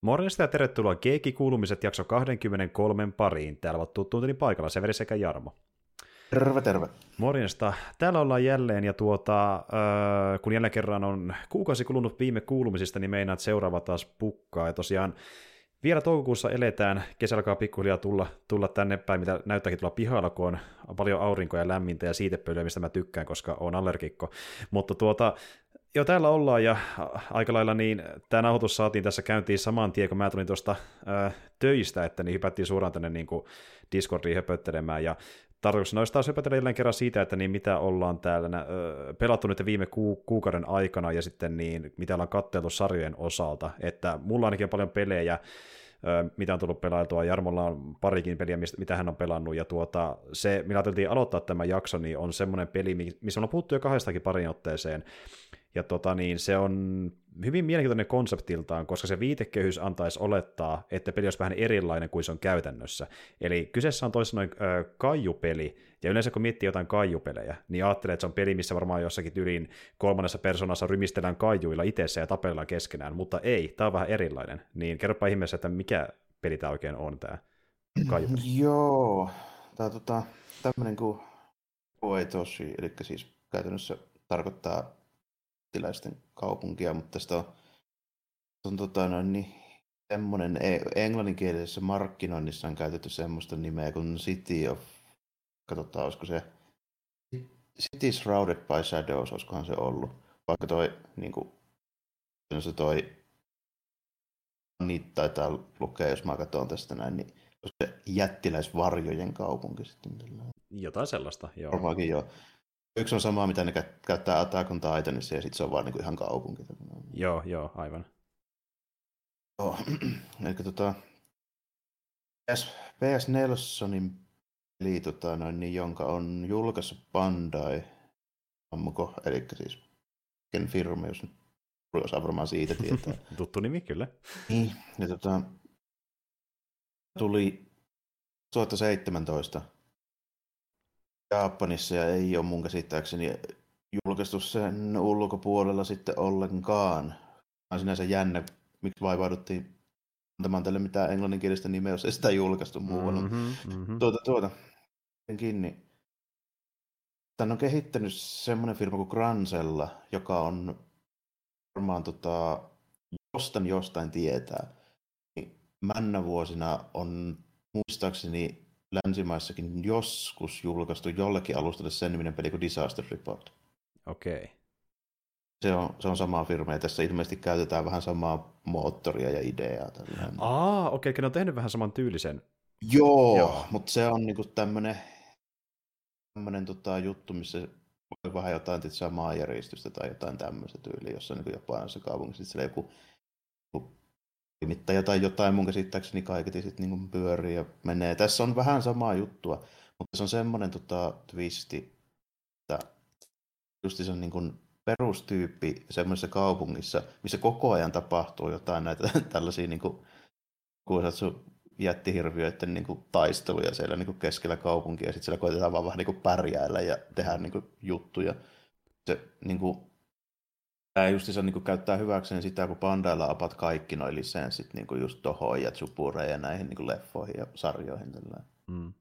Morjesta ja tervetuloa Geeki-kuulumiset jakso 23 pariin. Täällä ovat tuttuunteni paikalla Severi sekä Jarmo. Terve, terve. Morjesta. Täällä ollaan jälleen, ja tuota, äh, kun jälleen kerran on kuukausi kulunut viime kuulumisista, niin meinaat seuraava taas pukkaa. Ja tosiaan vielä toukokuussa eletään, kesä alkaa pikkuhiljaa tulla, tulla tänne päin, mitä näyttääkin tulla pihalla, kun on paljon aurinkoa ja lämmintä ja siitepölyä, mistä mä tykkään, koska on allergikko. Mutta tuota, jo täällä ollaan ja aika lailla niin tämä nauhoitus saatiin tässä käyntiin saman tien, kun mä tulin tuosta ää, töistä, että niin hypättiin suoraan tänne niin kuin Discordiin höpöttelemään. Ja tarkoituksena olisi taas höpötellä jälleen kerran siitä, että niin mitä ollaan täällä ö, pelattu nyt viime ku, kuukauden aikana ja sitten niin mitä ollaan katseltu sarjojen osalta, että mulla ainakin on paljon pelejä, mitä on tullut pelailtua. Jarmolla on parikin peliä, mitä hän on pelannut, ja tuota, se, millä ajateltiin aloittaa tämä jakso, niin on semmoinen peli, missä on puhuttu jo kahdestakin parin otteeseen, ja tota, niin se on hyvin mielenkiintoinen konseptiltaan, koska se viitekehys antaisi olettaa, että peli olisi vähän erilainen kuin se on käytännössä. Eli kyseessä on toisin noin kaijupeli, ja yleensä kun miettii jotain kaijupelejä, niin ajattelee, että se on peli, missä varmaan jossakin yliin kolmannessa persoonassa rymistellään kaijuilla itsessä ja tapellaan keskenään, mutta ei, tämä on vähän erilainen. Niin kerropa ihmeessä, että mikä peli tämä oikein on, tämä kaijupeli. Joo, tämä tota, tämmöinen kuin Oetoshi, eli siis käytännössä tarkoittaa brittiläisten kaupunkia, mutta tästä on, on tota, noin, niin, semmoinen e, englanninkielisessä markkinoinnissa on käytetty semmoista nimeä kuin City of, katsotaan, olisiko se City Shrouded by Shadows, olisikohan se ollut. Vaikka toi, niin kuin, se toi, niitä taitaa lukea, jos mä katson tästä näin, niin se jättiläisvarjojen kaupunki sitten. Jotain sellaista, joo. Varmaankin joo. Yksi on sama, mitä ne käyttää Attack on Titanissa, ja sitten se on vaan niinku ihan kaupunki. Joo, joo, aivan. Joo, eli tota, PS, PS4 peli, tota, noin, niin, jonka on julkaissut Bandai Namco, eli siis ken firma, jos osaa varmaan siitä tietää. Tuttu nimi, kyllä. Niin, ja tota, tuli 2017 Japanissa ja ei ole mun käsittääkseni julkaistu sen ulkopuolella sitten ollenkaan. On sinänsä jännä, miksi vaivauduttiin antamaan tälle mitään englanninkielistä nimeä, jos ei sitä julkaistu muualla. Mm-hmm, mm-hmm. Tuota, tuota, kiinni. Tän on kehittänyt semmoinen firma kuin Gransella, joka on varmaan tota, jostain jostain tietää. Niin männä vuosina on muistaakseni länsimaissakin joskus julkaistu jollekin alustalle sen niminen peli kuin Disaster Report. Okei. Okay. Se on, se on sama firma ja tässä ilmeisesti käytetään vähän samaa moottoria ja ideaa. Tällainen. Aa, okei, okay, ne on tehnyt vähän saman tyylisen. Joo, Joo. mutta se on niinku tämmöinen tämmönen tota juttu, missä voi vähän jotain samaa järjestystä tai jotain tämmöistä tyyliä, jossa on niin jopa kaupungissa sitten joku, joku nimittäjä tai jotain mun käsittääkseni kaiketi sitten niin pyörii ja menee. Tässä on vähän samaa juttua, mutta se on semmoinen tota, twisti, että just se on niin kuin perustyyppi semmoisessa kaupungissa, missä koko ajan tapahtuu jotain näitä tällaisia niin kuin, kun jättihirviöiden niin kuin, taisteluja siellä niin kuin keskellä kaupunkia, ja sitten siellä koitetaan vaan vähän niin kuin pärjäillä ja tehdä niin kuin, juttuja. Se niin kuin, Tämä se niin käyttää hyväkseen sitä, kun Bandailla apat kaikki noin lisenssit niin kuin just tohon ja Tsupureen ja näihin niin kuin leffoihin ja sarjoihin. Mm.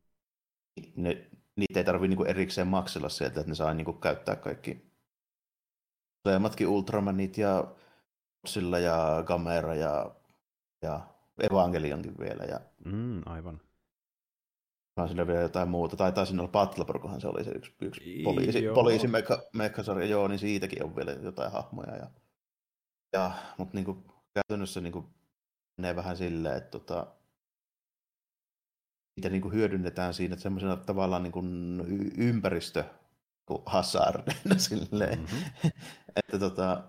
Ne, niitä ei tarvitse niin erikseen maksella sieltä, että ne saa niin kuin käyttää kaikki useammatkin Ultramanit ja sillä ja Gamera ja, ja Evangelionkin vielä. Ja... Mm, aivan. Mä sillä vielä jotain muuta. Taitaa sinne olla Battleborg, se oli se yksi, yksi poliisi, poliisi mekka, mekkasarja. Joo, niin siitäkin on vielä jotain hahmoja. Ja, ja, mutta niin kuin, käytännössä niin kuin, menee vähän silleen, että tota, niitä niin kuin hyödynnetään siinä, että semmoisena tavallaan niin kuin ympäristö hazardina silleen. Mm-hmm. että tota,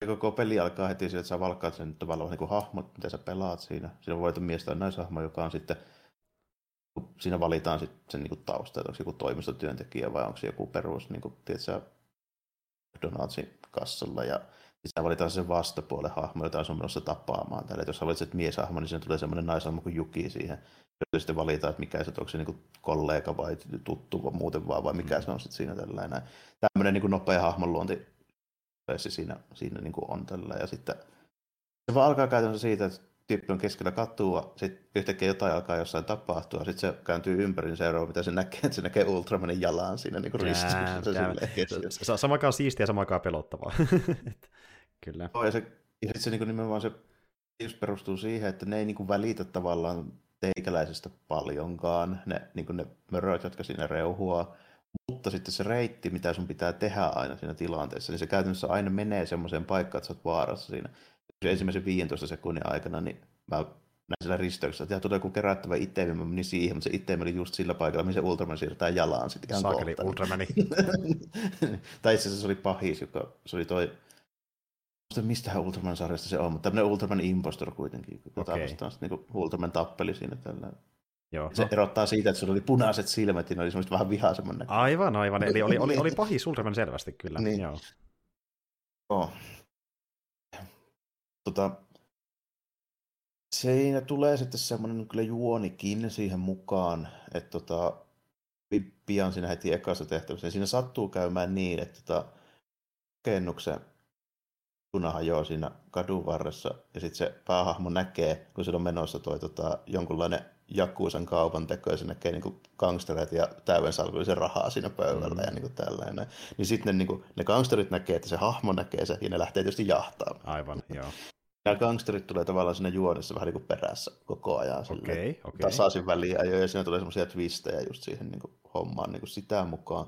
se koko peli alkaa heti sille, että sä valkkaat sen tavallaan niin kuin hahmot, mitä sä pelaat siinä. Siinä voi olla mies tai naishahmo, joka on sitten siinä valitaan sitten sen niin tausta, että onko se joku toimistotyöntekijä vai onko se joku perus, niin kuin, tiedätkö, McDonaldsin kassalla ja sitten valitaan sen vastapuolen hahmo, jota on menossa tapaamaan. Tällä, jos valitset mieshahmo, niin siinä tulee semmoinen naishahmo kuin Juki siihen. Ja sitten valitaan, että mikä se onko se niin kollega vai tuttu vai muuten vaan, vai mikä se on sitten siinä tällainen. Tämmöinen niin nopea hahmon luonti siinä, siinä niin on tällä. Ja sitten se vaan alkaa käytännössä siitä, että tyyppi on keskellä katua, sitten yhtäkkiä jotain alkaa jossain tapahtua, sitten se kääntyy ympäri, niin seuraava, mitä se näkee, että se näkee Ultramanin jalan siinä niin ristissä. Samakaan siistiä ja samakaan pelottavaa. Kyllä. Ja, se, ja sitten se niin nimenomaan se just perustuu siihen, että ne ei niin kuin välitä tavallaan teikäläisestä paljonkaan, ne, niin kuin ne möröt, jotka siinä reuhua, mutta sitten se reitti, mitä sun pitää tehdä aina siinä tilanteessa, niin se käytännössä aina menee semmoiseen paikkaan, että sä oot vaarassa siinä. Ensimmäisen 15 sekunnin aikana, niin mä näin sillä risteyksessä, että tulee joku kerättävä itteemi, mä menin siihen, mutta se itteemi oli just sillä paikalla, missä Ultraman siirtää jalaan sitten ihan Saakeli Ultramani. tai itse asiassa se oli pahis, joka, se oli toi, mistähän Ultraman-sarjasta se on, mutta tämmöinen Ultraman Impostor kuitenkin, kun okay. vastaan niin Ultraman tappeli siinä tällä. Joo. Se erottaa siitä, että sulla oli punaiset silmät ja ne oli semmoista vähän vihaisemman Aivan, aivan. Eli oli, oli, oli pahis Ultraman selvästi kyllä. Niin. Joo. Oh. Tota, siinä tulee sitten semmoinen kyllä juonikin siihen mukaan, että tota, pian siinä heti ekassa tehtävässä, niin siinä sattuu käymään niin, että tota, rakennuksen juna hajoaa siinä kadun varressa ja sitten se päähahmo näkee, kun siellä on menossa toi tota, jonkunlainen jakuusan kaupan teko ja se näkee niin gangstereita ja täyden salkullisen rahaa siinä pöydällä mm. ja niin tällainen. Niin sitten ne, niin ne gangsterit näkee, että se hahmo näkee se ja ne lähtee tietysti jahtaa. Aivan, joo. Nämä gangsterit tulee tavallaan siinä juonessa vähän niin kuin perässä koko ajan. Okay, okay. Tasaisin väliin ja siinä tulee semmoisia twistejä just siihen niin kuin hommaan niin kuin sitä mukaan.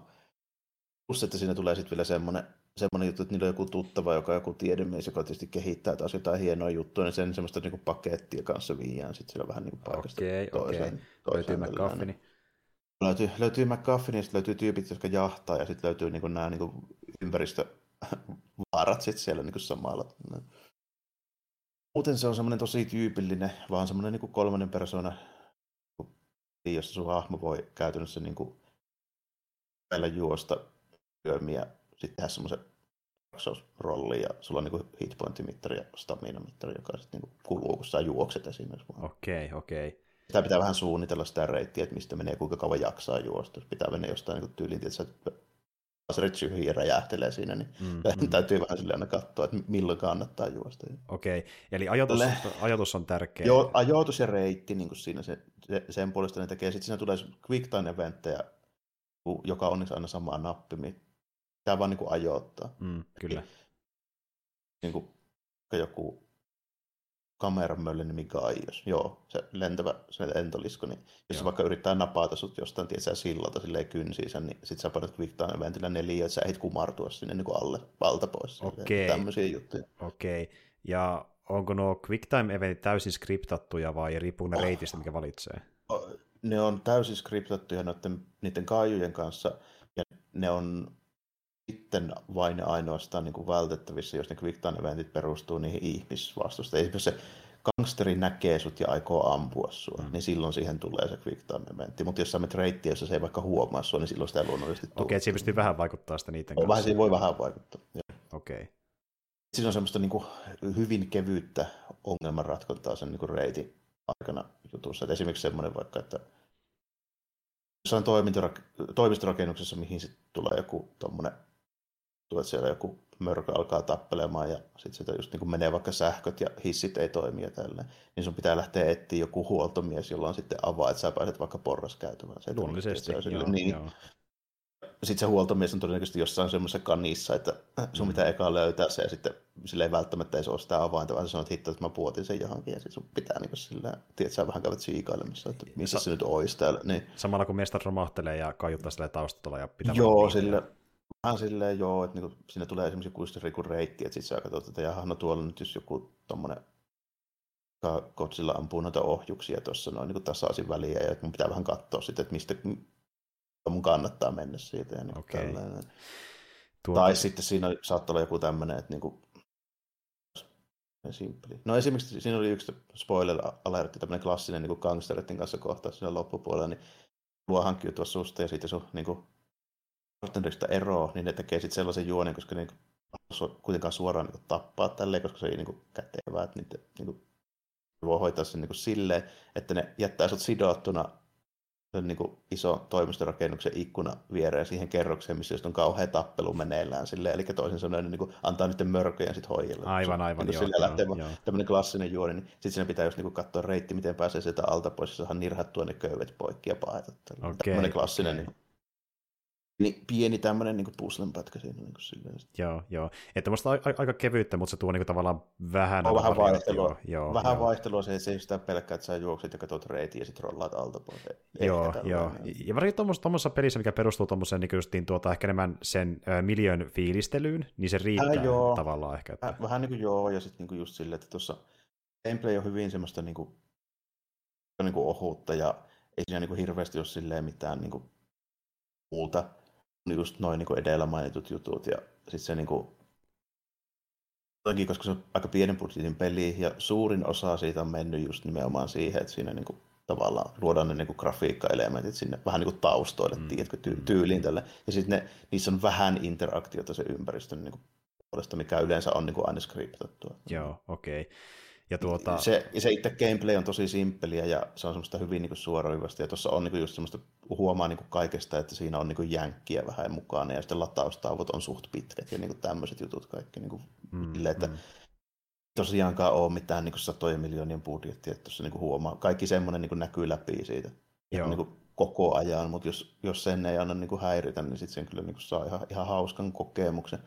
Plus, että siinä tulee sitten vielä semmoinen semmoinen juttu, että niillä on joku tuttava, joka on joku tiedemies, joka tietysti kehittää taas jotain hienoa juttua, niin sen semmoista niin kuin pakettia kanssa viiään sitten siellä vähän niin kuin paikasta Okei, toiseen. okei. Löytyy McGuffini. Löytyy, löytyy McGuffini, ja sitten löytyy tyypit, jotka jahtaa, ja sitten löytyy niin kuin nämä niin kuin ympäristövaarat sitten siellä niin kuin samalla. Muuten se on semmoinen tosi tyypillinen, vaan semmoinen niin kuin kolmannen persona, jossa sun hahmo voi käytännössä niin kuin juosta syömiä sitten tehdä semmoisen rollin ja sulla on niin hitpointimittari ja stamina-mittari, joka sitten niin kuluu, kun sä juokset esimerkiksi. Okei, okay, okei. Okay. Sitä pitää vähän suunnitella sitä reittiä, että mistä menee, kuinka kauan jaksaa juosta. Pitää mennä jostain niin tyyliin, että sä laserit syhii ja räjähtelee siinä, niin mm, mm. täytyy vähän sille aina katsoa, että milloin kannattaa juosta. Okei, okay. eli ajoitus, Le... ajoitus on tärkeä. Joo, ajoitus ja reitti niin kuin siinä se, se, sen puolesta ne tekee. Sitten siinä tulee quick time eventtejä, joka on aina samaa nappi, pitää vaan niin kuin ajoittaa. Mm, kyllä. Niin kuin joku kameramöllin nimi Gaius. Joo, se lentävä se lentolisko, niin jos se vaikka yrittää napata sut jostain tietää sillalta silleen kynsiinsä, niin sit sä painat Quick Time Eventillä neljä, että sä ehdit kumartua sinne niin kuin alle valta pois. Okei. Tämmöisiä juttuja. Okei. Ja onko nuo Quick Time Eventit täysin skriptattuja vai riippuu ne oh. reitistä, mikä valitsee? Ne on täysin skriptattuja noiden, niiden kaijujen kanssa, ja ne on sitten vain ainoastaan niin kuin vältettävissä, jos ne quick time eventit perustuu niihin ihmisvastusta. Esimerkiksi se gangsteri näkee sut ja aikoo ampua sua, mm. niin silloin siihen tulee se quick time eventti. Mutta jos sä menet reittiä, jossa se ei vaikka huomaa sua, niin silloin sitä ei luonnollisesti tule. Okei, okay, siinä pystyy vähän vaikuttaa sitä niiden kanssa. Vähän, siinä voi vähän vaikuttaa. Okei. Okay. Siinä on semmoista niin kuin, hyvin kevyyttä ongelmanratkontaa sen niin kuin reitin aikana jutussa. Et esimerkiksi semmoinen vaikka, että jossain toimistorakennuksessa, mihin sitten tulee joku tuommoinen että siellä joku mörkö alkaa tappelemaan ja sitten sitä just niin kuin menee vaikka sähköt ja hissit ei toimi ja tälleen, niin sun pitää lähteä etsiä joku huoltomies, jolla on sitten avaa, että sä pääset vaikka porraskäytävään. Se Luonnollisesti, joo, niin. joo. Sitten se huoltomies on todennäköisesti jossain semmoisessa kanissa, että sun mm. pitää eka löytää se ja sitten sille ei välttämättä ei ole sitä avainta, vaan sä sanot hitto, että mä puotin sen johonkin ja sitten sun pitää niin sillä, tiedät, sä vähän käyvät siikailemassa, että missä Sa- se nyt olisi täällä. Niin. Samalla kun mestari romahtelee ja kaiuttaa sille taustalla ja pitää Joo, sillä, Vähän silleen joo, että niinku, siinä tulee esimerkiksi just joku reitti, että sitten sä katsot, että jaha, no tuolla nyt jos joku tommonen kotsilla ampuu noita ohjuksia tuossa noin niin tasaisin väliä, ja mun pitää vähän katsoa sitten, että mistä mun kannattaa mennä siitä. Ja niin okay. Tuota... Tai sitten siinä saattaa olla joku tämmöinen, että niinku. No esimerkiksi siinä oli yksi spoiler-alertti, tämmöinen klassinen niin gangstereiden kanssa kohtaus siinä loppupuolella, niin luo hankkiutua susta ja sitten sun niin kuin, Rottenderista eroa, niin ne tekee sitten sellaisen juonen, koska ne kuitenkaan suoraan niin tappaa tälleen, koska se ei niin kätevää, että niitä niin kuin, voi hoitaa sen niin silleen, että ne jättää sut sidottuna niin kuin iso toimistorakennuksen ikkuna viereen siihen kerrokseen, missä on kauhean tappelu meneillään. Silleen, eli toisin sanoen niin kuin antaa niiden mörköjä sitten hoijille. Aivan, aivan, niin joo, joo, lähtee joo, tämmöinen klassinen juoni, niin sitten siinä pitää just niin kuin katsoa reitti, miten pääsee sieltä alta pois ja saadaan nirhattua ne köyvet poikki ja paeta. Okei, tämmöinen klassinen okei. niin, niin pieni tämmöinen niin puslenpätkä siinä. Niin kuin silleen. Joo, joo. Että musta aika kevyyttä, mutta se tuo niinku tavallaan vähän... On vähän vaihtelua, Joo, vähän joo. vaihtelua se, se ei sitä pelkkää, että sä juokset ja katsot reitin ja sitten rollaat alta pois. Ehkä Joo, joo. Ja varsinkin tuommoisessa pelissä, mikä perustuu tuommoiseen niin justiin, tuota, ehkä enemmän sen äh, miljön fiilistelyyn, niin se riittää Äh, joo. tavallaan ehkä. Että... Väh- Vähän niin kuin joo, ja sitten niin just silleen, että tuossa gameplay on hyvin semmoista niin kuin, niin kuin ohutta, ja ei siinä niin kuin hirveästi ole silleen mitään niin kuin muuta, niin just noin niin edellä mainitut jutut, ja sitten se niin kuin, jotenkin, koska se on aika pienen budjetin peli, ja suurin osa siitä on mennyt just nimenomaan siihen, että siinä niin kuin, tavallaan luodaan ne niin kuin grafiikkaelementit sinne vähän niin kuin taustoille, Mm, tiedätkö, ty- mm. tyyliin tälle. Ja sitten ne, niissä on vähän interaktiota se ympäristön niin kuin, puolesta, mikä yleensä on niin kuin aina skriptattua. Joo, okei. Okay. Ja tuota... Se, se itse gameplay on tosi simppeliä ja se on semmoista hyvin niin suoraviivasta. Ja tuossa on niin just semmoista, huomaa niin kaikesta, että siinä on niin jänkkiä vähän mukana ja sitten lataustaavut on suht pitkät ja niin tämmöiset jutut kaikki. Niin mm, sille, että mm. tosiaankaan ole mitään niin satojen miljoonien budjettia, että tuossa niin huomaa. Kaikki semmoinen niin näkyy läpi siitä Joo. niin koko ajan, mutta jos, jos sen ei anna niin häiritä, niin sitten sen kyllä niin saa ihan, ihan hauskan kokemuksen.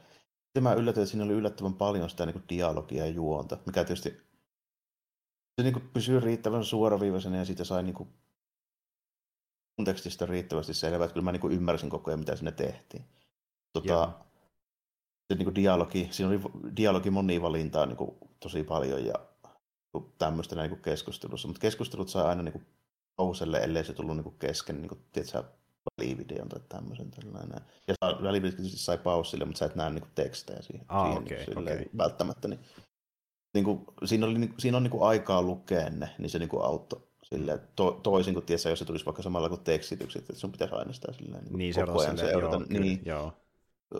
Sitten mä yllätyin, että siinä oli yllättävän paljon sitä niin dialogia ja juonta, mikä tietysti se niin kuin pysyy riittävän suoraviivaisena ja siitä sai niin kuin kontekstista riittävästi selvää, että kyllä mä niin kuin ymmärsin koko ajan, mitä sinne tehtiin. Tota, se niin kuin dialogi, siinä oli dialogi monivalintaa niin kuin tosi paljon ja niin tämmöistä näin niin kuin keskustelussa, mutta keskustelut sai aina niin kuin pauselle, ellei se tullut niin kuin kesken, niin kuin, tiedätkö, välivideon tai tämmöisen tällainen. Ja välivideot tietysti sai pausille, mutta sä et näe niin kuin tekstejä siihen, Ah, siihen okei, niin okei. välttämättä. Niin, niin kuin, siinä, oli, niin, siinä on niin kuin aikaa lukea ne, niin se niin kuin auttoi silleen, to, toisin kuin tiedätkö, jos se tulisi vaikka samalla kuin tekstitykset, että sun pitäisi aina sitä silleen, niin, Niin, koko ajan silleen, seurata. Joo, kyllä, niin, joo.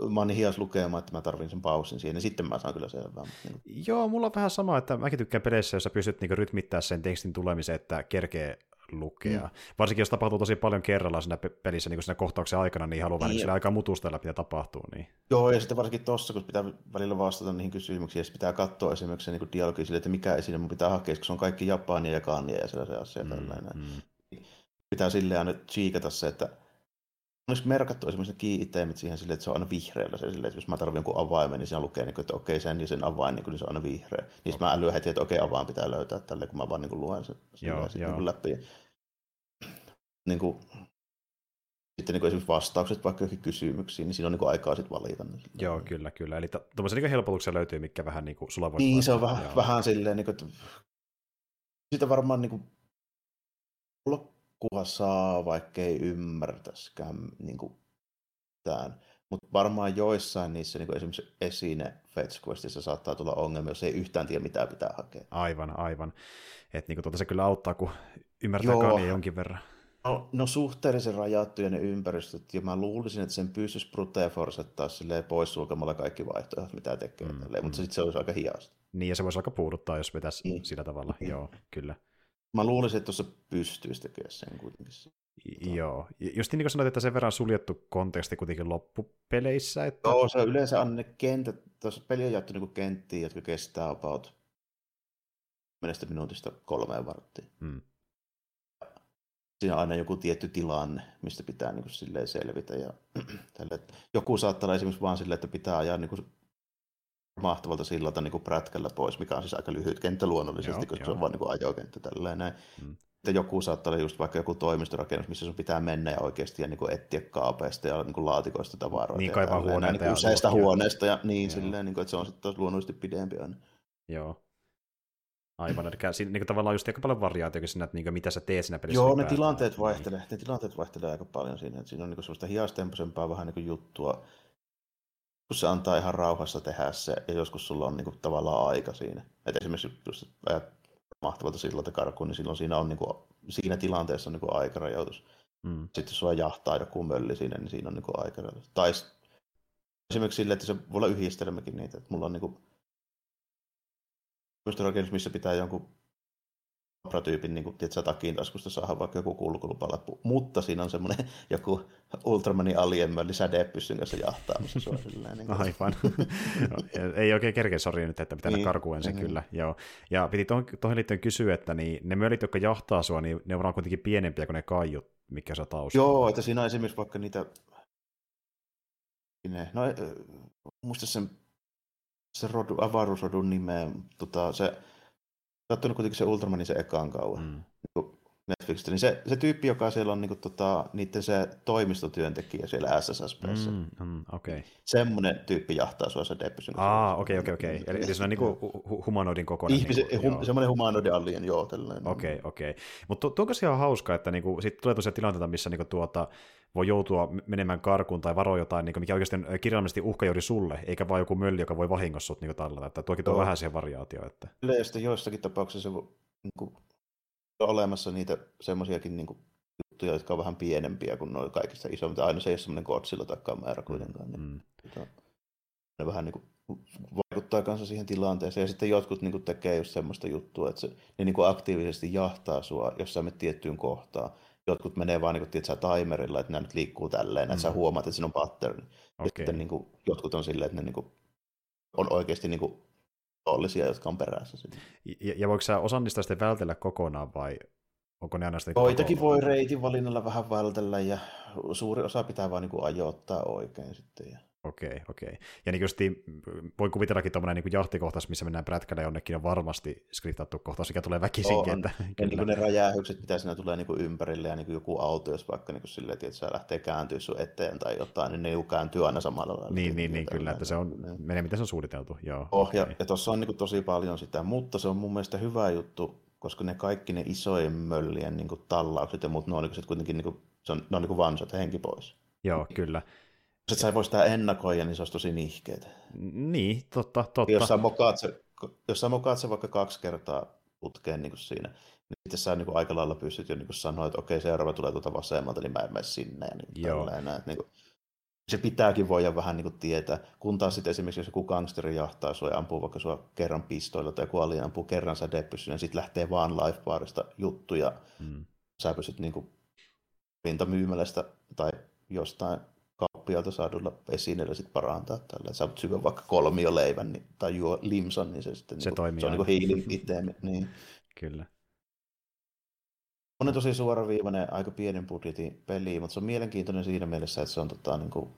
mä oon niin hias lukemaan, että mä tarvin sen paussin siihen, niin sitten mä saan kyllä selvää. Niin kuin, Joo, mulla on vähän sama, että mäkin tykkään peleissä, jossa pystyt niinku rytmittää sen tekstin tulemisen, että kerkee lukea. Mm. Varsinkin jos tapahtuu tosi paljon kerrallaan siinä pe- pelissä niin siinä kohtauksen aikana, niin haluaa vähän Niin. niin aikaa mutustella, mitä tapahtuu. Niin. Joo, ja sitten varsinkin tuossa, kun pitää välillä vastata niihin kysymyksiin, ja pitää katsoa esimerkiksi niin dialogi sille, että mikä esine mun pitää hakea, koska se on kaikki japania ja kania ja sellaisia asioita. Mm, tällainen. mm. Pitää silleen aina chiikata se, että olisi merkattu esimerkiksi ne key-iteemit siihen silleen, että se on aina vihreällä. Se, silleen, että jos mä tarvitsen jonkun avaimen, niin siinä lukee, niin kuin, että okei, sen ja sen avain, niin, kuin, niin se on aina vihreä. Niin sitten mä älyän heti, että okei, avain pitää löytää tälle, kun mä vaan niin kuin, luen sen Joo, silleen, sit, joo. niin kuin, läpi. Niin kuin, sitten niin kuin esimerkiksi vastaukset vaikka johonkin kysymyksiin, niin siinä on niin kuin, aikaa sitten valita. Niin silleen. Joo, kyllä, kyllä. Eli tuommoisia niin helpotuksia löytyy, mikä vähän niin kuin sulla voisi Niin, se on vähän, Joo. vähän silleen, niin kuin, että sitä varmaan niin kuin, loppua saa, vaikka ei ymmärtäskään niin kuin, mitään. Mutta varmaan joissain niissä, niin kuin esimerkiksi esine Fetch Questissa saattaa tulla ongelmia, jos ei yhtään tiedä, mitä pitää hakea. Aivan, aivan. Että niin tuota se kyllä auttaa, kun ymmärtää Joo. kania jonkin verran. No, no suhteellisen rajattuja ne ympäristöt, ja mä luulisin, että sen pystyisi brute forcettaa silleen pois sulkemalla kaikki vaihtoehdot, mitä tekee. Mm, Mm, tälleen, mutta mm. sitten se olisi aika hidasta. Niin, ja se voisi aika puuduttaa, jos vetäisi Niin. sillä tavalla. Niin. Joo, kyllä. Mä luulisin, että tuossa pystyisi tekemään sen kuitenkin. Joo. Just niin kuin sanoit, että sen verran suljettu konteksti kuitenkin loppupeleissä, että Joo, se on yleensä on ne kentät, tuossa peli on jaettu niinku kenttiin, jotka kestää about 10 minuutista kolmeen varttiin. Mm. Siinä on aina joku tietty tilanne, mistä pitää niinku silleen selvitä. Ja, tälle, joku saattaa olla esimerkiksi vaan silleen, että pitää ajaa niinku mahtavalta sillalta niinku prätkällä pois, mikä on siis aika lyhyt kenttä luonnollisesti, Joo, koska joo. se on vaan niinku ajokenttä tälleen näin. Mm. Sitten joku saattaa olla just vaikka joku toimistorakennus, missä sun pitää mennä ja oikeasti ja niinku etsiä kaapeista ja niinku laatikoista tavaroita. Niin, kaivaa tälleen huoneita niinku useista huoneista ja niin Joo. silleen, niinku, että se on sitten taas luonnollisesti pidempi aina. joo. Aivan, eli siinä niin kuin tavallaan just aika paljon variaatiokin siinä, että niin kuin mitä sä teet siinä pelissä. Joo, ne tilanteet vaihtelee, ne tilanteet vaihtelee aika paljon siinä, että siinä on niinku semmoista hiastempoisempaa vähän niinku juttua, kun se antaa ihan rauhassa tehdä se, ja joskus sulla on niinku tavallaan aika siinä. Et esimerkiksi jos ajat mahtavalta sillalta karkuun, niin silloin siinä on niinku, siinä tilanteessa on niinku aikarajoitus. Mm. Sitten jos sulla jahtaa joku mölli siinä, niin siinä on niinku aikarajoitus. Tai esimerkiksi sille, että se voi olla yhdistelmäkin niitä, että mulla on niinku rakennus, missä pitää jonkun tyypin niin kuin, tiedätkö, takin taskusta saada vaikka joku kulkulupalappu, mutta siinä on semmoinen joku Ultramanin alien lisädeppyssyn kanssa jahtaamassa sua silleen. Niin Aivan. no, ei oikein kerkeä sori nyt, että pitää niin, karkuun ensin niin. kyllä. Joo. Ja piti tuohon liittyen kysyä, että niin, ne möllit, jotka jahtaa sua, niin ne on kuitenkin pienempiä kuin ne kaijut, mikä sä taustalla. Joo, että siinä on esimerkiksi vaikka niitä No, muista sen, se rodu, avaruusrodun nimeä, tota, se katsonut kuitenkin se Ultramanin se ekaan kauan. Mm. Netflixistä, niin se, se tyyppi, joka siellä on niin kuin, tota, niiden se toimistotyöntekijä siellä SSSPssä. Mm, mm, okay. Semmoinen tyyppi jahtaa sua se Deppysyn. Aa, okei, okei, okei. Eli, eli se on niin kuin hu- humanoidin kokoinen. Ihmisen, niin kuin, hum, semmoinen humanoidin alien, joo. Tällainen. Okei, okay, okei. Okay. Mutta tuo on ihan hauskaa, että niinku, sitten tulee tosiaan tilanteita, missä niinku, tuota, voi joutua menemään karkuun tai varoa jotain, niin mikä oikeasti on kirjallisesti uhka juuri sulle, eikä vain joku mölli, joka voi vahingossa sut niin tallata. Että tuokin tuo vähän siihen variaatio. Että... Yleisesti joissakin tapauksissa niin kuin, olemassa niitä semmoisiakin niin kuin, juttuja, jotka on vähän pienempiä kuin nuo kaikista isommista. Aina se ei ole semmoinen Godzilla takaa määrä kuitenkaan. Niin, mm. tota, ne vähän niin kuin, vaikuttaa kanssa siihen tilanteeseen. Ja sitten jotkut niin kuin, tekee just semmoista juttua, että se, ne niin kuin, aktiivisesti jahtaa sua, jos sä menet tiettyyn kohtaan jotkut menee vaan niin kuin, timerilla, että nämä nyt liikkuu tälleen, mm. että sä mm. huomaat, että siinä on pattern. Okay. Ja sitten niin kuin, jotkut on silleen, että ne niin kuin, on oikeasti niin kuin, tollisia, jotka on perässä. Ja, ja voiko sä osan niistä sitten vältellä kokonaan vai onko ne aina sitten Joitakin voi reitin valinnalla vähän vältellä ja suuri osa pitää vaan niin kuin ajoittaa oikein sitten. Ja... Okei, okei. Ja niin justi, voin kuvitellakin tuommoinen niin jahtikohtaus, missä mennään prätkällä jonnekin, on varmasti skriptattu kohtaus, mikä tulee väkisinkin. On. Että, ja niin kuin ne räjähykset, mitä siinä tulee niin kuin ympärille, ja niin kuin joku auto, jos vaikka niin kuin silleen, että se lähtee kääntyä sun eteen tai jotain, niin ne niin kääntyy aina samalla lailla. Niin, niin, niin kyllä, että se on, niin. menee miten se on suunniteltu. Joo, oh, okay. ja, ja tuossa on niin kuin tosi paljon sitä, mutta se on mun mielestä hyvä juttu, koska ne kaikki ne isojen möllien niin kuin tallaukset ja muut, ne on niin kuin, kuitenkin niin kuin, se on, ne on niin kuin vansat henki pois. Joo, kyllä. Jos et sä voi sitä ennakoida, niin se olisi tosi nihkeetä. Niin, totta, totta. Jos sä mokaat se, jos sä mokaat se vaikka kaksi kertaa putkeen niin kuin siinä, niin sitten sä niin kuin aika lailla pystyt jo niin kuin sanoa, että okei, seuraava tulee tuota vasemmalta, niin mä en mene sinne. Ja niin Joo. Tälleen, niin kuin, se pitääkin voida vähän niin kuin tietää, kun taas sitten esimerkiksi jos joku gangsteri jahtaa sua ja ampuu vaikka sua kerran pistoilla tai joku alien ampuu kerran sä deppyssä, niin sitten lähtee vaan life juttuja. Mm. Sä pystyt niin kuin pintamyymälästä tai jostain kauppialta saadulla esineellä sit parantaa tällä. Sä voit syödä vaikka leivän niin, tai juo limsan, niin se sitten se, niinku, toimii se on niin hiili itse. Niin. Kyllä. On tosi suoraviivainen, aika pienen budjetin peli, mutta se on mielenkiintoinen siinä mielessä, että se on tota, niin kuin,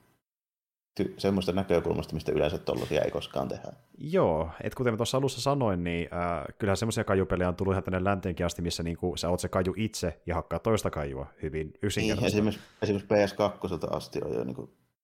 ty- semmoista näkökulmasta, mistä yleensä tollaisia ei koskaan tehdä. Joo, että kuten mä tuossa alussa sanoin, niin äh, kyllähän semmoisia kajupelejä on tullut ihan tänne länteenkin asti, missä niinku, sä oot se kaju itse ja hakkaa toista kajua hyvin yksinkertaisesti. Niin, esimerkiksi, esimerkiksi PS2 asti on jo niinku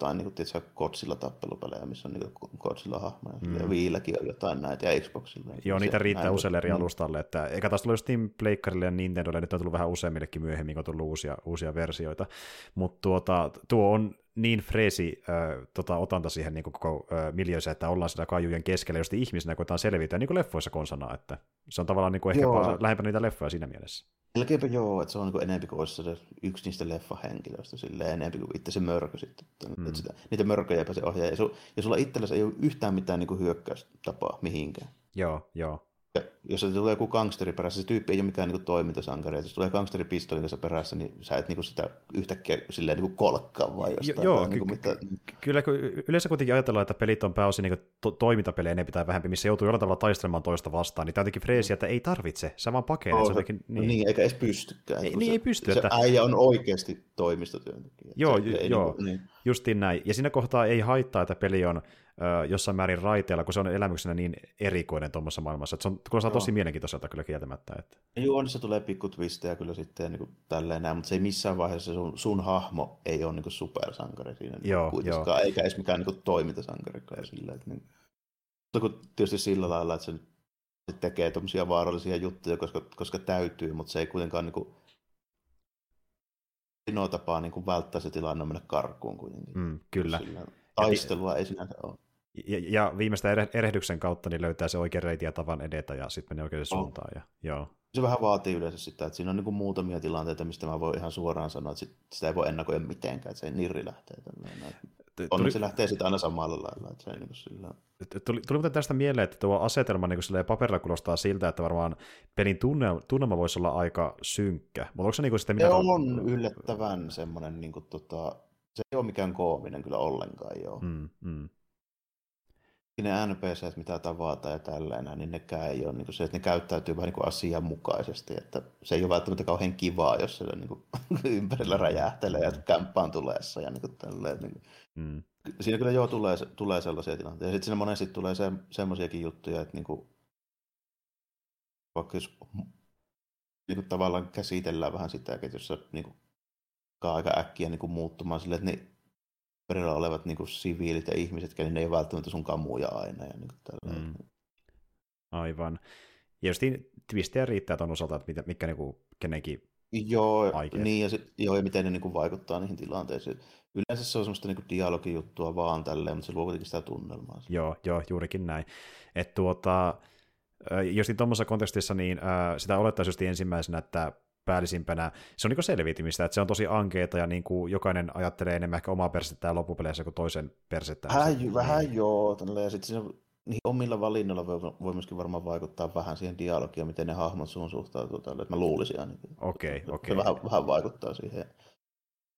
jotain niin kuin, Godzilla tappelupelejä, missä on niin Godzilla hahmoja. Mm. Ja Viilläkin on jotain näitä ja Xboxilla. Joo, niitä riittää useille eri mm. alustalle. Että, eikä taas tullut Steam Pleikkarille ja Nintendolle, nyt on tullut vähän useammillekin myöhemmin, kun on tullut uusia, uusia versioita. Mutta tuota, tuo on niin freesi äh, tota, otanta siihen niin koko äh, miljöössä, että ollaan sitä kaijujen keskellä, josta ihmisenä koetaan selvitä, niin kuin leffoissa konsana, että se on tavallaan niin kuin ehkä joo, lähempänä niitä leffoja siinä mielessä. Melkeinpä joo, että se on niin enemmän kuin olisi se yksi niistä leffahenkilöistä, silleen enemmän kuin itse se mörkö sitten. Mm. Että sitä, niitä mörköjä ei pääse ohjaa. Ja, su, ja sulla itsellesi ei ole yhtään mitään niin kuin hyökkäystapaa mihinkään. Joo, joo. Ja jos se tulee joku gangsteri perässä, se tyyppi ei ole mikään niin toimintasankari. Jos tulee gangsteri pistolin kanssa perässä, niin sä et niin sitä yhtäkkiä silleen niin kolkkaa vai jostain. joo, niin kuin, mitä... kyllä yleensä kuitenkin ajatellaan, että pelit on pääosin niin to- toimintapelejä enemmän tai vähempi, missä joutuu jollain tavalla taistelemaan toista vastaan. Niin tämä jotenkin freesiä, että ei tarvitse, sä vaan pakenet. Oh, jotenkin, niin. niin. eikä edes pystykään. Ei, niin se, ei pysty. Se että... äijä on oikeasti toimistotyöntekijä. Joo, se, joo. Niin, niin. justiin näin. Ja siinä kohtaa ei haittaa, että peli on jossain määrin raiteella, kun se on elämyksenä niin erikoinen tuommoisessa maailmassa. Että se on, kuulostaa tosi mielenkiintoiselta kyllä kieltämättä. Että... Joo, niin se tulee pikku twistejä kyllä sitten niin kuin tälleen näin, mutta se ei missään vaiheessa sun, sun hahmo ei ole niin kuin supersankari siinä niin joo, joo. eikä edes mikään niin kuin toimintasankari. Sillä, että niin... Mutta kun tietysti sillä lailla, että se tekee tuommoisia vaarallisia juttuja, koska, koska täytyy, mutta se ei kuitenkaan niin kuin, tapaa niin kuin välttää se tilanne on mennä karkuun kuitenkin. Mm, kyllä. Sillä taistelua ei sinänsä ole. Ja, ja viimeistä erehdyksen kautta niin löytää se oikea reiti ja tavan edetä ja sitten menee oikeaan oh. suuntaan. Ja, joo. Se vähän vaatii yleensä sitä, että siinä on niin muutamia tilanteita, mistä mä voin ihan suoraan sanoa, että sitä ei voi ennakoida mitenkään, että se nirri lähtee. Onneksi se lähtee sitten aina samalla lailla. Että se niin sillä... Tuli, tuli muuten tästä mieleen, että tuo asetelma niin paperilla kuulostaa siltä, että varmaan pelin tunne, tunnelma voisi olla aika synkkä. Mutta onko se niin sitten mitä... Se on yllättävän semmoinen, niin kuin, tota, se ei ole mikään koominen kyllä ollenkaan joo. Mm, mm ne NPC, mitä tavataan ja tällainen, niin nekään ei ole niin kuin se, että ne käyttäytyy vähän niin asianmukaisesti, että se ei ole välttämättä kauhean kivaa, jos se niin kuin ympärillä räjähtelee ja kämppään tuleessa ja niin kuin tälleen. Niin kuin. Mm. Siinä kyllä joo tulee, tulee sellaisia tilanteita. Ja sitten siinä monesti tulee se, semmoisiakin juttuja, että niin kuin, vaikka jos niin kuin tavallaan käsitellään vähän sitä, että jos se niin kuin, aika äkkiä niin kuin muuttumaan silleen, että ne perillä olevat niin kuin siviilit ja ihmiset, niin ne ei välttämättä sun kamuja aina. Ja niin kuin mm. Aivan. Ja just twistejä riittää tuon osalta, että mitkä, mitkä niin kuin, kenenkin Joo, aikeet. niin, ja, sit, joo, ja miten ne niin kuin, vaikuttaa niihin tilanteisiin. Yleensä se on semmoista niin kuin, dialogijuttua vaan tälleen, mutta se luo kuitenkin sitä tunnelmaa. Joo, joo, juurikin näin. Että tuota, jos tuommoisessa kontekstissa, niin äh, sitä olettaisiin just ensimmäisenä, että päällisimpänä. Se on niin selviytymistä, että se on tosi ankeeta ja niin kuin jokainen ajattelee enemmän ehkä omaa persettään loppupeleissä kuin toisen persettään. Vähän, vähän joo, ja sitten siinä niihin omilla valinnoilla voi, voi myöskin varmaan vaikuttaa vähän siihen dialogiin, miten ne hahmot sun suhtautuu tälle, että mä luulisin ainakin. Okei, okay, okei. Okay. Vähän, vähän vaikuttaa siihen.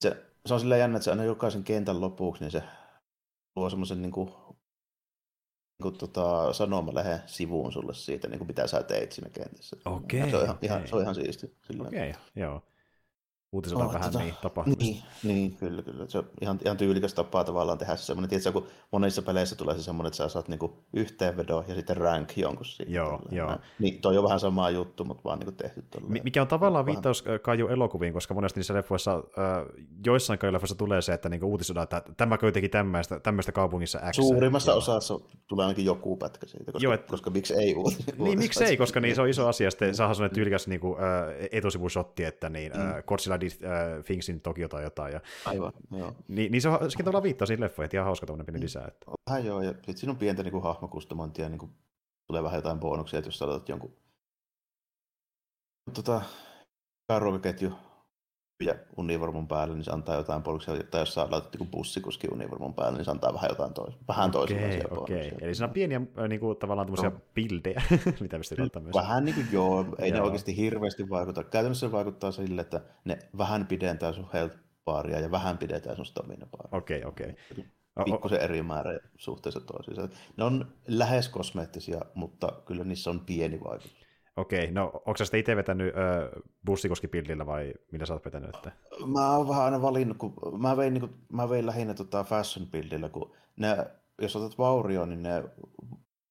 Se, se on silleen jännä, että se aina jokaisen kentän lopuksi, niin se luo semmoisen niin kuin kuin, tota, sanomalehen sivuun sulle siitä, niin kuin mitä sä teit siinä kentässä. Okei. Se on ihan, ihan, se on ihan siisti. Okei, okay, joo uutisoida oh, vähän tota, niin tapahtumista. Niin, niin, kyllä, kyllä. Se on ihan, ihan tyylikäs tapaa tavallaan tehdä se semmoinen, tiedätkö, kun monissa peleissä tulee se semmoinen, että sä saat niinku yhteenvedo ja sitten rank jonkun siitä. Joo, joo. Niin, toi on vähän sama juttu, mutta vaan niinku tehty tolleen. Mikä on tavallaan vähän... viittaus Kaiju elokuviin, koska monesti niissä leffoissa, äh, joissain Kaiju leffoissa tulee se, että niinku uutisoidaan, että tämä kuitenkin tämmöistä, tämmöistä kaupungissa X. Suurimmassa joo. osassa tulee ainakin joku pätkä siitä, koska, joo, et... koska miksi ei uutisoida. Niin, miksi ei, koska niin, se on iso asia, sitten saadaan sellainen tyylikäs niinku, äh, etusivusotti, että niin, mm. äh, Godzilla äh, Thingsin Tokio tai jotain. Ja, Aivan, joo. Niin, niin se on, sekin tavallaan viittaa siihen leffoihin, että ihan hauska tuommoinen pieni mm. lisää. Että. Vähän joo, ja sitten siinä on pientä niin kuin hahmokustomointia, niin kuin tulee vähän jotain bonuksia, että jos sä aloitat jonkun tota, ruokaketju ja univormun päälle, niin se antaa jotain polksia, tai jos sä laitat niin bussikuski univormun päälle, niin se antaa vähän jotain tois, vähän okay, toisenlaisia Okei, okay. eli siinä on pieniä niin kuin, tavallaan tämmöisiä no. bildejä, mitä pystyy ottaa myös. Vähän niin kuin joo, ei joo. ne oikeasti hirveästi vaikuta. Käytännössä se vaikuttaa sille, että ne vähän pidentää sun health baaria ja vähän pidetään sun stamina baaria. Okei, okay, okei. Okay. Pikkusen eri määrä suhteessa toisiinsa. Ne on lähes kosmeettisia, mutta kyllä niissä on pieni vaikutus. Okei, no onko sä sitä itse vetänyt äh, bussikoskipillillä vai millä sä oot vetänyt? Että... Mä oon vähän aina valinnut, kun mä vein, niin kuin, mä vein lähinnä tota fashion buildillä, kun ne, jos otat vaurioon, niin ne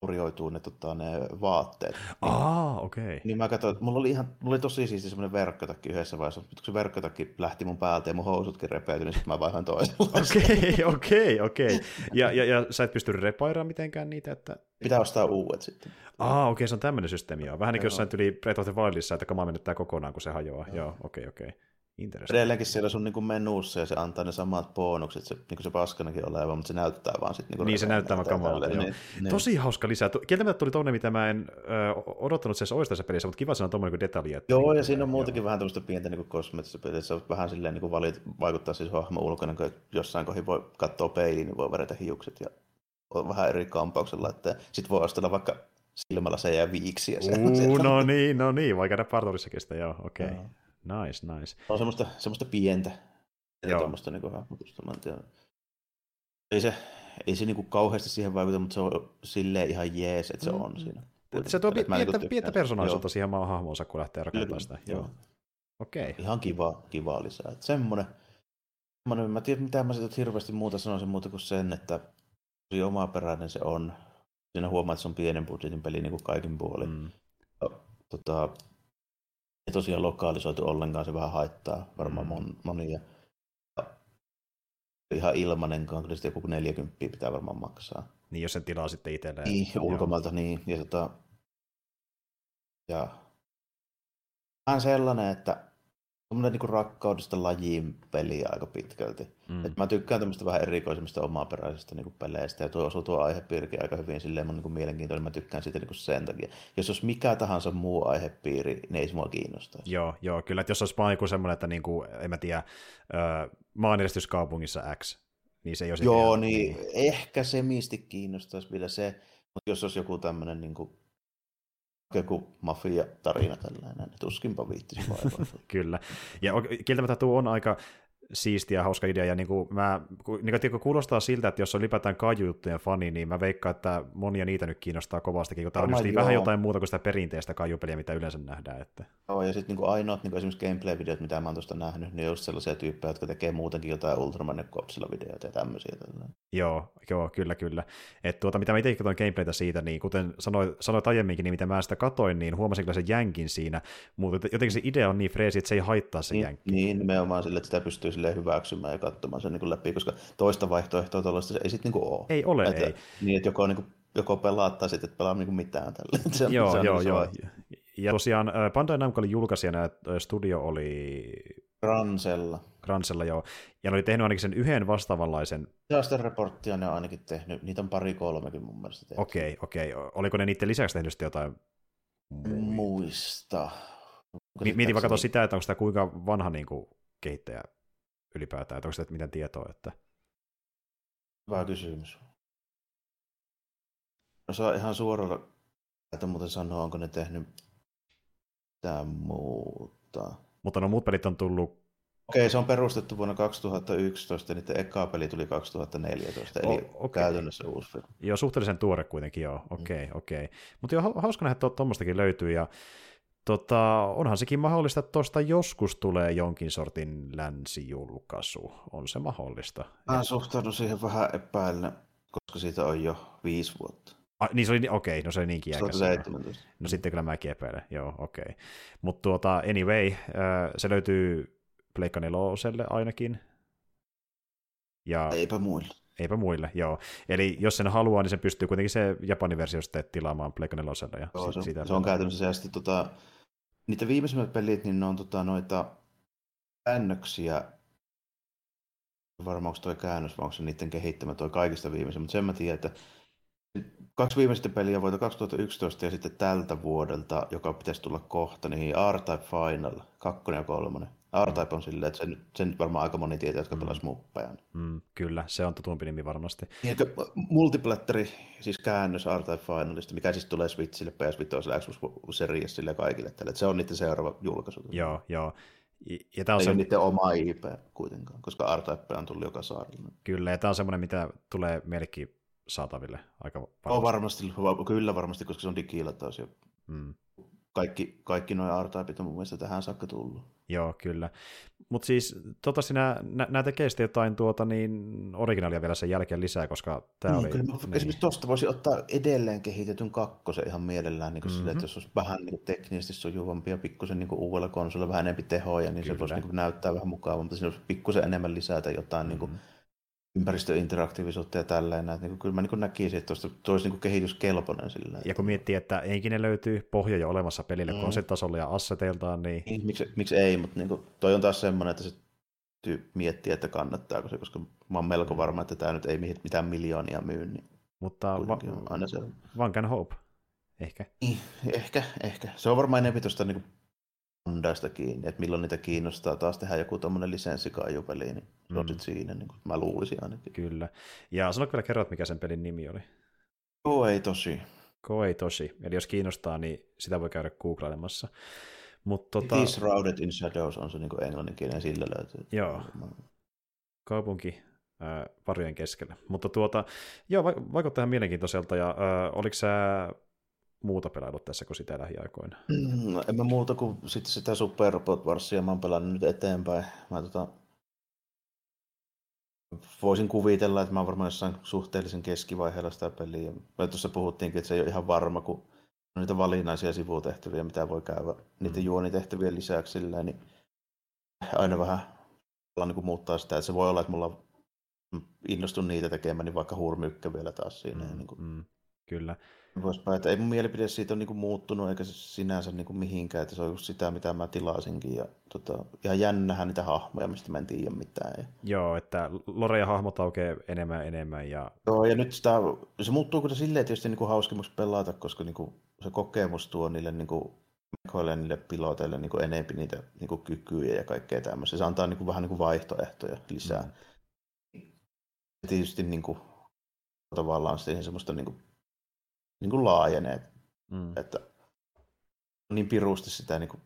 vaurioituu ne, tota, ne vaatteet. Niin, Aa, okei. Okay. Niin mä katsoin, että mulla oli, ihan, mulla oli tosi siisti semmoinen verkkotakki yhdessä vaiheessa, mutta kun se verkkotakki lähti mun päältä ja mun housutkin repeytyi, niin sitten mä vaihoin toisella. Okei, okei, okei. Ja, ja, ja sä et pysty repairaamaan mitenkään niitä, että... Pitää ostaa uudet sitten. Aa, okei, okay, se on tämmöinen systeemi, joo. Vähän niin kuin jossain tuli Breath of the Wildissa, että kama menettää kokonaan, kun se hajoaa. Joo, okei, okei. Okay, okay. Edelleenkin siellä sun niin menussa ja se antaa ne samat bonukset, se, niin kuin se paskanakin oleva, mutta se näyttää vaan sitten. Niin, niin se näyttää vaan kamalta, joo. Niin, niin. Tosi hauska lisää. Kieltämättä tuli tuonne, mitä mä en ö, odottanut se olisi tässä pelissä, mutta kiva se on tuommoinen detalji. Että joo, niin, ja siinä on muutenkin joo. vähän tämmöistä pientä niin se on vähän silleen niin kuin valit, vaikuttaa siis hahmo ulkona, kun jossain kohdin voi katsoa peiliin, niin voi värätä hiukset ja on vähän eri kampauksella, että sitten voi ostella vaikka silmällä se jää viiksiä. Uu, no niin, no niin, voi käydä parturissakin sitä, joo, okei. Okay. Nice, nice. On semmoista, semmoista pientä, joo. tuommoista niin hahmotusta, mä en tiedä. Ei se, ei se niinku kauheasti siihen vaikuta, mutta se on silleen ihan jees, että se on mm. siinä. Se tuo pientä, pientä, pientä persoonallisuutta siihen maan hahmoonsa, kun lähtee rakentamaan sitä. Joo. Okei. Okay. Ihan kiva, kiva lisää. Että semmoinen, semmoinen, mä tiedän mitä mä siitä hirveästi muuta sanoisin muuta kuin sen, että tosi omaperäinen se on siinä huomaa, että se on pienen budjetin peli niin kuin kaikin puolin. Mm. Tota, tosiaan lokaalisoitu ollenkaan, se vähän haittaa varmaan mm. mon, monia. Ihan ilmanenkaan, kyllä sitten joku 40 pitää varmaan maksaa. Niin, jos sen tilaa sitten itselleen. Niin, ulkomailta niin. Ja, tota, ja vähän sellainen, että semmoinen niin rakkaudesta lajiin peliä aika pitkälti. Mm. Et mä tykkään tämmöistä vähän erikoisemmista omaperäisistä niin peleistä, ja tuo osuu tuo aihepiirikin aika hyvin silleen mun niin mielenkiintoinen, mä tykkään siitä niin sen takia. Jos olisi mikä tahansa muu aihepiiri, niin ei se mua kiinnosta. Joo, joo, kyllä, että jos olisi vaan joku semmoinen, että niin kuin, en mä tiedä, maanjärjestyskaupungissa X, niin se ei olisi... Joo, niin ehkä se misti kiinnostaisi vielä se, mutta jos olisi joku tämmöinen niin kuin, joku mafia-tarina tällainen, tuskinpa viittisi. Kyllä. Ja kieltämättä tuo on aika siistiä ja hauska idea, ja niin kuin mä, niin kuin kuulostaa siltä, että jos on ylipäätään kaijujuttujen fani, niin mä veikkaan, että monia niitä nyt kiinnostaa kovastikin, kun tämä on just niin vähän jotain muuta kuin sitä perinteistä kaijupeliä, mitä yleensä nähdään. Että... Joo, ja sitten niin ainoat niin esimerkiksi gameplay-videot, mitä mä oon tuosta nähnyt, niin on just sellaisia tyyppejä, jotka tekee muutenkin jotain Ultraman videoita ja tämmöisiä. Tällainen. Joo, joo, kyllä, kyllä. Et tuota, mitä mä itse katsoin gameplaytä siitä, niin kuten sanoit, sanoit aiemminkin, niin mitä mä sitä katoin, niin huomasin kyllä sen jänkin siinä, mutta jotenkin se idea on niin freesi, että se ei haittaa se niin, jänkki. Niin, nimenomaan sille, että sitä pystyy silleen hyväksymään ja katsomaan sen niin läpi, koska toista vaihtoehtoa tuollaista ei sitten niin ole. Ei ole, että, ei. Niin, että joko, niin kuin, joko pelaa tai sitten et pelaa niin mitään tälle. Se, joo, se on joo, niin joo. Ja tosiaan Bandai Namco oli julkaisijana ja studio oli... Gransella. Gransella, joo. Ja ne oli tehnyt ainakin sen yhden vastaavanlaisen... Disaster Reporttia ne on ainakin tehnyt. Niitä on pari kolmekin mun mielestä tehty. Okei, okay, okei. Okay. Oliko ne niiden lisäksi tehnyt sitten jotain... Muista. Mietin vaikka sitä, että onko sitä kuinka vanha niin kuin, kehittäjä ylipäätään, että onko sitä mitään tietoa, että... Hyvä kysymys. No saa ihan suoralla, että muuten sanoa, onko ne tehnyt mitään muuta. Mutta no muut pelit on tullut... Okei, se on perustettu vuonna 2011, niiden eka peli tuli 2014, eli oh, okay. käytännössä uusi peli. Joo, suhteellisen tuore kuitenkin, joo. Okei, okay, mm. okei. Okay. Mutta joo, hauska nähdä, että tuommoistakin löytyy, ja Tota, onhan sekin mahdollista, että tuosta joskus tulee jonkin sortin länsijulkaisu. On se mahdollista. Mä suhtaudun siihen vähän epäillä, koska siitä on jo viisi vuotta. Ah, niin se oli, okei, okay, no se oli niinkin iäkäs. No sitten kyllä mäkin epäilen, joo, okei. Okay. Mutta tuota, anyway, se löytyy Pleikka neloselle ainakin. Ja... Eipä muille. Eipä muille, joo. Eli jos sen haluaa, niin se pystyy kuitenkin se Japanin versio sitten tilaamaan Pleikka neloselle. Ja joo, se, siitä se on käytännössä ja sitten tota, niitä viimeisimmät pelit, niin ne on tota, noita käännöksiä, varmaan onko toi käännös, vai onko se niiden kehittämä toi kaikista viimeisin, mutta sen mä tiedän, että kaksi viimeistä peliä vuodelta 2011 ja sitten tältä vuodelta, joka pitäisi tulla kohta, niin R-Type Final, kakkonen ja kolmonen. R-Type on silleen, että sen, sen varmaan aika moni tietää, jotka mm. pelasivat muppeja. Mm, kyllä, se on tutumpi nimi varmasti. Niin, multiplatteri, siis käännös R-Type Finalista, mikä siis tulee Switchille, PS Vitoiselle, Xbox Seriesille ja kaikille tälle. Se on niiden seuraava julkaisu. Joo, joo. Ja tämä on Ei se... ole niiden oma IP kuitenkaan, koska R-Type on tullut joka saarella. Kyllä, ja tämä on semmoinen, mitä tulee meillekin saataville aika varmasti. On varmasti, kyllä varmasti, koska se on digilataus ja mm. kaikki, kaikki nuo R-Typeit on mun mielestä tähän saakka tullut. Joo, kyllä. Mutta siis tota sinä, nä, nä tekee sitten jotain tuota, niin originaalia vielä sen jälkeen lisää, koska tämä niin, oli... Kyllä, niin. Esimerkiksi tuosta voisi ottaa edelleen kehitetyn kakkosen ihan mielellään, niin mm-hmm. sille, että jos olisi vähän niin kuin, teknisesti sujuvampi ja pikkusen niin uudella konsolilla vähän enemmän tehoja, niin kyllä. se voisi niin kuin, näyttää vähän mutta siinä olisi pikkusen enemmän lisätä jotain mm-hmm. niin kuin, ympäristöinteraktiivisuutta ja tällainen. Että niin kyllä mä niin näkisin, että tuosta olisi niin kehityskelpoinen sillä. Ja kun miettii, että eikin ne löytyy pohja jo olemassa pelille mm. konseptasolla ja asseteiltaan, niin... niin miksi, miksi ei, mutta niin kuin, toi on taas semmoinen, että se miettiä, että kannattaako se, koska mä oon melko varma, että tämä nyt ei mitään miljoonia myy. Niin mutta va- aina se... one can hope, ehkä. Niin, ehkä, ehkä. Se on varmaan enemmän tuosta niin Hondaista kiinni, että milloin niitä kiinnostaa taas tehdä joku tuommoinen lisenssikaijupeli, niin se on mm. siinä, niin kuin mä luulisin ainakin. Kyllä. Ja sano vielä kerrot, mikä sen pelin nimi oli. Koei tosi. Koei tosi. Eli jos kiinnostaa, niin sitä voi käydä googlailemassa. Mut, tota... It is Shrouded in Shadows on se niin englanninkielinen, sillä löytyy. Joo. Kaupunki äh, varjojen keskellä. Mutta tuota, joo, vaikuttaa ihan mielenkiintoiselta. Ja äh, oliko sä muuta pelailut tässä kuin sitä lähiaikoina? No, en mä muuta kuin sitten sitä Super Robot Warsia mä oon pelannut nyt eteenpäin. Mä tota, voisin kuvitella, että mä oon varmaan jossain suhteellisen keskivaiheella sitä peliä. Me tuossa puhuttiinkin, että se ei ole ihan varma, kun on niitä valinnaisia sivutehtäviä, mitä voi käydä niiden mm. juonitehtävien lisäksi, niin aina vähän niin kuin muuttaa sitä, että se voi olla, että mulla innostun niitä tekemään, niin vaikka hurmykkä vielä taas siinä. Mm, niin kuin... mm, kyllä. Poispäin, että ei mun mielipide siitä ole niin kuin muuttunut eikä se sinänsä niin kuin mihinkään, että se on just sitä, mitä mä tilasinkin. Ja tota, ihan jännähän niitä hahmoja, mistä mä en tiedä mitään. Ja... Joo, että lore ja hahmot aukeaa enemmän ja enemmän. Ja... Joo, ja nyt sitä, se muuttuu kyllä silleen tietysti niin kuin hauskimmaksi pelata, koska niin kuin se kokemus tuo niille niin kuin mekoille niille piloteille niin kuin enemmän niitä niin kuin kykyjä ja kaikkea tämmöistä. Se antaa niin kuin vähän niin kuin vaihtoehtoja lisää. Mm tietysti niin kuin, tavallaan siihen semmoista niin kuin, niin kuin laajenee, mm. että niin pirusti sitä niin kuin,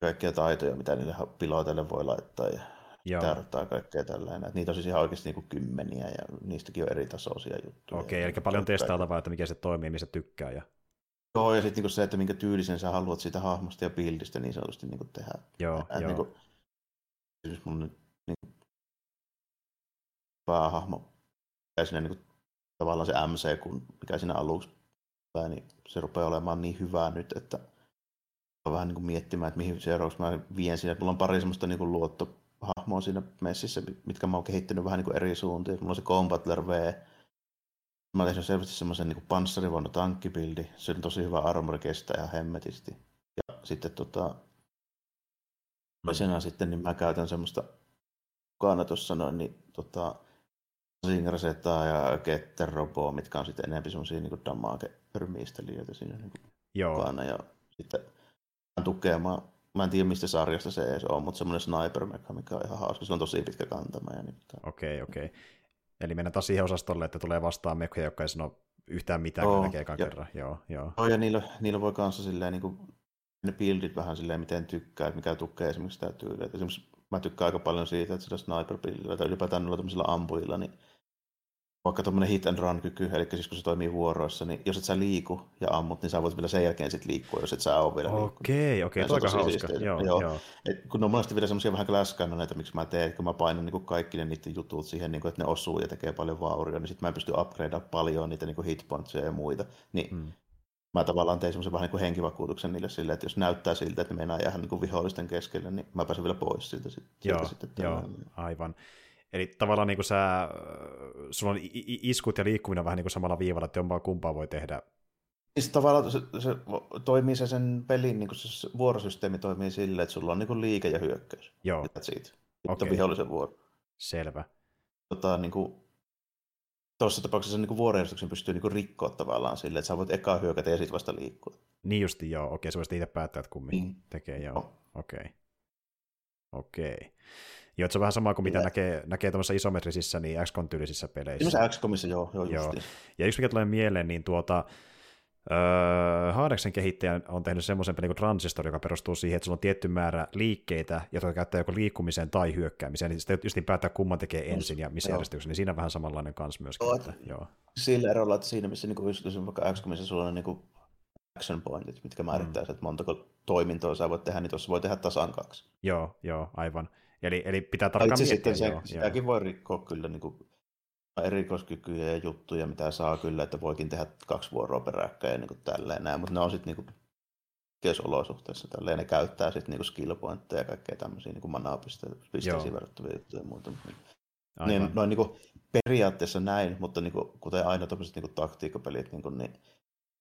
kaikkia taitoja, mitä niille piloteille voi laittaa ja tarttaa kaikkea tällainen. Että niitä on siis ihan oikeasti niin kuin kymmeniä ja niistäkin on eri tasoisia juttuja. Okei, eli paljon testailtavaa, että mikä se toimii, missä tykkää. Ja... Joo, ja sitten niin se, että minkä tyylisen sä haluat siitä hahmosta ja bildistä niin sanotusti niin kuin tehdä. Joo, että, joo. Niin kuin, siis mun nyt niin kuin, päähahmo, ja siinä niin kuin, tavallaan se MC, kun mikä siinä aluksi tai niin se rupeaa olemaan niin hyvää nyt, että vähän niin kuin miettimään, että mihin seuraavaksi mä vien siinä. Mulla on pari semmoista niin kuin luottohahmoa siinä messissä, mitkä mä oon kehittänyt vähän niin kuin eri suuntiin. Mulla on se Combatler V. Mä tehnyt selvästi semmoisen niin panssarivuonna tankkibildi. Se on tosi hyvä armori kestää ihan hemmetisti. Ja sitten tota, toisena sitten niin mä käytän semmoista mukana tuossa noin, niin tota, Zingrasetaa ja Ketteroboa, mitkä on sitten enemmän semmoisia niin damage-pyrmiistelijöitä siinä niin Joo. mukana. Ja sitten tukemaan, mä en tiedä mistä sarjasta se edes on, mutta semmoinen sniper mikä on ihan hauska, se on tosi pitkä kantama. Ja niin, Okei, okei. Okay. Eli mennään taas siihen osastolle, että tulee vastaan mekkoja, jotka ei sano yhtään mitään, kun näkee ekan kerran. Joo, joo. joo ja niillä, niillä voi kanssa silleen, niin kuin, ne buildit vähän silleen, miten tykkää, että mikä tukee esimerkiksi sitä tyyliä. Esimerkiksi mä tykkään aika paljon siitä, että sillä sniper tai ylipäätään noilla tämmöisillä ampujilla, niin vaikka tuommoinen hit and run kyky, eli siis kun se toimii vuoroissa, niin jos et sä liiku ja ammut, niin sä voit vielä sen jälkeen sit liikkua, jos et sä ole vielä Okei, okei, okay, aika hauska. Joo, joo. joo. Et kun ne on monesti vielä semmoisia vähän näitä, miksi mä teen, kun mä painan niin kaikki ne niiden jutut siihen, niin kuin, että ne osuu ja tekee paljon vaurioa, niin sitten mä en pysty upgradeamaan paljon niitä niin hitpointseja ja muita. Niin hmm. mä tavallaan tein semmoisen vähän niin kuin henkivakuutuksen niille silleen, että jos näyttää siltä, että me meinaa jäädä niin vihollisten keskelle, niin mä pääsen vielä pois siltä. siltä joo, sitten, joo, aivan. Eli tavallaan niin kuin sä, sulla on iskut ja liikkuminen vähän niin kuin samalla viivalla, että jompaa kumpaa voi tehdä. Siis tavallaan se, se, toimii se sen pelin, niin kuin se vuorosysteemi toimii silleen, että sulla on niin kuin liike ja hyökkäys. Joo. siitä. Okay. vihollisen vuoro. Selvä. Tota, niin kuin, tuossa tapauksessa niin vuorojärjestyksen pystyy niin rikkoa tavallaan silleen, että sä voit eka hyökätä ja sitten vasta liikkua. Niin justi, joo. Okei, sä voisit itse päättää, että kummin niin. tekee, joo. Oh. Okei. Okay. Okei. Joo, se on vähän sama kuin mitä näkee, näkee tuollaisissa isometrisissä, niin XCOM-tyylisissä peleissä. Siinä XCOMissa, joo, joo, joo. Ja yksi mikä tulee mieleen, niin tuota, Öö, Haadeksen kehittäjä on tehnyt semmoisen pelin kuin Transistor, joka perustuu siihen, että sulla on tietty määrä liikkeitä, jotka käyttää joko liikkumiseen tai hyökkäämiseen, niin sitten just niin päättää kumman tekee ensin ja missä järjestyksessä, niin siinä on vähän samanlainen kans myöskin. Joo, että, joo. Sillä erolla, että siinä missä niin just, vaikka XCOMissa sulla on niin action pointit, mitkä määrittää, mm. että montako toimintoa sä voit tehdä, niin tuossa voi tehdä tasan kaksi. Joo, joo, aivan. Eli, eli pitää tarkkaan miettiä. Sitten se, joo, sitäkin joo. voi rikkoa kyllä niin kuin erikoiskykyjä ja juttuja, mitä saa kyllä, että voikin tehdä kaksi vuoroa peräkkäin ja niin kuin tälleen näin, mutta ne on sitten niin keisolosuhteissa tälleen, ne käyttää sitten niin skill pointteja ja kaikkea tämmöisiä niin manaa-pisteisiin verrattavia juttuja ja muuta. Niin, noin niin kuin periaatteessa näin, mutta niin kuin, kuten aina tuollaiset niin taktiikkapelit, niin, kuin, niin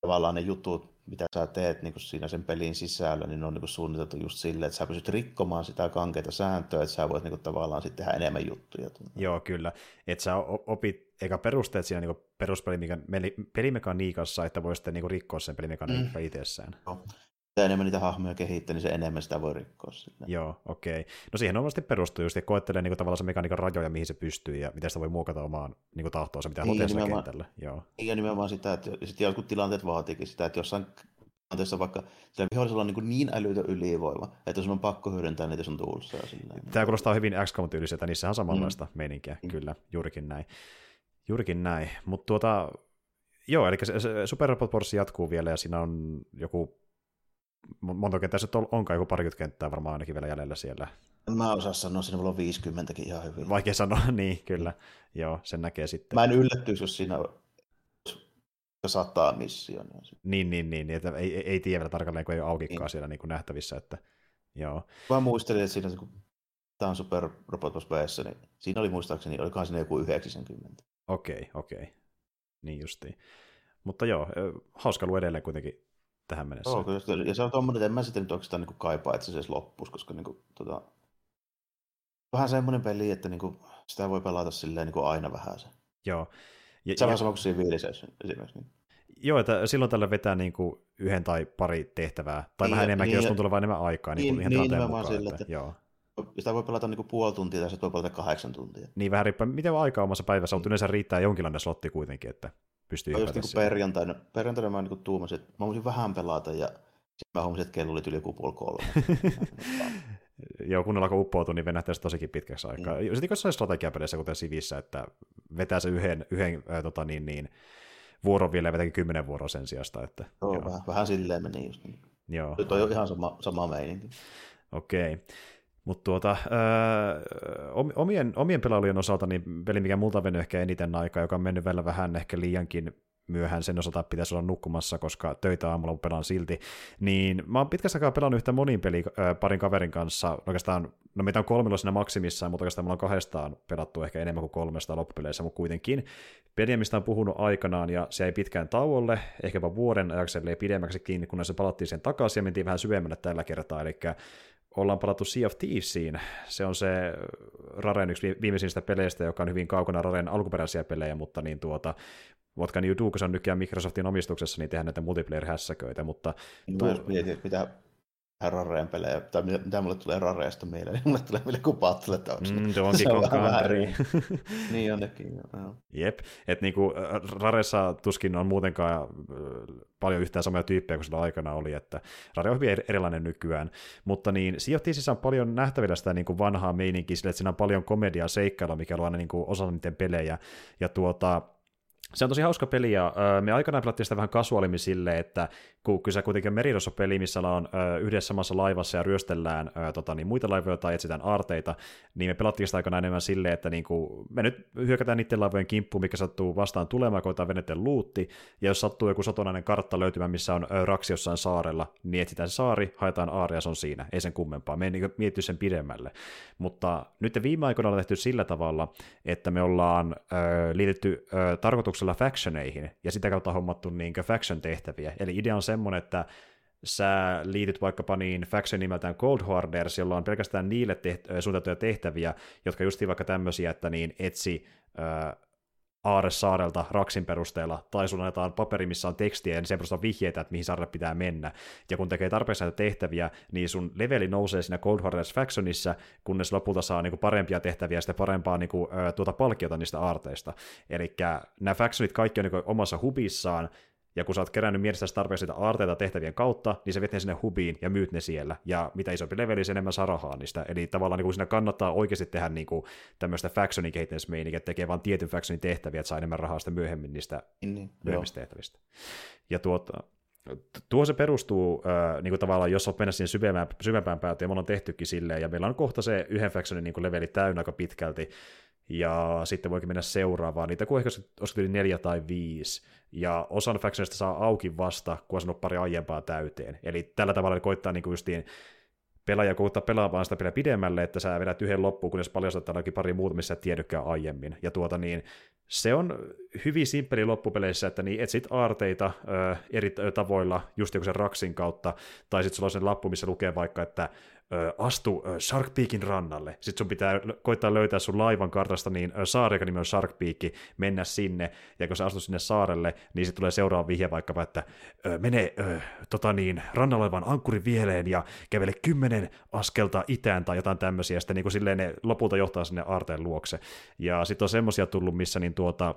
tavallaan ne jutut, mitä sä teet niin kuin siinä sen pelin sisällä, niin ne on niin kuin suunniteltu just silleen, että sä pystyt rikkomaan sitä kankeita sääntöä, että sä voit niin kuin tavallaan sitten tehdä enemmän juttuja. Joo, kyllä. Että sä opit eikä perusteet siinä niin pelimekaniikassa, että voi sitten niin rikkoa sen pelimekaniikka mm. itsessään. Joo mitä enemmän niitä hahmoja kehittää, niin se enemmän sitä voi rikkoa. Sille. Joo, okei. Okay. No siihen on vasta perustuu just, ja koettelee niin kuin, tavallaan se mekaniikan rajoja, mihin se pystyy, ja miten sitä voi muokata omaan niin tahtoonsa, mitä niin, haluaa kentällä. Joo. Niin, ja nimenomaan sitä, että sitten jotkut tilanteet vaatiikin sitä, että jossain tilanteessa vaikka sillä vihollisella on niin, niin älytön ylivoima, että sun on pakko hyödyntää niitä sun tuulissa. Tämä kuulostaa hyvin XCOM-tyyliseltä, niissä on samanlaista mm. meininkiä, mm. kyllä, juurikin näin. Juurikin näin, mutta tuota, joo, eli se, se Super Robot Force jatkuu vielä, ja siinä on joku monta kenttää se onkaan, joku parikymmentä kenttää varmaan ainakin vielä jäljellä siellä. Mä osaan sanoa, siinä on 50 ihan hyvin. Vaikea sanoa, niin kyllä. Joo, sen näkee sitten. Mä en yllättyisi, jos siinä saattaa mission. Niin, niin, niin, niin että ei, ei, tiedä vielä tarkalleen, kun ei ole aukikaan niin. siellä niin kuin nähtävissä. Että, joo. Mä muistelin, että siinä kun tämä on Super Robot Wars niin siinä oli muistaakseni, olikohan siinä joku 90. Okei, okay, okei. Okay. Niin justiin. Mutta joo, hauska luo edelleen kuitenkin tähän mennessä. Joo, kyllä. Ja se on tuommoinen, että en mä sitten nyt oikeastaan niin kaipaa, että se edes loppuisi, koska niin kuin, tota, vähän semmoinen peli, että niin kuin, sitä voi pelata silleen niin kuin aina vähän se. Joo. Ja, se on ja... sama kuin viilisessä esimerkiksi. Niin. Joo, että silloin tällä vetää niin kuin yhden tai pari tehtävää, tai niin, vähän enemmänkin, niin, jos tuntuu olevan enemmän aikaa, niin, niin, niin ihan niin, mukaan. Sille, että, että, joo. sitä voi pelata niinku puoli tuntia tai sitten voi pelata kahdeksan tuntia. Niin vähän riippuu, miten aikaa omassa päivässä, mutta yleensä riittää jonkinlainen slotti kuitenkin, että pystyy Just niinku perjantaina, perjantaina mä niinku tuumasin, että mä voisin vähän pelata ja sitten mä huomasin, että kello oli yli joku puoli kolme. Joo, kun alkoi uppoutua, niin venähtää tosikin pitkäksi aikaa. Mm. Sitten jossain strategiapeleissä, kuten Sivissä, että vetää se yhden, yhden äh, tota, niin, niin, vuoron vielä ja vetäkin kymmenen vuoroa sen sijasta. Että, joo, joo. Vähän, vähän silleen meni just niin. Joo. Nyt on ihan sama, sama meininki. Okei. Okay. Mutta tuota, öö, omien, omien pelailujen osalta niin peli, mikä multa on ehkä eniten aikaa, joka on mennyt vielä vähän ehkä liiankin myöhään sen osalta pitäisi olla nukkumassa, koska töitä aamulla pelaan silti, niin mä oon pitkästä aikaa pelannut yhtä monin peli parin kaverin kanssa, oikeastaan, no meitä on kolmilla siinä maksimissaan, mutta oikeastaan mulla on kahdestaan pelattu ehkä enemmän kuin kolmesta loppupeleissä, mutta kuitenkin peliä, mistä on puhunut aikanaan, ja se ei pitkään tauolle, ehkäpä vuoden ajaksi pidemmäksi kiinni, kun se palattiin sen takaisin ja mentiin vähän syvemmälle tällä kertaa, eli ollaan palattu Sea of Thievesiin. Se on se Raren yksi viimeisistä peleistä, joka on hyvin kaukana Raren alkuperäisiä pelejä, mutta niin tuota, Do, kun se on nykyään Microsoftin omistuksessa, niin tehdään näitä multiplayer-hässäköitä, mutta... Mä tuo... mietin, että mitä Rareen pelejä, tai mitä, mitä mulle tulee Rareesta mieleen, niin mulle tulee mieleen kuin Battle mm, se on Country. niin onnekin, joo. Jep, että niinku Raressa tuskin on muutenkaan paljon yhtään samoja tyyppejä kuin sillä aikana oli, että Rare on hyvin erilainen nykyään, mutta niin Sea on paljon nähtävillä sitä niin kuin vanhaa meininkiä sillä, että siinä on paljon komediaa seikkailla, mikä on aina niin kuin osa niiden pelejä, ja tuota, se on tosi hauska peli, ja me aikanaan pelattiin sitä vähän kasuaalimmin silleen, että kun kyse kuitenkin on merirosso-peli, missä ollaan yhdessä samassa laivassa ja ryöstellään tota, niin muita laivoja tai etsitään aarteita, niin me pelattiin sitä aikana enemmän silleen, että niin kuin, me nyt hyökätään niiden laivojen kimppuun, mikä sattuu vastaan tulemaan, koetaan venetten luutti, ja jos sattuu joku sotonainen kartta löytymään, missä on raksi jossain saarella, niin etsitään se saari, haetaan aari ja se on siinä, ei sen kummempaa. Me ei niin mietty sen pidemmälle. Mutta nyt viime aikoina on tehty sillä tavalla, että me ollaan liitetty ö, factioneihin, ja sitä kautta hommattu niin faction-tehtäviä. Eli idea on semmoinen, että sä liityt vaikkapa niin faction nimeltään Cold Hoarders, jolla on pelkästään niille teht- suunniteltuja tehtäviä, jotka justiin vaikka tämmöisiä, että niin etsi Aaressaarelta Raksin perusteella, tai sulla annetaan paperi, missä on tekstiä, niin sen perusteella vihjeitä, että mihin saarelle pitää mennä. Ja kun tekee tarpeeksi näitä tehtäviä, niin sun leveli nousee siinä Cold Hoarders Factionissa, kunnes lopulta saa niinku parempia tehtäviä ja sitten parempaa niinku, tuota palkkiota niistä aarteista. Eli nämä Factionit kaikki on niinku omassa hubissaan, ja kun sä oot kerännyt mielestäsi tarpeeksi sitä aarteita tehtävien kautta, niin se vet ne sinne hubiin ja myyt ne siellä. Ja mitä isompi leveli, sen enemmän saa rahaa niistä. Eli tavallaan niin kuin siinä kannattaa oikeasti tehdä niin kuin tämmöistä factionin kehittämismeininkiä, että tekee vain tietyn factionin tehtäviä, että saa enemmän rahaa sitä myöhemmin niistä niin, myöhemmistä joo. tehtävistä. Ja tuota, tuo se perustuu äh, niin kuin tavallaan, jos olet mennä siihen syvempään, syvempään päätyyn, ja me ollaan tehtykin silleen, ja meillä on kohta se yhden factionin niin kuin leveli täynnä aika pitkälti, ja sitten voikin mennä seuraavaan. Niitä kun ehkä olisi neljä tai viisi, ja osan factionista saa auki vasta, kun on sanonut pari aiempaa täyteen. Eli tällä tavalla koittaa niin justiin pelaaja koittaa pelaamaan sitä vielä pidemmälle, että sä vedät yhden loppuun, kunnes paljastat tälläkin pari muuta, missä et aiemmin. Ja tuota niin, se on hyvin simppeli loppupeleissä, että niin etsit aarteita ö, eri tavoilla, just joku sen raksin kautta, tai sitten sulla on sen lappu, missä lukee vaikka, että astu Shark Peakin rannalle. Sitten sun pitää koittaa löytää sun laivan kartasta niin saari, joka nimi on Shark Peak, mennä sinne, ja kun sä astut sinne saarelle, niin sitten tulee seuraava vihje vaikkapa, että mene tota niin, rannalla olevan ankkurin vieleen ja kävele kymmenen askelta itään tai jotain tämmöisiä, ja sitten niin kuin silleen ne lopulta johtaa sinne aarteen luokse. Ja sitten on semmoisia tullut, missä niin tuota,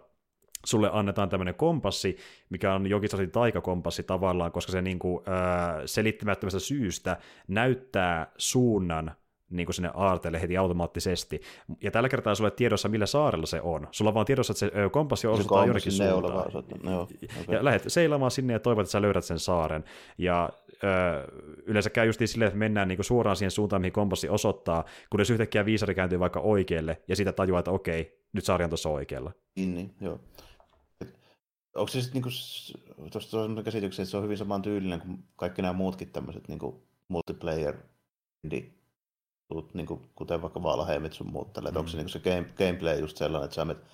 sulle annetaan tämmöinen kompassi, mikä on jokin sellainen taikakompassi tavallaan, koska se niin kuin, ää, selittämättömästä syystä näyttää suunnan niin kuin sinne aarteelle heti automaattisesti. Ja tällä kertaa sulle tiedossa, millä saarella se on. Sulla on vaan tiedossa, että se kompassi osoittaa jonnekin suuntaan. No, okay. Ja lähdet seilaamaan sinne ja toivot, että sä löydät sen saaren. Ja ö, yleensä käy just silleen, että mennään niin kuin suoraan siihen suuntaan, mihin kompassi osoittaa, kunnes yhtäkkiä viisari kääntyy vaikka oikealle, ja siitä tajuaa, että okei, nyt saari on tuossa oikealla. Niin, niin joo. Onko se sitten niinku, tuosta on käsityksen, että se on hyvin saman tyylinen kuin kaikki nämä muutkin tämmöiset niinku multiplayer niinku, kuten vaikka Valheimit sun muut tälle, mm. onko se, niinku se game, gameplay just sellainen, että sä menet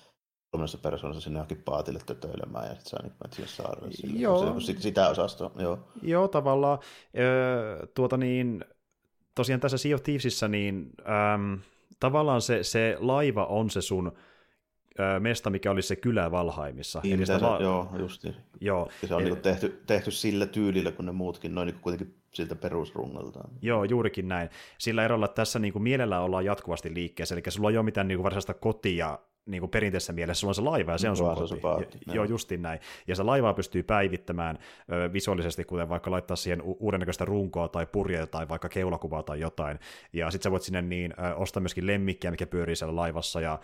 kolmannessa persoonassa sinne johonkin paatille tötöilemään ja sitten sä niin menet siihen saarelle. Joo. Se, sitä osastoa, joo. Joo, tavallaan. Öö, tuota niin, tosiaan tässä Sea of Thievesissä, niin äm, tavallaan se, se laiva on se sun mesta, mikä oli se kylä Valhaimissa. Niin, Eli se, va- joo, just niin. Joo. Ja se on e- niin tehty, tehty sillä tyylillä, kun ne muutkin, noin niin kuitenkin siltä perusrungolta. Joo, juurikin näin. Sillä erolla, että tässä niin kuin mielellä ollaan jatkuvasti liikkeessä, eli sulla ei ole mitään niin kuin varsinaista kotia niin kuin perinteisessä mielessä, sulla on se laiva ja se on sun koti. Se paatti, joo, justiin näin. Ja se laivaa pystyy päivittämään ö, visuaalisesti, kuten vaikka laittaa siihen u- uudennäköistä runkoa tai purjea tai vaikka keulakuvaa tai jotain. Ja sitten sä voit sinne niin ö, ostaa myöskin lemmikkiä, mikä pyörii siellä laivassa ja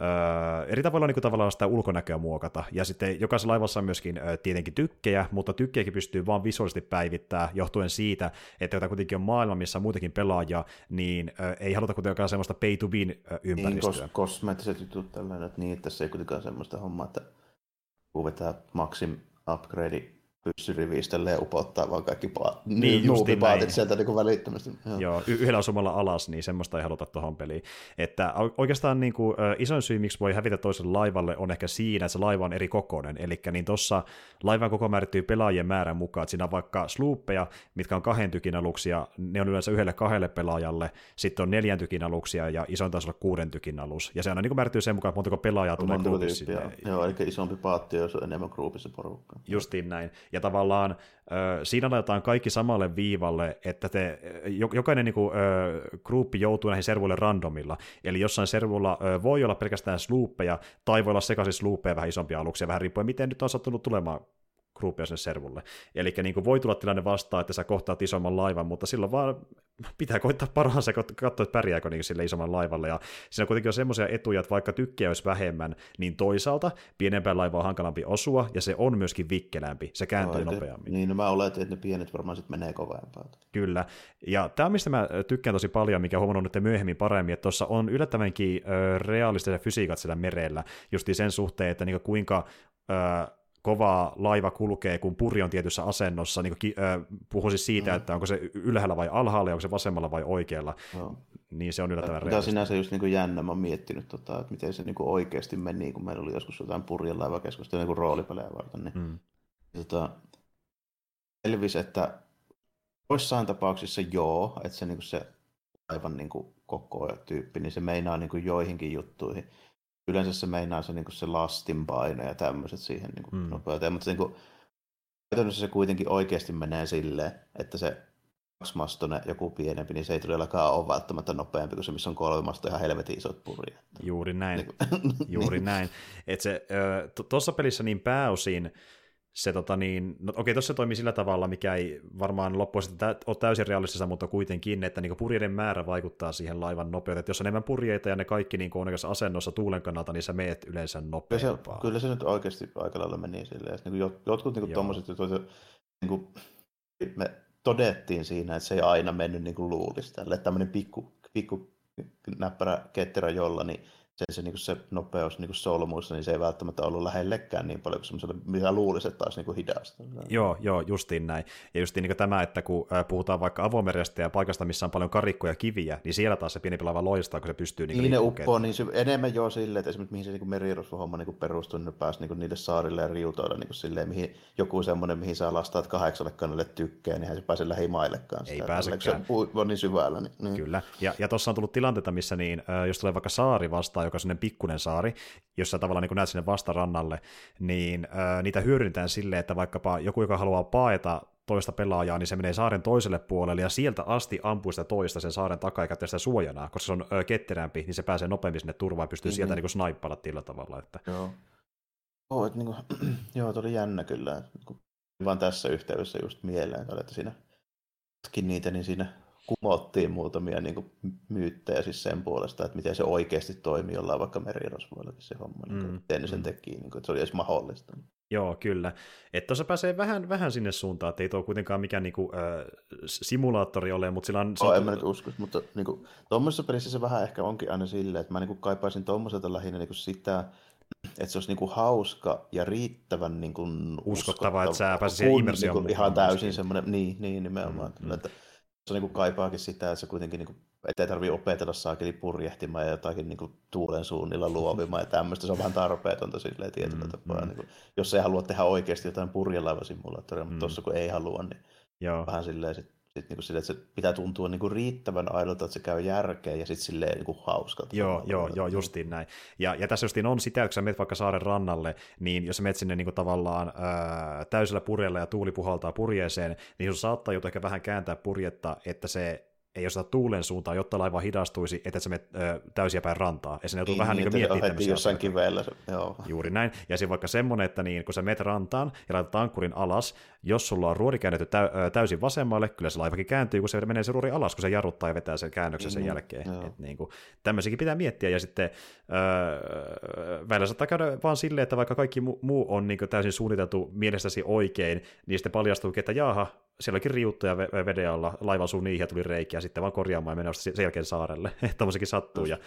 Öö, eri tavalla niin tavallaan sitä ulkonäköä muokata. Ja sitten jokaisessa laivassa on myöskin ö, tietenkin tykkejä, mutta tykkejäkin pystyy vain visuaalisesti päivittää, johtuen siitä, että jota kuitenkin on maailma, missä on muitakin pelaajia, niin ö, ei haluta kuitenkaan semmoista pay to win ympäristöä. Niin, kos- kosmeettiset jutut tällainen, että niin, että tässä ei kuitenkaan semmoista hommaa, että kun vetää maksim upgrade pyssyrivistölle upottaa vaan kaikki pa- niin, nuupipaatit sieltä niin kuin välittömästi. Joo. Joo, y- yhdellä osumalla alas, niin semmoista ei haluta tuohon peliin. Että oikeastaan niin kuin, isoin syy, miksi voi hävitä toiselle laivalle, on ehkä siinä, että se laiva on eri kokoinen. Eli niin tuossa laivan koko määrittyy pelaajien määrän mukaan, että siinä on vaikka sloopeja, mitkä on kahden tykin aluksia, ne on yleensä yhdelle kahdelle pelaajalle, sitten on neljän tykin aluksia ja isoin taas olla kuuden tykin alus. Ja se aina niin määrittyy sen mukaan, että montako pelaajaa tulee gruupissa. Joo, eli isompi paatti, jos on enemmän gruupissa porukkaa. Justiin näin. Ja tavallaan siinä laitetaan kaikki samalle viivalle, että te, jokainen niin kuin, gruppi joutuu näihin servuille randomilla. Eli jossain servulla voi olla pelkästään sloopeja, tai voi olla sekaisin sloopeja vähän isompia aluksia, vähän riippuen miten nyt on sattunut tulemaan gruppia sinne servulle. Eli niin voi tulla tilanne vastaan, että sä kohtaat isomman laivan, mutta silloin vaan pitää koittaa parhaansa katsoa, että pärjääkö niin sille isomman laivalle. Ja siinä kuitenkin on semmoisia etuja, että vaikka tykkejä olisi vähemmän, niin toisaalta pienempään laivaan on hankalampi osua, ja se on myöskin vikkelämpi, se kääntyy no, nopeammin. Niin, no mä oletin, että ne pienet varmaan sitten menee kovempaa. Kyllä, ja tämä mistä mä tykkään tosi paljon, mikä huomannut nyt myöhemmin paremmin, että tuossa on yllättävänkin ö, realistiset fysiikat siellä merellä, justi sen suhteen, että niin kuinka ö, kova laiva kulkee, kun puri on tietyssä asennossa, niin kuin, äh, puhuisin siitä, mm. että onko se ylhäällä vai alhaalla, onko se vasemmalla vai oikealla, no. niin se on yllättävän Tämä on sinänsä just niin kuin jännä, mä oon miettinyt, tota, että miten se niin kuin oikeasti meni, kun meillä oli joskus jotain purjen laivakeskustelua niin roolipelejä varten, niin mm. tota, selvisi, että joissain tapauksissa joo, että se, niin kuin se aivan niin kuin koko tyyppi, niin se meinaa niin kuin joihinkin juttuihin yleensä se meinaa se, niin se lastin paino ja tämmöiset siihen niin mm. nopeuteen, mutta niin kuin, käytännössä se kuitenkin oikeasti menee silleen, että se kaksimastoinen joku pienempi, niin se ei todellakaan ole välttämättä nopeampi kuin se, missä on kolme mastoa ihan helvetin isot purjat. Juuri näin, niin juuri näin. Että se, tuossa pelissä niin pääosin se tota niin, no okei, tuossa toimii sillä tavalla, mikä ei varmaan loppuun tä- ole täysin realistista, mutta kuitenkin, että niin purjeiden määrä vaikuttaa siihen laivan nopeuteen. Että jos on enemmän purjeita ja ne kaikki niin on asennossa tuulen kannalta, niin sä meet yleensä nopeampaa. Kyllä se, kyllä se nyt oikeasti aika lailla meni silleen. Niin jotkut niin tuommoiset, niin kuin, me todettiin siinä, että se ei aina mennyt niin kuin luulisi tälle. Tämmöinen pikku, pikku näppärä ketterä jolla, niin se, se, niin se nopeus niin solmuissa, niin se ei välttämättä ollut lähellekään niin paljon kuin mitä luulisi, että taas niin hidasta. Joo, joo, justiin näin. Ja justiin niin tämä, että kun puhutaan vaikka avomerestä ja paikasta, missä on paljon karikkoja ja kiviä, niin siellä taas se pieni laiva loistaa, kun se pystyy niin, niin ne uppoo, niin se, enemmän jo silleen, että esimerkiksi mihin se niin merirosvohomma niin perustuu, niin ne pääsi niin niille saarille ja riutoille niin silleen, mihin joku semmoinen, mihin sä lastaat kahdeksalle kannelle tykkään, niin hän se pääse lähimaillekaan. Ei pääsekään. Se on niin syvällä. Niin, niin. Kyllä, ja, ja tuossa on tullut tilanteita, missä niin, jos tulee vaikka saari vastaan, joka on sellainen pikkunen saari, jossa tavallaan niin näet sinne vastarannalle, niin ää, niitä hyödynnetään silleen, että vaikkapa joku, joka haluaa paeta toista pelaajaa, niin se menee saaren toiselle puolelle ja sieltä asti ampuu sitä toista sen saaren takaa eikä sitä suojana, koska se on ö, ketterämpi, niin se pääsee nopeammin sinne turvaan ja pystyy mm-hmm. sieltä niin snaippailla tällä tavalla. Että... Joo. Oh, että niin kuin, joo, oli jännä kyllä. Niin vaan tässä yhteydessä just mieleen, että siinä niitä, niin siinä kumottiin muutamia niin kuin, myyttejä siis sen puolesta, että miten se oikeasti toimii jollain vaikka merirosvoillakin se homma, niin kuin, mm. miten sen mm. teki, niin kuin, että se oli edes mahdollista. Joo, kyllä. Että tuossa pääsee vähän, vähän sinne suuntaan, että ei tuo kuitenkaan mikään niinku, äh, simulaattori ole, mutta sillä on... Oh, en mä nyt usko, mutta niinku, tuommoisessa pelissä se vähän ehkä onkin aina silleen, että mä niinku kaipaisin tuommoiselta lähinnä niinku sitä, että se olisi niinku hauska ja riittävän niinku uskottava, uskottava, että sä pääsisit siihen immersioon niinku Ihan täysin semmoinen, niin, niin nimenomaan. Mm, mm. Että, se niin kuin kaipaakin sitä, että se kuitenkin, niin kuin, ettei tarvitse opetella saakeli purjehtimaan ja jotakin niin kuin, tuulen suunnilla luovimaan ja tämmöistä. Se on vähän tarpeetonta silleen tietyllä mm, tapaa. Mm. Niin kuin, jos ei halua tehdä oikeasti jotain purjelaivasimulaattoria, mm. mutta tuossa kun ei halua, niin Joo. vähän silleen sit Sitten niin kuin sille, että se pitää tuntua niin kuin riittävän aidolta, että se käy järkeen ja sitten silleen niin kuin hauskalta. Joo, joo, joo, justiin näin. Ja, ja tässä justiin on sitä, että kun sä menet vaikka saaren rannalle, niin jos sä menet sinne niin kuin tavallaan ää, täysillä purjella ja tuuli puhaltaa purjeeseen, niin sun saattaa joutua ehkä vähän kääntää purjetta, että se ei osata tuulen suuntaan, jotta laiva hidastuisi, että se menee täysiä päin rantaa. Ja se joutuu niin, vähän niin, niin miettimään jossain kiveellä. Joo. Juuri näin. Ja siinä vaikka semmoinen, että niin, kun sä menet rantaan ja laitat ankkurin alas, jos sulla on ruori käännetty täy- täysin vasemmalle, kyllä se laivakin kääntyy, kun se menee se ruori alas, kun se jarruttaa ja vetää sen käännöksen sen mm, jälkeen. Et niin kuin, tämmöisiäkin pitää miettiä. Ja sitten öö, välillä saattaa käydä vaan silleen, että vaikka kaikki muu on niin täysin suunniteltu mielestäsi oikein, niin sitten paljastuukin, että jaaha, sielläkin riuttoja veden alla, laivan suun niihin ja tuli reikiä sitten vaan korjaamaan ja mennä sen jälkeen saarelle. Tämmöisikin sattuu. Ja,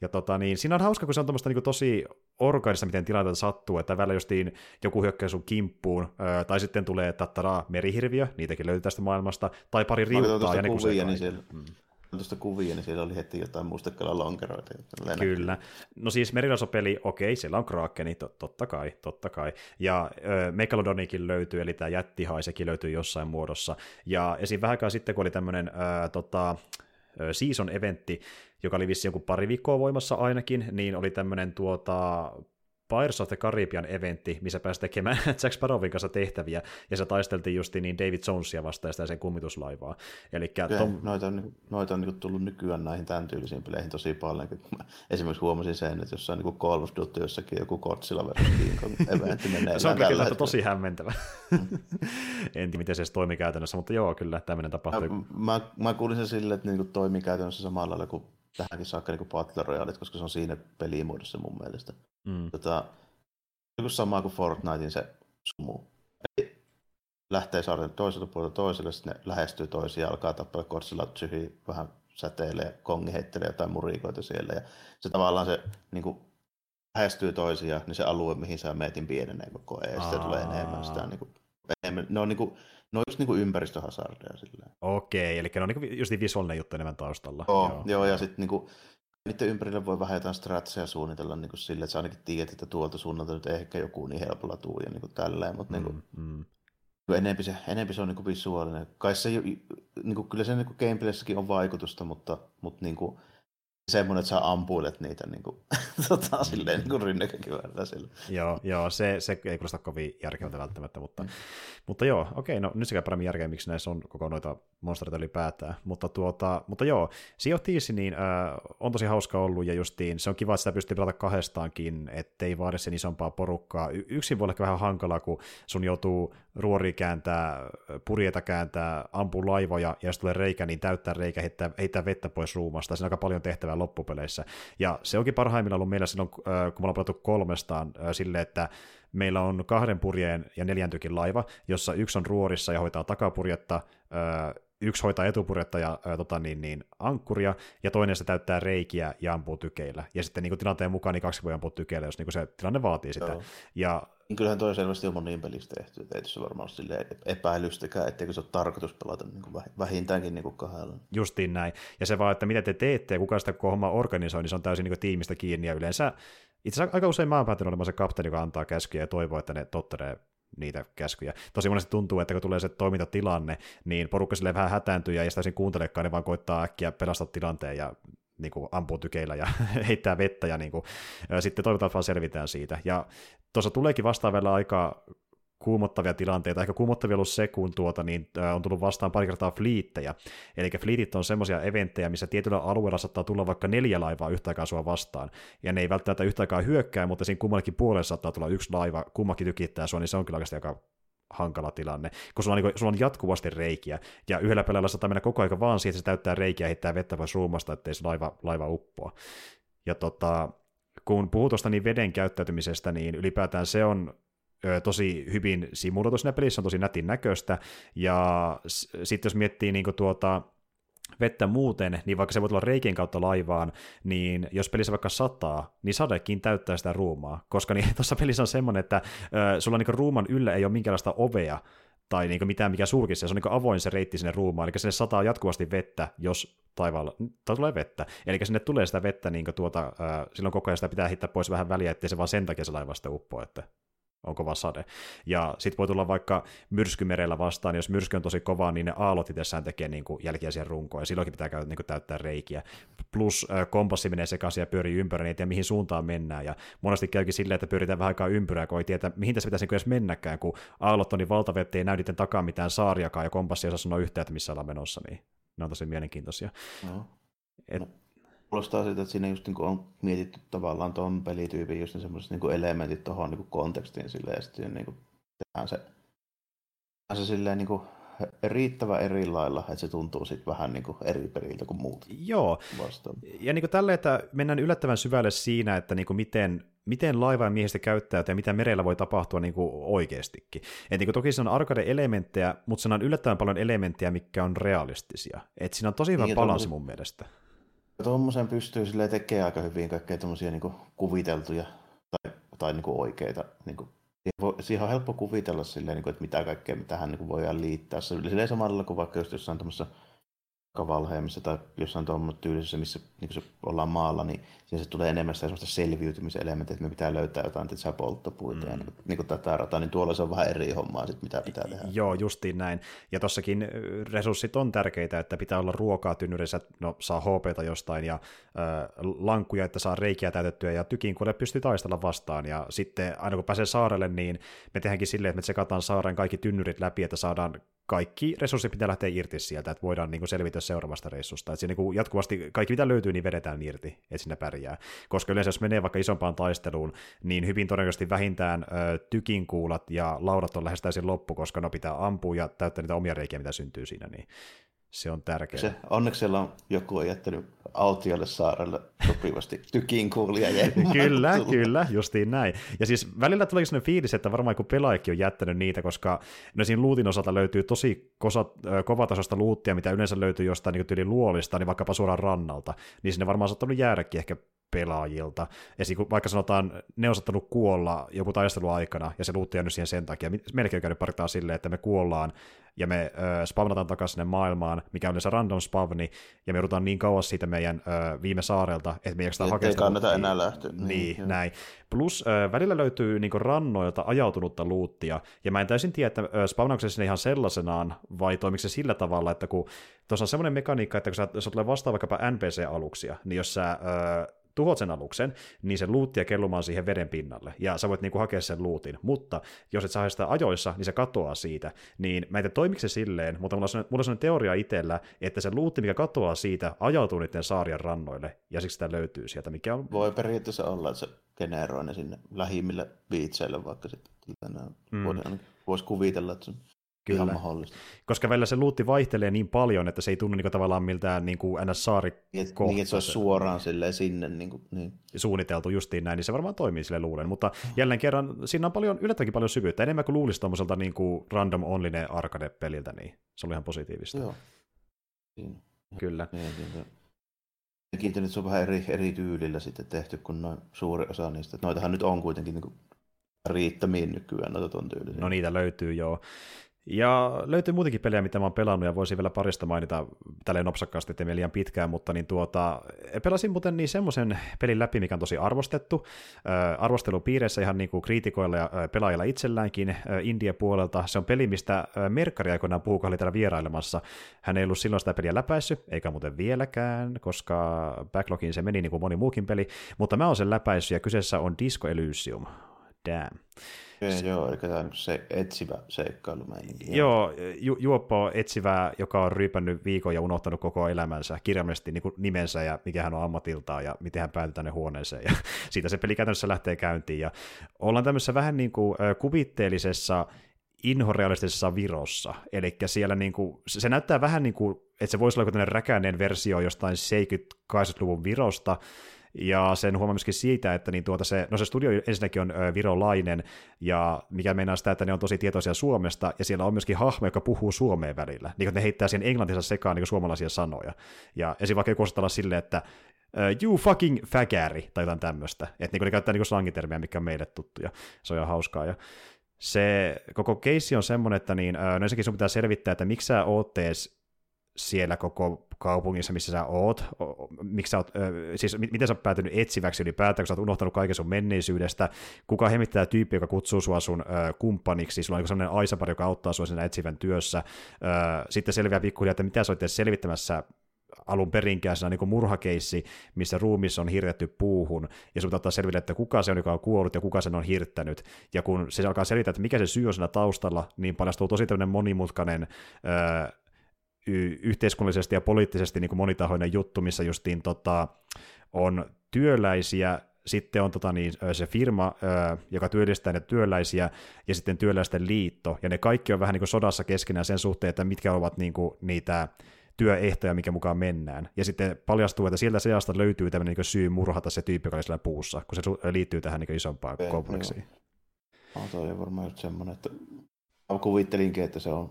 ja tota, niin, siinä on hauska, kun se on niin tosi organista, miten tilanteita sattuu, että välillä justiin joku hyökkää sun kimppuun, tai sitten tulee tattaraa merihirviö, niitäkin löytyy tästä maailmasta, tai pari riuttaa ja ne kuvia, niin siellä, mm tuosta kuvia, niin siellä oli heti jotain mustekala lonkeroita. Kyllä. No siis merirasopeli, okei, siellä on Krakeni, to, totta kai, totta kai. Ja ö, Megalodonikin löytyy, eli tämä jättihai, sekin löytyy jossain muodossa. Ja esim. vähän sitten, kun oli tämmöinen tota, season-eventti, joka oli vissi joku pari viikkoa voimassa ainakin, niin oli tämmöinen tuota, Pirates of the Caribbean eventti, missä pääsi tekemään Jack Sparrowin kanssa tehtäviä, ja se taisteltiin just niin David Jonesia vastaan ja sen kummituslaivaa. Elikkä tom... Noita on, noita on niin tullut nykyään näihin tämän tyylisiin peleihin tosi paljon. Kun mä esimerkiksi huomasin sen, että jossain niin Call of Duty jossakin joku Godzilla. King Kong eventti menee. se on kyllä hetkellä. tosi hämmentävä. Mm. en tiedä, miten se toimii käytännössä, mutta joo, kyllä tämmöinen tapahtui. Mä, mä, mä kuulin sen silleen, että niin toimii käytännössä samalla lailla kuin tähänkin saakka niin Battle Royale, koska se on siinä pelimuodossa mun mielestä. Mm. Tota, niin sama kuin Fortnitein se sumu. Eli lähtee saaren toiselta puolelta toiselle, sitten ne lähestyy toisiaan, alkaa tappaa kortsilla tsyhi, vähän säteilee, kongi heittelee jotain murikoita siellä. Ja se tavallaan se niin kuin, lähestyy toisiaan, niin se alue, mihin sä meetin pienenee koko ajan, ja sitten tulee enemmän sitä niin kuin, enemmän. Ne on niin kuin, ne on just niinku ympäristöhasardeja silleen. Okei, eli ne on niinku just niin visuaalinen juttu enemmän taustalla. Joo, joo. joo ja sitten niinku, niiden ympärille voi vähän jotain stratseja suunnitella niin kuin sille, että sä ainakin tiedät, että tuolta suunnalta nyt ehkä joku niin helpolla tuu ja niin kuin tälleen, mutta niin kuin, mm, mm. Enempi se, enempi se on niin kuin visuaalinen. Kai se, niin kuin, kyllä se niin kuin gameplayssakin on vaikutusta, mutta, mutta niin kuin, semmoinen, että sä ampuilet niitä niin kuin, tota, silleen niin rynnäkökiväärillä sillä. Joo, joo se, se ei kuulosta kovin järkevältä välttämättä, mutta, mm. mutta joo, okei, no nyt sekä paremmin järkeä, miksi näissä on koko noita monstereita ylipäätään, mutta, tuota, mutta joo, Sea of Thieves, niin äh, on tosi hauska ollut, ja justiin se on kiva, että sitä pystyy pelata kahdestaankin, ettei vaadi sen isompaa porukkaa. Y- yksin voi olla vähän hankalaa, kun sun joutuu ruori kääntää, purjeta kääntää, ampuu laivoja, ja jos tulee reikä, niin täyttää reikä, heittää, heittää vettä pois ruumasta. Siinä on aika paljon tehtävää loppupeleissä. Ja se onkin parhaimmillaan ollut meillä silloin, kun me ollaan pelattu kolmestaan silleen, että meillä on kahden purjeen ja neljän tykin laiva, jossa yksi on ruorissa ja hoitaa takapurjetta, yksi hoitaa etupurjetta ja ää, tota, niin, niin, ankkuria, ja toinen se täyttää reikiä ja ampuu tykeillä. Ja sitten niin kuin, tilanteen mukaan niin kaksi voi ampua tykeillä, jos niin kuin, se tilanne vaatii sitä. Joo. Ja, kyllähän toi selvästi on moniin pelistä tehty, ei tässä varmaan sille epäilystäkään, etteikö se ole tarkoitus pelata niin kuin vähintäänkin niin kuin kahdella. Justiin näin. Ja se vaan, että mitä te teette ja kuka sitä koko homma organisoi, niin se on täysin niin kuin tiimistä kiinni ja yleensä itse asiassa aika usein mä oon päätynyt olemaan se kapteeni, joka antaa käskyjä ja toivoo, että ne tottelee niitä käskyjä. Tosi monesti tuntuu, että kun tulee se toimintatilanne, niin porukka sille vähän hätääntyy ja ei sitä kuuntelekaan, niin vaan koittaa äkkiä pelastaa tilanteen ja niin kuin ampuu tykeillä ja heittää vettä ja niin kuin, sitten toivotaan vaan selvitään siitä. Ja tuossa tuleekin vastaavalla aika kuumottavia tilanteita. Ehkä kuumottavia ollut se, kun tuota, niin, on tullut vastaan pari kertaa fliittejä. Eli fliitit on semmoisia eventtejä, missä tietyllä alueella saattaa tulla vaikka neljä laivaa yhtä aikaa sua vastaan. Ja ne ei välttämättä yhtä aikaa hyökkää, mutta siinä kummallakin puolella saattaa tulla yksi laiva, kummakin tykittää sua, niin se on kyllä oikeasti aika hankala tilanne, kun sulla on, niin kuin, sulla on jatkuvasti reikiä, ja yhdellä peleillä saattaa mennä koko ajan vaan siihen, että se täyttää reikiä ja heittää vettä pois ruumasta, ettei se laiva, laiva uppoa. Ja tota, kun puhuu tuosta niin veden käyttäytymisestä, niin ylipäätään se on tosi hyvin simuloitu siinä pelissä, on tosi nätin näköistä, ja sitten jos miettii niin tuota, vettä muuten, niin vaikka se voi tulla reikien kautta laivaan, niin jos pelissä vaikka sataa, niin sadekin täyttää sitä ruumaa, koska niin, tuossa pelissä on semmoinen, että ö, sulla niin ruuman yllä ei ole minkäänlaista ovea, tai niin mitään mikä sulkisi, se on niin avoin se reitti sinne ruumaan, eli sinne sataa jatkuvasti vettä, jos taivaalla, tai tulee vettä, eli sinne tulee sitä vettä, niin tuota, äh, silloin koko ajan sitä pitää hittää pois vähän väliä, ettei se vaan sen takia se laiva sitten uppoa, että on kova sade. Ja sitten voi tulla vaikka myrskymerellä vastaan, jos myrsky on tosi kova, niin ne aallot itsessään tekee niin kuin jälkiä siihen runkoon, ja silloinkin pitää käydä, niin kuin täyttää reikiä. Plus kompassi menee sekaisin ja pyörii ympärillä, niin ei tiedä mihin suuntaan mennään, ja monesti käykin silleen, että pyöritään vähän aikaa ympyrää, kun ei tiedä, mihin tässä pitäisi niin edes mennäkään, kun aallot on niin valtavia, ettei näy niiden takaa mitään saariakaan, ja kompassi ei osaa sanoa yhtään, että missä ollaan menossa, niin ne on tosi mielenkiintoisia. No. Et, no kuulostaa siltä, että siinä just niin on mietitty tavallaan tuon pelityypin just semmoiset niin elementit tuohon niin kontekstiin silleen, ja sitten niin kuin tehdään se, tehdään se silleen niin kuin riittävä eri lailla, että se tuntuu sitten vähän niin kuin eri periltä kuin muut. Joo, vastaan. ja niin kuin tälle, että mennään yllättävän syvälle siinä, että niin kuin miten, miten laiva ja miehistä käyttää ja mitä merellä voi tapahtua niin kuin oikeastikin. Et niin kuin toki se on arcade-elementtejä, mutta siinä on yllättävän paljon elementtejä, mikä on realistisia. Et siinä on tosi hyvä niin, balansi mun mielestä. Tuommoisen pystyy sille tekemään aika hyvin kaikkea tuommoisia niin kuviteltuja tai, tai niin oikeita. Niin kuin, siihen on helppo kuvitella silleen, niin kuin, että mitä kaikkea, mitä hän niin voidaan liittää. Silleen samalla kuin vaikka just jossain tuommoisessa Valheimissa tai jossain tuommoisessa tyylisessä, missä niin se ollaan maalla, niin siinä se tulee enemmän sitä sellaista selviytymiselementtiä, että me pitää löytää jotain tietysti polttopuita mm. ja niin, niin kuin tätä rataa, niin tuolla se on vähän eri hommaa, sit, mitä pitää tehdä. Joo, justiin näin. Ja tossakin resurssit on tärkeitä, että pitää olla ruokaa tynnyrissä, no saa HPta jostain ja äh, lankkuja, että saa reikiä täytettyä ja tykin, kun ne pystyy taistella vastaan. Ja sitten aina kun pääsee saarelle, niin me tehdäänkin silleen, että me tsekataan saaren kaikki tynnyrit läpi, että saadaan kaikki resurssit pitää lähteä irti sieltä, että voidaan niin kuin selvitä seuraavasta reissusta. Että niin kuin jatkuvasti kaikki mitä löytyy, niin vedetään irti, että sinne pärjää. Koska yleensä jos menee vaikka isompaan taisteluun, niin hyvin todennäköisesti vähintään ö, tykinkuulat ja laudat on lähes täysin loppu, koska ne pitää ampua ja täyttää niitä omia reikiä, mitä syntyy siinä. Niin se on tärkeää. Se, onneksi siellä on joku on jättänyt autiolle saarelle sopivasti tykin kuulia Kyllä, tullut. kyllä, justiin näin. Ja siis välillä tulee sellainen fiilis, että varmaan joku pelaajakin on jättänyt niitä, koska no siinä luutin osalta löytyy tosi kosa, kovatasosta luuttia, mitä yleensä löytyy jostain niin tyyli luolista, niin vaikkapa suoraan rannalta. Niin sinne varmaan saattanut jäädäkin ehkä pelaajilta. Esim. vaikka sanotaan, ne on saattanut kuolla joku taistelu aikana, ja se luutti jäänyt siihen sen takia. Melkein on käynyt pari silleen, että me kuollaan, ja me äh, spawnataan takaisin sinne maailmaan, mikä on yleensä random spawni, ja me joudutaan niin kauas siitä meidän äh, viime saarelta, että me ei hakea Ei kannata enää lähteä. Niin, niin näin. Plus äh, välillä löytyy niin rannoilta ajautunutta luuttia, ja mä en täysin tiedä, että äh, spawnauksessa sinne ihan sellaisenaan, vai toimiko se sillä tavalla, että kun tuossa on semmoinen mekaniikka, että kun sä, jos tulee vastaan vaikkapa NPC-aluksia, niin jos sä äh, tuhot sen aluksen, niin se luuttia kellumaan siihen veden pinnalle, ja sä voit niinku hakea sen luutin. Mutta jos et saa sitä ajoissa, niin se katoaa siitä. Niin mä en tiedä, toimiko se silleen, mutta mulla on, sellainen, mulla on sellainen teoria itsellä, että se luutti, mikä katoaa siitä, ajautuu niiden saarien rannoille, ja siksi sitä löytyy sieltä, mikä on... Voi periaatteessa olla, että se generoi ne sinne lähimmille biitseille vaikka sitten. Mm. Voisi kuvitella, että se Kyllä. Ihan mahdollista. Koska välillä se luutti vaihtelee niin paljon, että se ei tunnu niin kuin, tavallaan miltään niin kuin NS-saari niin, niin, että se olisi suoraan sinne niin kuin, niin. suunniteltu justiin näin, niin se varmaan toimii sille luulen. Mutta jälleen kerran, siinä on paljon, yllättävänkin paljon syvyyttä, enemmän kuin luulisi tuommoiselta niin kuin random only arcade-peliltä, niin se oli ihan positiivista. Joo. Siinä. Kyllä. Mielenkiintoinen, että se on vähän eri, eri tyylillä sitten tehty kuin noin suuri osa niistä. Noitahan nyt on kuitenkin niin kuin riittämiin nykyään noita tuon tyylisiä. No niitä löytyy joo. Ja löytyy muutenkin pelejä, mitä mä oon pelannut, ja voisin vielä parista mainita tälleen nopsakkaasti, ettei liian pitkään, mutta niin tuota, pelasin muuten niin semmoisen pelin läpi, mikä on tosi arvostettu. Äh, arvostelupiireissä ihan niin kuin kriitikoilla ja äh, pelaajilla itselläänkin äh, India-puolelta. Se on peli, mistä äh, Merkkari aikoinaan puhukaan täällä vierailemassa. Hän ei ollut silloin sitä peliä läpäissy, eikä muuten vieläkään, koska backlogiin se meni niin kuin moni muukin peli, mutta mä oon sen läpäissy, ja kyseessä on Disco Elysium. Damn. Se, joo, eli tämä on se etsivä seikkailu. Joo, ju, juoppo etsivää, joka on ryypännyt viikon ja unohtanut koko elämänsä, kirjaimellisesti niin nimensä ja mikä hän on ammatiltaan ja miten hän päätyy tänne huoneeseen. Ja siitä se peli käytännössä lähtee käyntiin. Ja ollaan tämmöisessä vähän niin kuin kuvitteellisessa inhorealistisessa virossa. Eli siellä niin kuin, se näyttää vähän niin kuin, että se voisi olla joku räkäinen versio jostain 70-80-luvun virosta, ja sen huomaa myöskin siitä, että niin tuota se, no se studio ensinnäkin on virolainen, ja mikä meinaa sitä, että ne on tosi tietoisia Suomesta, ja siellä on myöskin hahmo, joka puhuu suomeen välillä. Niin ne heittää siihen englantinsa sekaan niin suomalaisia sanoja. Ja esim. vaikka joku olla silleen, että you fucking fagäri, tai jotain tämmöistä. Että niin ne käyttää niin slangitermiä, mikä on meille tuttuja. Se on ihan hauskaa. Ja se koko keissi on semmoinen, että niin, no ensinnäkin sun pitää selvittää, että miksi sä oot siellä koko kaupungissa, missä sä oot, miksi sä oot, siis miten sä oot päätynyt etsiväksi ylipäätään, kun sä oot unohtanut kaiken sun menneisyydestä, kuka hemittää tyyppi, joka kutsuu sua sun kumppaniksi, sulla on sellainen aisapari, joka auttaa sua siinä etsivän työssä, sitten selviää pikkuhiljaa, että mitä sä oot selvittämässä alun perinkään niin murhakeissi, missä ruumissa on hirtetty puuhun, ja sun ottaa selville, että kuka se on, joka on kuollut ja kuka sen on hirttänyt. Ja kun se alkaa selittää, että mikä se syy on siinä taustalla, niin paljastuu tosi tämmöinen monimutkainen öö, y- yhteiskunnallisesti ja poliittisesti niin kuin monitahoinen juttu, missä justiin tota, on työläisiä, sitten on tota, niin, se firma, joka työllistää ne työläisiä, ja sitten työläisten liitto, ja ne kaikki on vähän niin kuin sodassa keskenään sen suhteen, että mitkä ovat niin kuin, niitä työehtoja, mikä mukaan mennään. Ja sitten paljastuu, että sieltä seasta löytyy tämmöinen niin syy murhata se tyyppi, joka oli siellä puussa, kun se liittyy tähän niin isompaan Ei, kompleksiin. Joo. No, toi on varmaan just semmoinen, että kuvittelinkin, että se on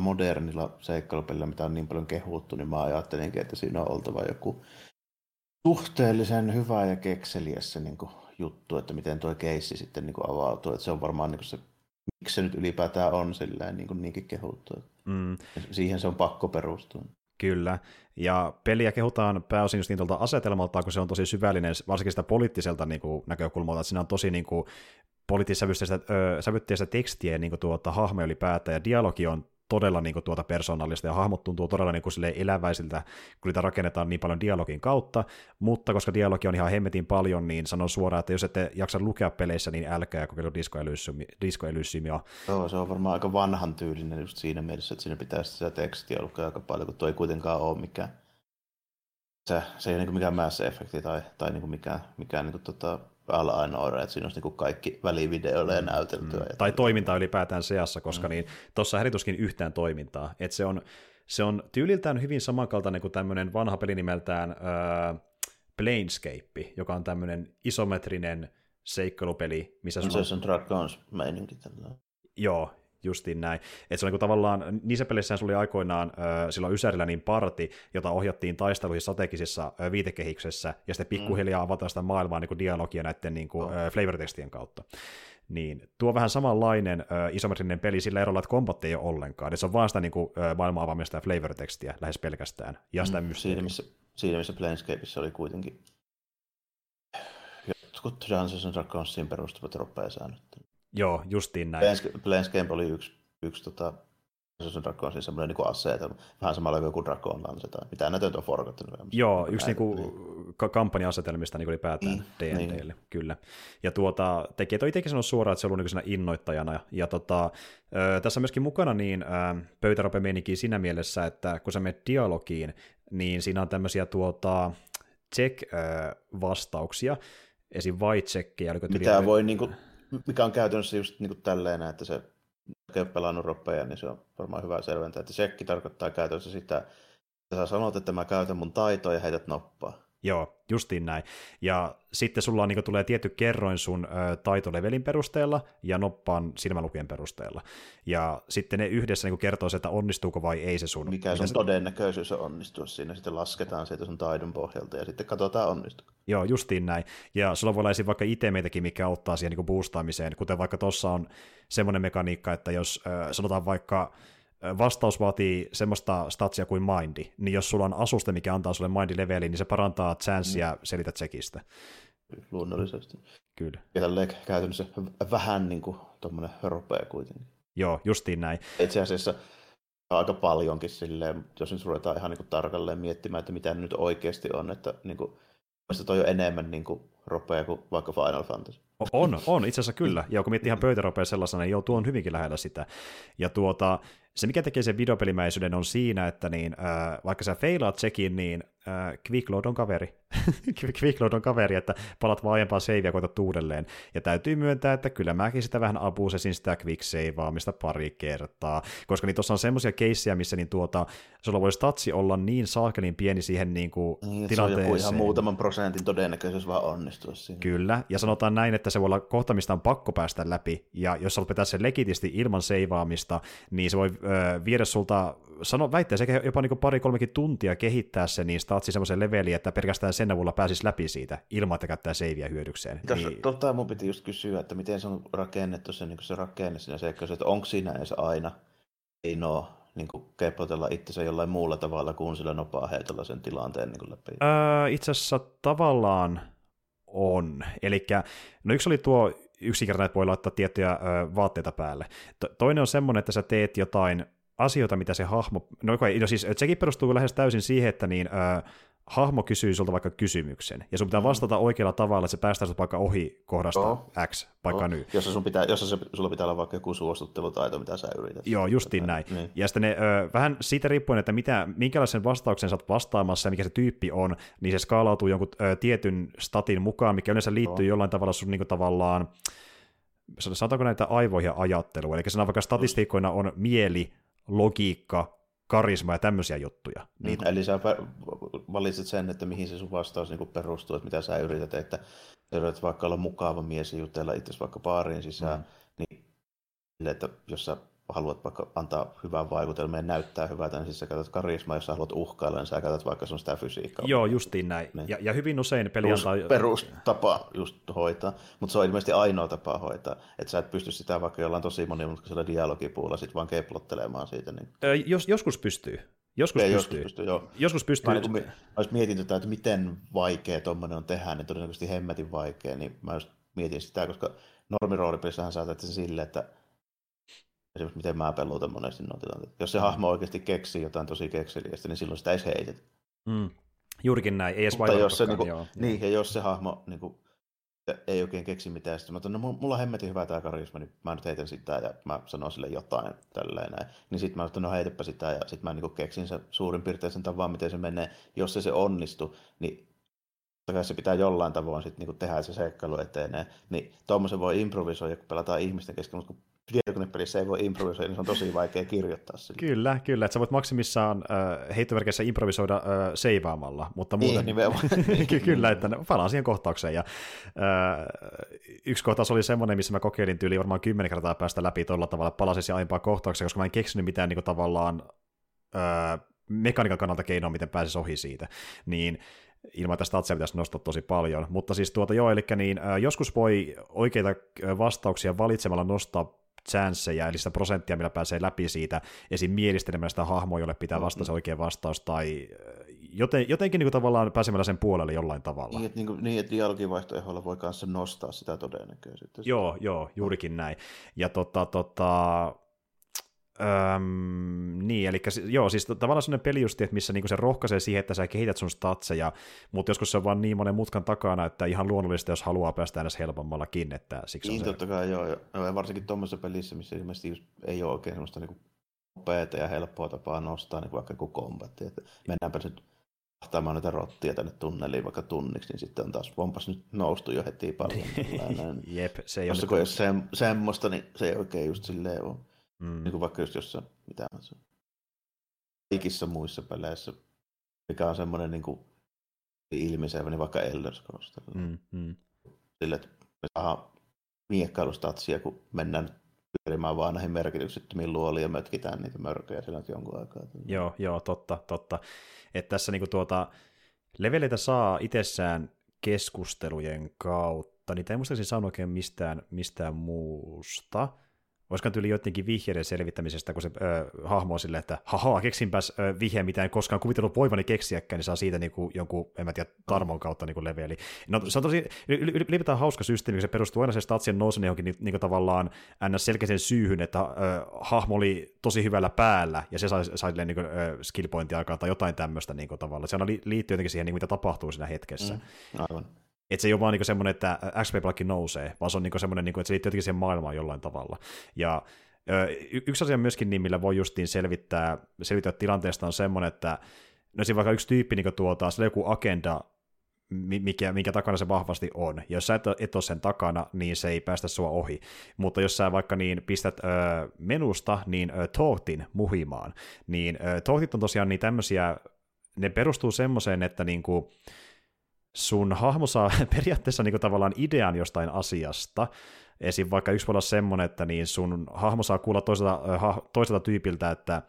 modernilla seikkailupelillä, mitä on niin paljon kehuttu, niin mä ajattelinkin, että siinä on oltava joku suhteellisen hyvä ja kekseliäs se niin kuin, juttu, että miten tuo keissi sitten niin kuin, avautuu. Että se on varmaan niin kuin, se, miksi se nyt ylipäätään on silleen, niin kuin, niinkin kehuttu. Mm. Siihen se on pakko perustua. Kyllä, ja peliä kehutaan pääosin just niin tuolta asetelmalta, kun se on tosi syvällinen, varsinkin sitä poliittiselta niin kuin, näkökulmalta, että siinä on tosi niin kuin, poliittissävytteistä tekstiä niin kuin, tuota, hahmoja ylipäätään, ja dialogi on todella niin kuin, tuota persoonallista ja hahmot tuntuu todella niin kuin, eläväisiltä, kun niitä rakennetaan niin paljon dialogin kautta, mutta koska dialogi on ihan hemmetin paljon, niin sanon suoraan, että jos ette jaksa lukea peleissä, niin älkää kokeilua Disco, Disco Elysiumia. Joo, se on varmaan aika vanhan tyylinen just siinä mielessä, että siinä pitäisi sitä tekstiä lukea aika paljon, kun tuo ei kuitenkaan ole mikään se, se ei ole niin mikään Mass Effect tai, tai niin mikään, mikään niin kuin, tota, ainoa, että siinä olisi niin kaikki välivideoille ja näyteltyä. Mm. Tai toiminta ylipäätään seassa, koska mm. niin, tuossa härituskin yhtään toimintaa. että se, on, se on tyyliltään hyvin samankaltainen kuin tämmöinen vanha peli nimeltään äh, Planescape, joka on tämmöinen isometrinen seikkailupeli, missä sulla... Se on Dragons meininki tällä. Joo, justiin näin. Että se on niin tavallaan, niissä peleissä oli aikoinaan äh, silloin Ysärillä niin parti, jota ohjattiin taisteluihin strategisessa äh, viitekehiksessä, ja sitten pikkuhiljaa mm. avataan sitä maailmaa niin kuin dialogia näiden niin kuin, oh. äh, flavor-tekstien kautta. Niin tuo vähän samanlainen äh, isometrinen peli sillä erolla, että kombatti ei ole ollenkaan. Et se on vaan sitä niin kuin, maailmaa avaamista ja flavor-tekstiä lähes pelkästään. Ja sitä mm, siinä, missä, siinä missä Planescapeissa oli kuitenkin jotkut Dungeons and Dragonsiin perustuvat ropea-säännöt. Joo, justiin näin. Planescape oli yksi, yksi tota, se on Dragon, siis semmoinen niin asetelma. Vähän samalla kuin joku Dragon Lance tai mitä näitä on forgattanut. Joo, yksi niinku niin. kampanja-asetelmista niin ylipäätään mm, D&Dlle, niin. kyllä. Ja tuota, tekijät on itsekin sanonut suoraan, että se on ollut niin innoittajana. Ja tota, tässä on myöskin mukana niin pöytärope siinä mielessä, että kun sä menet dialogiin, niin siinä on tämmöisiä tuota, check-vastauksia, esim. white Mitä voi niin kuin mikä on käytännössä just niin kuin tälleen, että se on pelannut roppeja, niin se on varmaan hyvä selventää, että sekki tarkoittaa käytännössä sitä, että sä sanot, että mä käytän mun taitoa ja heität noppaa. Joo, justiin näin. Ja sitten sulla on, niin tulee tietty kerroin sun ö, taitolevelin perusteella ja noppaan silmälukien perusteella. Ja sitten ne yhdessä niin kertoo se, että onnistuuko vai ei se sun. Mikä sun se... todennäköisyys on onnistua siinä. Sitten lasketaan siitä sun taidon pohjalta ja sitten katsotaan onnistuu. Joo, justiin näin. Ja sulla voi olla esim. vaikka itemeitäkin, mikä auttaa siihen niin boostaamiseen, kuten vaikka tuossa on semmoinen mekaniikka, että jos ö, sanotaan vaikka vastaus vaatii semmoista statsia kuin mindi, niin jos sulla on asuste, mikä antaa sulle mindi-leveli, niin se parantaa chanssia mm. selitä tsekistä. Luonnollisesti. Kyllä. Ja tälleen käytännössä vähän niin kuin tuommoinen ropea kuitenkin. Joo, justiin näin. Itse asiassa aika paljonkin silleen, jos nyt ruvetaan ihan niin kuin tarkalleen miettimään, että mitä nyt oikeasti on, että niin kuin, toi on enemmän niin kuin ropea kuin vaikka Final Fantasy. On, on, itse asiassa kyllä. Ja kun miettii ihan pöytäropea sellaisena, niin joo, tuo on hyvinkin lähellä sitä. Ja tuota, se, mikä tekee sen videopelimäisyyden, on siinä, että niin, äh, vaikka sä feilaat sekin, niin äh, Quickload on kaveri. Quickload on kaveri, että palat vaan aiempaa savea ja koetat uudelleen. Ja täytyy myöntää, että kyllä mäkin sitä vähän abusesin sitä quick saveaamista pari kertaa, koska niin tuossa on semmoisia keissejä, missä niin tuota, sulla voi statsi olla niin saakelin pieni siihen niin kuin niin, tilanteeseen. Se on ihan muutaman prosentin todennäköisyys vaan onnistua siinä. Kyllä, ja sanotaan näin, että se voi olla kohta, mistä on pakko päästä läpi, ja jos haluat pitää sen legitisti ilman seivaamista, niin se voi öö, viedä sulta, sano, väittäisi jopa niin pari-kolmekin tuntia kehittää se niin statsi semmoisen leveliin, että pelkästään sen avulla pääsisi läpi siitä, ilman että käyttää seiviä hyödykseen. Tässä, niin... Tota mun piti just kysyä, että miten se on rakennettu se, niin se rakenne siinä seikkaus, että onko siinä edes aina ei no, niin kuin keplotella itsensä jollain muulla tavalla kuin sillä nopaa heitolla sen tilanteen niin läpi? Öö, itse asiassa tavallaan on. Eli no yksi oli tuo yksinkertainen, että voi laittaa tiettyjä ö, vaatteita päälle. To- toinen on semmoinen, että sä teet jotain asioita, mitä se hahmo... No, no siis sekin perustuu lähes täysin siihen, että niin, ö, hahmo kysyy sulta vaikka kysymyksen, ja sun pitää mm. vastata oikealla tavalla, että se päästää sut vaikka ohi kohdasta oh. X, vaikka oh. nyt. Jossa, sun pitää, jossa se, sulla pitää olla vaikka joku suostuttelutaito, mitä sä yrität. Joo, justiin näin. Niin. Ja sitten ne, ö, vähän siitä riippuen, että mitä, minkälaisen vastauksen sä oot vastaamassa ja mikä se tyyppi on, niin se skaalautuu jonkun ö, tietyn statin mukaan, mikä yleensä liittyy oh. jollain tavalla sun niin tavallaan, sanotaanko näitä aivoihin ja ajatteluun, eli sanotaan vaikka statistiikkoina on mieli, logiikka, karisma ja tämmöisiä juttuja. Niin. Mm, eli sä valitset sen, että mihin se sun vastaus niin perustuu, että mitä sä yrität, että yrität vaikka olla mukava mies ja jutella itse vaikka baariin sisään, mm. niin että jos sä haluat vaikka antaa hyvää vaikutelmaa ja näyttää hyvältä, niin siis sä käytät karismaa, jos sä haluat uhkailla, niin sä käytät vaikka sun sitä fysiikkaa. Joo, justiin näin. Niin. Ja, ja, hyvin usein peli Perus, antaa... Perustapa just hoitaa, mutta se on ilmeisesti ainoa tapa hoitaa, että sä et pysty sitä vaikka jollain tosi monimutkaisella dialogipuulla sit vaan keplottelemaan siitä. Niin... Öö, jos, joskus pystyy. Joskus Ei, pystyy. Joskus pystyy, joo. Joskus pystyy. Mä, niin kun, mä mietin tätä, että miten vaikea tuommoinen on tehdä, niin todennäköisesti hemmetin vaikea, niin mä just mietin sitä, koska normiroolipelissähän sä se silleen, että esimerkiksi miten mä peluutan monesti noita tilanteita. Jos se hahmo oikeasti keksii jotain tosi kekseliästä, niin silloin sitä ei heitetä. Mm. Juurikin näin, ei edes Mutta jos se, niinku, joo, niin, ja jos se hahmo niinku, ei oikein keksi mitään, sitten mä että no mulla on hemmetin hyvä tämä karisma, niin mä nyt heitän sitä ja mä sanon sille jotain tälleen näin. Niin sitten mä että no heitäpä sitä ja sitten mä niinku keksin sen suurin piirtein sen tavan, miten se menee. Jos se se onnistu, niin se pitää jollain tavoin sitten niinku tehdä se seikkailu etenee. Niin tuommoisen voi improvisoida, kun pelataan ihmisten kesken, mutta kun tietokonepelissä ei voi improvisoida, niin se on tosi vaikea kirjoittaa sille. Kyllä, kyllä, että sä voit maksimissaan äh, heittoverkeissä improvisoida äh, seivaamalla, mutta muuten... Niin, kyllä, että palaan siihen kohtaukseen. Ja, äh, yksi kohtaus oli semmoinen, missä mä kokeilin tyyli varmaan kymmenen kertaa päästä läpi tuolla tavalla, palasin siihen aiempaa kohtaukseen, koska mä en keksinyt mitään niin kuin, tavallaan äh, mekaniikan kannalta keinoa, miten pääsisi ohi siitä. Niin ilman, että statsia pitäisi nostaa tosi paljon. Mutta siis tuota joo, eli niin, joskus voi oikeita vastauksia valitsemalla nostaa chanceja, eli sitä prosenttia, millä pääsee läpi siitä esim. mielistelemään sitä hahmoa, jolle pitää vastata se oikea vastaus, tai äh, joten, jotenkin niin kuin tavallaan pääsemällä sen puolelle jollain tavalla. Niin, että, niin, niin, että dialogivaihtoehdolla voi kanssa nostaa sitä todennäköisyyttä. Joo, joo, juurikin näin. Ja tota, tota, Öm, niin, eli joo, siis tavallaan sellainen peli just, että missä niinku se rohkaisee siihen, että sä kehität sun statseja, mutta joskus se on vaan niin monen mutkan takana, että ihan luonnollista, jos haluaa päästä edes helpommallakin, että siksi niin, on totta kai joo, ja varsinkin tuommoisessa pelissä, missä ilmeisesti ei ole oikein semmoista niinku nopeata ja helppoa tapaa nostaa niin vaikka joku kombatti, että mennäänpä nyt vahtaamaan näitä rottia tänne tunneliin vaikka tunniksi, niin sitten on taas, onpas nyt noustu jo heti paljon. Jep, se ei ole. Jos se, semmoista, niin se ei oikein just silleen ole. Mm. Niin kuin vaikka just jossain, mitä on se, kaikissa muissa peleissä, mikä on semmoinen niin kuin ilmiselvä, niin vaikka Elder Scrolls. Mm, mm. Sille, että me saadaan miekkailustatsia, kun mennään pyörimään vaan näihin merkityksettömiin luoliin ja mötkitään niitä mörköjä sillä jonkun aikaa. Joo, joo, totta, totta. Että tässä niinku tuota, leveleitä saa itsessään keskustelujen kautta. Niitä ei muistaakseni saanut oikein mistään, mistään muusta olisiko tyyli joidenkin vihjeiden selvittämisestä, kun se ö, hahmo on silleen, että haha, keksinpäs ö, vihje, mitä en koskaan kuvitellut voivani keksiäkään, niin saa siitä niinku, jonkun, en mä tiedä, tarmon kautta niinku leveli. No se on tosi, ylipäätään hauska systeemi, kun se perustuu aina se statsien nousun johonkin niin, niin tavallaan ns. selkeäseen syyhyn, että ö, hahmo oli tosi hyvällä päällä, ja se sai, sai niin kuin, skill pointia aikaan tai jotain tämmöistä niin tavalla. Se aina liittyy jotenkin siihen, niin, mitä tapahtuu siinä hetkessä. Mm, aivan. Että se ei ole vaan niinku semmoinen, että XP-palkki nousee, vaan se on niinku semmoinen, niinku, että se liittyy jotenkin siihen maailmaan jollain tavalla. Ja y- yksi asia myöskin, niin, millä voi justiin selvittää, selvittää tilanteesta on semmoinen, että no siinä vaikka yksi tyyppi niin tuota, se on joku agenda, mikä, minkä takana se vahvasti on. Ja jos sä et, et ole sen takana, niin se ei päästä sua ohi. Mutta jos sä vaikka niin pistät ö, menusta niin ö, tohtin muhimaan, niin ö, tohtit on tosiaan niin tämmöisiä, ne perustuu semmoiseen, että niinku, sun hahmo saa periaatteessa niin kuin tavallaan idean jostain asiasta, Esim. vaikka yksi voi olla semmoinen, että niin sun hahmo saa kuulla toiselta, äh, toiselta tyypiltä, että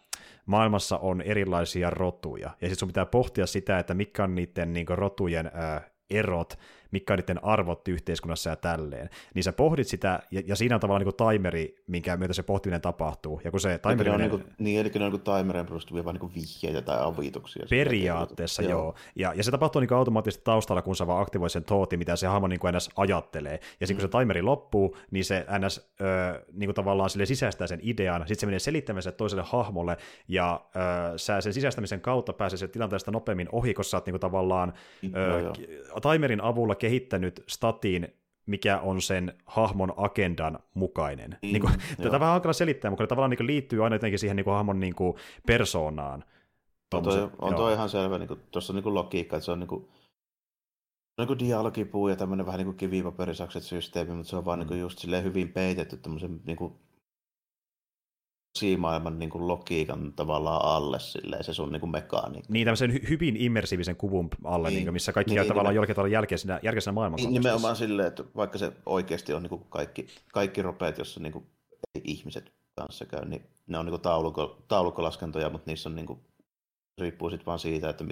maailmassa on erilaisia rotuja, ja sitten sun pitää pohtia sitä, että mitkä on niiden niin rotujen äh, erot, mitkä on niiden arvot yhteiskunnassa ja tälleen. Niin sä pohdit sitä, ja, ja siinä on tavallaan niin kuin timeri, minkä myötä se pohtiminen tapahtuu. Ja kun se timeri on niin, kuin, niin, eli ne on niin timereen perustuvia vaan niin vihjeitä tai avituksia. Periaatteessa, joo. joo. Ja, ja se tapahtuu niin automaattisesti taustalla, kun sä vaan aktivoit sen thoughtin, mitä se hahmo niin kuin ns. ajattelee. Ja sitten mm. kun se timeri loppuu, niin se ns. Ö, niin kuin tavallaan sille sisäistää sen idean, sitten se menee selittämään sen toiselle hahmolle, ja ö, sä sen sisäistämisen kautta pääsee sen tilanteesta nopeammin ohi, koska sä oot niin kuin tavallaan ö, timerin avulla kehittänyt statiin mikä on sen hahmon agendan mukainen. Mm, niin kuin, tätä vähän hankala selittää, mutta tavallaan niin liittyy aina jotenkin siihen niin kuin hahmon niin kuin persoonaan. On toi, on toi ihan selvä, niin tuossa on niin logiikka, että se on niin kuin, niin dialogipuu ja tämmöinen vähän niin kuin kivipaperisakset systeemi, mutta se on vaan mm. niin just silleen hyvin peitetty tämmöisen niin kuin maailman niin kuin logiikan tavallaan alle silleen, se sun niin kuin mekaniikka. Niin, tämmöisen hy- hyvin immersiivisen kuvun alle, niin, niin missä kaikki niin, tavallaan jollakin tavalla jälkeisenä, jälkeisenä maailman niin, Nimenomaan silleen, että vaikka se oikeasti on niin kuin kaikki, kaikki ropeet, jossa niin kuin ei ihmiset kanssa käy, niin ne on niin kuin taulukko, taulukkolaskentoja, mutta niissä on niin kuin, riippuu sitten vaan siitä, että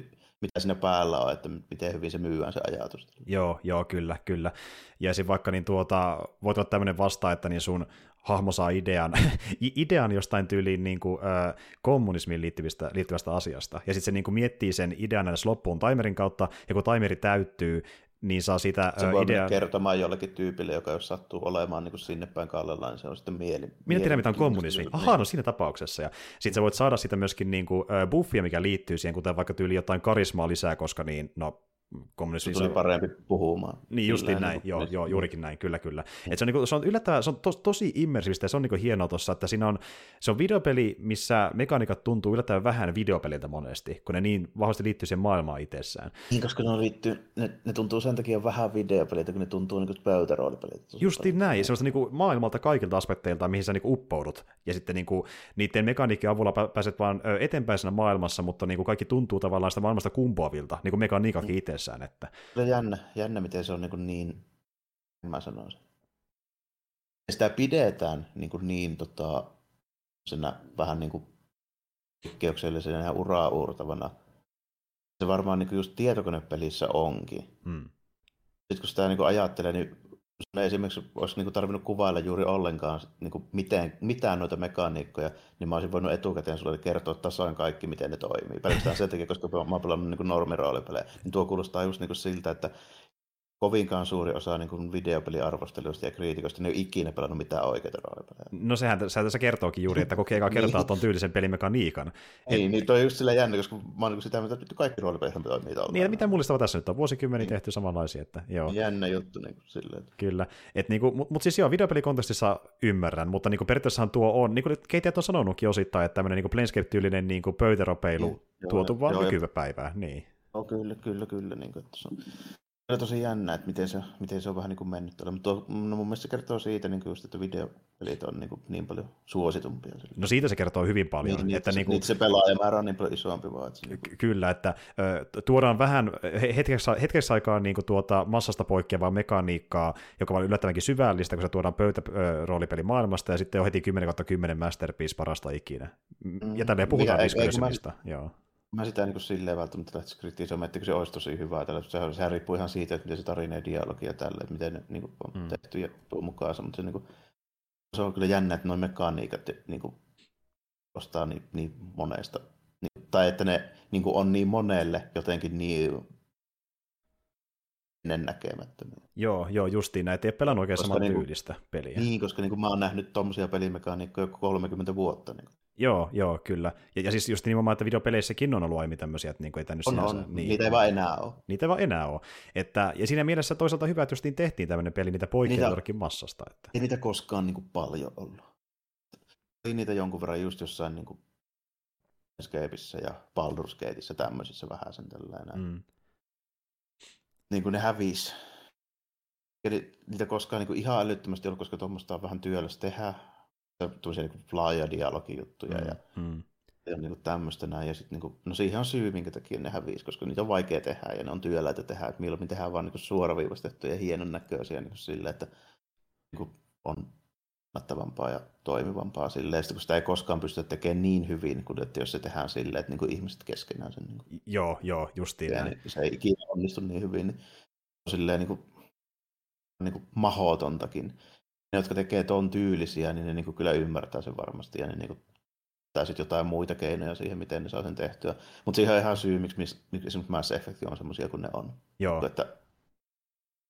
mitä siinä päällä on, että miten hyvin se myyään se ajatus. Joo, joo, kyllä, kyllä. Ja sitten vaikka niin tuota, voit olla tämmöinen vasta, että niin sun hahmo saa idean, idean jostain tyyliin niin kuin, äh, kommunismiin liittyvistä, liittyvästä asiasta, ja sitten se niin kuin, miettii sen idean edes loppuun timerin kautta, ja kun timeri täyttyy, niin saa sitä Se voi idea... kertomaan jollekin tyypille, joka jos sattuu olemaan niin kuin sinne päin kallella, niin se on sitten mieli. Minä tiedän, mitä on kommunismi. Ahaa, no siinä tapauksessa. Ja sitten sä voit saada sitä myöskin niin kuin, buffia, mikä liittyy siihen, kuten vaikka tyyli jotain karismaa lisää, koska niin, no, kommunismi... Se tuli parempi puhumaan. Niin justiin näin, niin joo, joo, juurikin näin, kyllä, kyllä. Et se on, niin se on yllättävän, se on tos, tosi immersiivistä ja se on niin hienoa tuossa, että siinä on, se on videopeli, missä mekaniikat tuntuu yllättävän vähän videopeliltä monesti, kun ne niin vahvasti liittyy siihen maailmaan itsessään. Niin, koska ne, liittyy, ne, ne tuntuu sen takia vähän videopeliltä, kun ne tuntuu niin pöytäroolipeliltä. Justiin näin, se on niin kuin maailmalta kaikilta aspekteilta, mihin sä niin kuin uppoudut, ja sitten niin kuin, niiden mekaniikkien avulla pääset vaan eteenpäin siinä maailmassa, mutta niin kuin kaikki tuntuu tavallaan sitä maailmasta kumpuavilta, niin kuin mekaniikakin mm. Itsessään, että kyllä jännä, jännä, miten se on niin, niin mä sanoisin. Sitä pidetään niin, kuin niin tota, senä vähän niin kuin poikkeuksellisena ja uraa uurtavana. Se varmaan niin kuin just tietokonepelissä onkin. Mm. Sitten kun sitä niin kuin ajattelee, niin esimerkiksi olisi niin kuin tarvinnut kuvailla juuri ollenkaan niin kuin miten, mitään noita mekaniikkoja, niin mä olisin voinut etukäteen sulle kertoa tasan kaikki, miten ne toimii. Pelkästään sen takia, koska mä oon pelannut niin normiroolipelejä. Niin tuo kuulostaa just niin kuin siltä, että kovinkaan suuri osa niin kuin videopeliarvosteluista ja kriitikoista, ne ei ole ikinä pelannut mitään oikeita roolipelejä. No sehän tässä kertookin juuri, että kokee niin. kertaa tuon tyylisen pelimekaniikan. Niin, Et... niin toi on just sillä jännä, koska mä oon niin sitä että kaikki roolipelit toimii tuolla. Niin, mitä mullistava tässä nyt on? Vuosikymmeniä niin. tehty samanlaisia. Että, joo. Jännä juttu niin kuin silleen. Kyllä. Et, niin kuin, mutta mut siis joo, videopelikontekstissa ymmärrän, mutta niin kuin periaatteessahan tuo on, niin kuin keittiöt on sanonutkin osittain, että tämmöinen niin Planescape-tyylinen niin kuin pöytäropeilu niin, tuotu vaan nykypäivään. Niin. No, kyllä, kyllä, kyllä. Niin kuin, että se on on tosi jännä, että miten se, miten se on vähän niin kuin mennyt tuolla. Mutta no mun mielestä se kertoo siitä, niin just, että videopelit on niin, kuin niin paljon suositumpia. No siitä se kertoo hyvin paljon. Niin, että niin, niin, kuin... se pelaajamäärä on niin paljon isompi vaan. Että se, niin kuin... Kyllä, että ö, tuodaan vähän hetkeksi, hetkeksi aikaa niin kuin tuota massasta poikkeavaa mekaniikkaa, joka on yllättävänkin syvällistä, kun se tuodaan pöytäroolipeli maailmasta, ja sitten on heti 10 10 masterpiece parasta ikinä. Mm, ja tälleen puhutaan diskursiivista. Joo mä sitä niin kuin silleen välttämättä lähtisi kritisoimaan, että se olisi tosi hyvää. Tällä. Sehän, sehän riippuu ihan siitä, että miten se tarina ja dialogi ja tälle, että miten ne niin kuin, on mm. tehty ja tuo mukaan. Mutta se, niin kuin, se on kyllä jännä, että noin mekaniikat niin kuin, ostaa niin, niin monesta. Niin, tai että ne niin kuin, on niin monelle jotenkin niin ennennäkemättömiä. Joo, joo, justiin näitä ei pelannut oikein saman niin tyylistä peliä. Niin, koska niin kuin, mä oon nähnyt tuommoisia pelimekaniikkoja 30 vuotta. Niin kuin. Joo, joo, kyllä. Ja, ja siis just nimenomaan, että videopeleissäkin on ollut aiemmin tämmöisiä, että niinku ei tänne on, sinänsä, on. Niin, niitä ei vaan enää ole. Niitä ei vaan enää ole. Että, ja siinä mielessä toisaalta hyvä, että justiin tehtiin tämmöinen peli, niitä poikkeaa massasta. Että. Ei niitä koskaan niin kuin paljon ollut. Oli niitä jonkun verran just jossain niin kuin Escapeissa ja Baldur's Gateissa tämmöisissä vähän sen tällainen. Mm. Niin kuin ne hävisi. Eli niitä koskaan niin kuin ihan älyttömästi ollut, koska tuommoista on vähän työlästä tehdä tämmöisiä niin laaja dialogijuttuja mm, ja, mm. ja niin kuin tämmöistä näin. Ja sit, niin kuin, no siihen on syy, minkä takia ne hävisi, koska niitä on vaikea tehdä ja ne on työläitä tehdä. Että milloin tehdään vaan niin kuin suoraviivastettuja ja hienon näköisiä niin kuin sille, että niin kuin on kannattavampaa ja toimivampaa silleen, kun sitä ei koskaan pystytä tekemään niin hyvin, kuin että jos se tehdään silleen, että niin kuin ihmiset keskenään sen. Niin kuin, joo, joo, justiin näin. Niin se ei ikinä onnistu niin hyvin. Niin silleen niin kuin, niin kuin mahotontakin. Ne, jotka tekee ton tyylisiä, niin ne niin kuin kyllä ymmärtää sen varmasti ja ne niin kuin, tai sitten jotain muita keinoja siihen, miten ne saa sen tehtyä. Mutta siihen on ihan syy, miksi, miksi esimerkiksi Mass Effect on semmoisia kuin ne on. Joo. Että